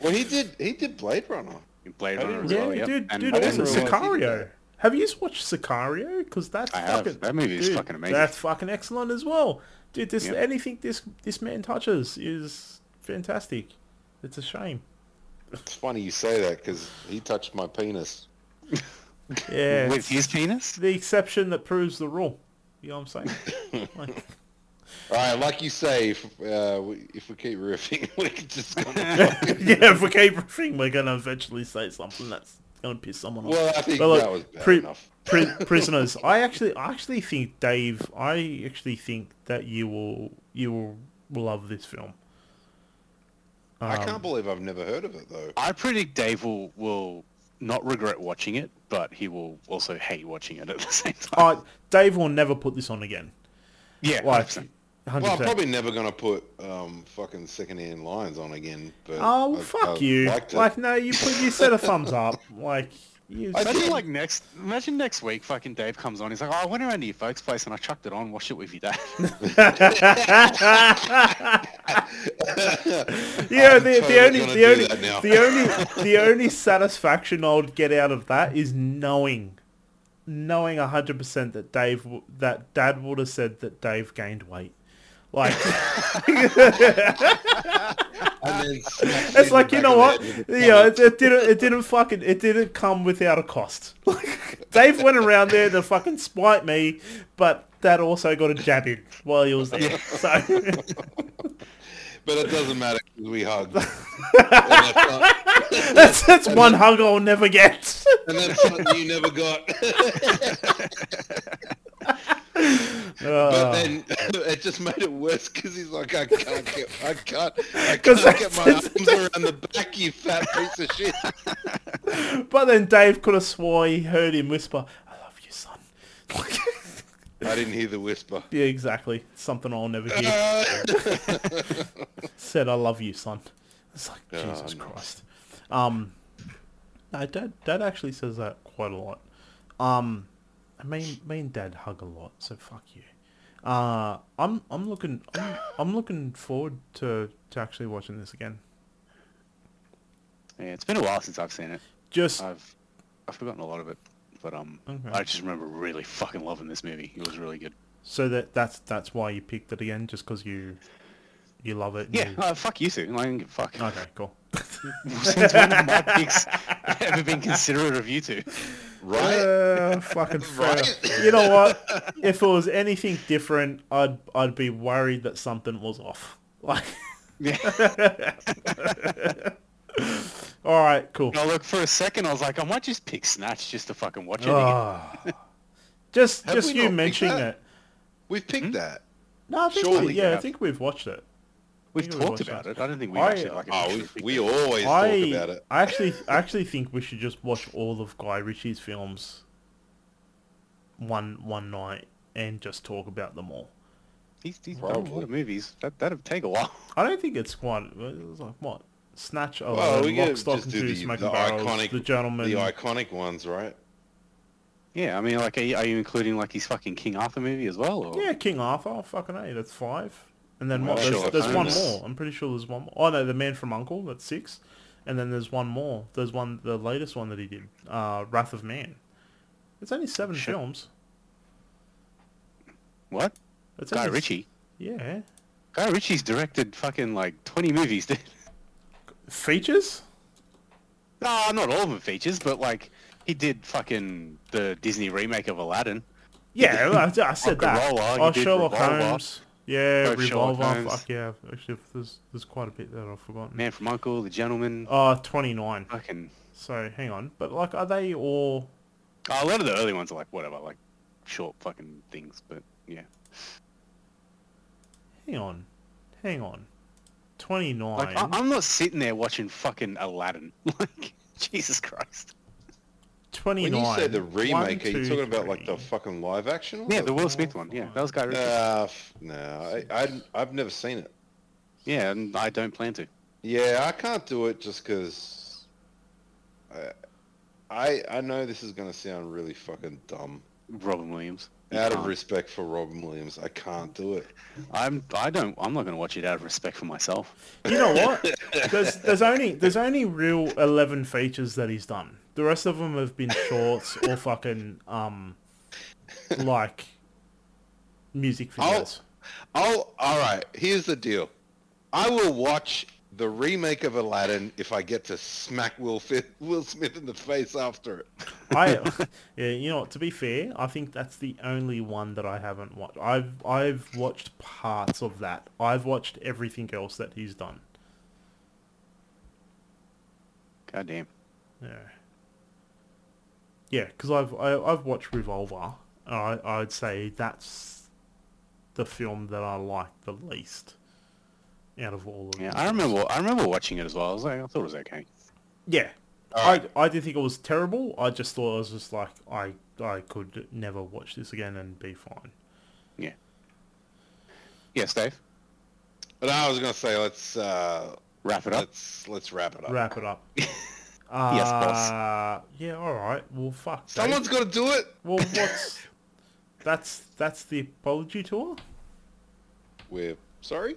E: Well, he did he did Blade Runner.
G: In Blade Runner
E: didn't
G: as
F: yeah,
G: well, yep.
F: dude,
G: And-
F: dude, also
E: didn't realize he did
F: Sicario. Have you watched Sicario? Because that's
G: I have.
F: fucking
G: That movie is
F: dude,
G: fucking amazing.
F: That's fucking excellent as well, dude. This
G: Yep.
F: anything this this man touches is fantastic. It's a shame.
E: It's funny you say that because he touched my penis.
F: Yeah,
G: With his penis?
F: the exception that proves the rule. You know what I'm saying? Like-
E: All right, like you say, if, uh, we, if we keep riffing, we can just. Gonna
F: yeah, if we keep riffing, we're gonna eventually say something that's gonna piss someone off.
E: well, I think
F: But look,
E: that was bad
F: pri-
E: enough.
F: pri- prisoners. I actually, I actually think Dave. I actually think that you will, you will love this film.
E: I
F: Um,
E: can't believe I've never heard of it though.
G: I predict Dave will, will not regret watching it, but he will also hate watching it at the same time.
F: Uh, Dave will never put this on again.
G: yeah,
F: Like,
G: 100%.
F: hundred
E: Well, I'm probably never gonna put um, fucking secondhand Lions on again. But
F: Oh
E: I-
F: fuck
E: I
F: you!
E: liked it.
F: Like no, you put you set a thumbs up. Like you.
E: I
G: Imagine
E: did.
G: like next, imagine next week, fucking Dave comes on. He's like, "Oh, I went around to your folks' place and I chucked it on, watched it with your dad."
F: Yeah, the, the only the only the only the only satisfaction I would get out of that is knowing, knowing hundred percent that Dave that Dad would have said that Dave gained weight. Like
E: And then
F: it's like you know what,
E: the head with
F: you know, it, it didn't it didn't fucking it didn't come without a cost. Like Dave went around there to fucking spite me, but that also got a jab in while he was there. So.
E: But it doesn't matter 'cause we hugged. that's not-
F: That's that's one hug I'll never get.
E: and that's something you never got. But then it just made it worse because he's like, I can't get, I can't, I can't get my arms around the back, you fat piece of shit.
F: but then Dave could have swore he heard him whisper, "I love you, son."
E: I didn't hear the whisper.
F: yeah, exactly. Something I'll never hear.
E: Uh,
F: Said, "I love you, son." It's like
E: Oh,
F: Jesus. Christ. Um, no, Dad. Dad actually says that quite a lot. Um, I mean, me and Dad hug a lot, so fuck you. Uh, I'm I'm looking I'm, I'm looking forward to to actually watching this again.
G: yeah, it's been a while since I've seen it.
F: Just
G: I've I've forgotten a lot of it, but um,
F: Okay.
G: I just remember really fucking loving this movie. It was really good.
F: so that that's that's why you picked it again, just because you you love it.
G: Yeah,
F: you-
G: uh, fuck you too. I don't give a fuck.
F: Okay, cool.
G: Since when have my picks ever been considerate of you two?
E: right?
F: Uh, fucking fair.
E: Right?
F: You know what? If it was anything different, I'd I'd be worried that something was off. Like, Yeah. all right, cool.
G: No, look, for a second, I was like, I might just pick Snatch just to fucking watch it again.
F: Ah. just
E: Have
F: just you mentioning it.
E: We've picked that.
F: No, I think
E: Surely
F: we,
E: you
F: yeah, I think we've watched it.
G: We've talked about
F: that.
G: it. I don't think we've
F: I-
G: actually like.
E: Oh, we, we always
F: I
E: talk about it.
F: I actually I actually think we should just watch all of Guy Ritchie's films one one night and just talk about them all.
G: He's, he's done a lot of movies. That that'd take a while.
F: I don't think it's quite. It was like what Snatch, oh,
E: Well,
F: uh,
E: we
F: Lock,
E: could
F: Stock,
E: just
F: and
E: do
F: Two
E: the,
F: Smoking
E: the
F: Barrels,
E: iconic,
F: The Gentlemen.
E: the iconic ones, right?
G: Yeah, I mean, like, are you, are you including like his fucking King Arthur movie as well? Or?
F: Yeah, King Arthur. Oh, fucking a, that's five. And then
E: Well.
F: There's,
E: Sherlock
F: there's one more. I'm pretty sure there's one more. Oh no, The Man from Uncle. That's six. And then there's one more. There's one, the latest one that he did, uh, Wrath of Man. It's only seven
G: Shit.
F: films.
G: What?
F: It's
G: Guy
F: only-
G: Ritchie.
F: Yeah.
G: Guy Ritchie's directed fucking like 20 movies, dude.
F: Features?
G: No, not all of them features, but like he did fucking the Disney remake of Aladdin.
F: Yeah, I, said that.
G: Roller,
F: Oh, Sherlock
G: Revolver.
F: Holmes. Yeah,
G: Both
F: Revolver. Fuck yeah. Actually, there's there's quite a bit that I've forgotten.
G: Man from Uncle, The Gentlemen.
F: Oh, 29.
G: Fucking.
F: So hang on, but like, are they all?
G: Oh, a lot of the early ones are like whatever, like short fucking things. But yeah,
F: Hang on, hang on. 29.
G: like I- I'm not sitting there watching fucking Aladdin. Like Jesus Christ.
F: 29.
E: When you say the remake,
F: One,
E: are you
F: two,
E: talking about like the fucking live action? one?
G: Yeah, the Will Smith one. Yeah, that was Guy Ritchie.
E: Nah, f- no, I, I, I've never seen it.
G: Yeah, and I don't plan to.
E: Yeah, I can't do it just because I, I, I know this is gonna sound really fucking dumb.
G: Robin Williams. You
E: Out of
G: can't.
E: respect for Robin Williams, I can't do it.
G: I'm. I don't. I'm not going to watch it out of respect for myself.
F: You know what? There's there's only there's only real 11 features that he's done. The rest of them have been shorts or fucking um like music videos.
E: Oh, all right. Here's the deal. I will watch the remake of Aladdin if I get to smack Will, Fi- Will Smith in the face after it.
F: I yeah, you know? To be fair, I think that's the only one that I haven't watched. I've I've watched parts of that. I've watched everything else that he's done.
G: God damn.
F: Yeah. Yeah, because I've I, I've watched Revolver. and I I'd say that's the film that I like the least out of all of
G: Yeah,
F: them.
G: I remember. I remember watching it as well. I was like, I thought it was okay.
F: Yeah.
E: Alright.
F: I, I didn't think it was terrible. I just thought it was just like I I could never watch this again and be fine.
G: Yeah. Yes, Dave.
E: But I was gonna say let's uh,
G: Wrap it up.
E: let's let's wrap it up.
F: Wrap it up. uh,
G: Yes, boss.
F: Yeah, all right. Well, fuck. Dave.
E: Someone's got to do it.
F: Well, what's that's that's the apology tour.
E: We're sorry.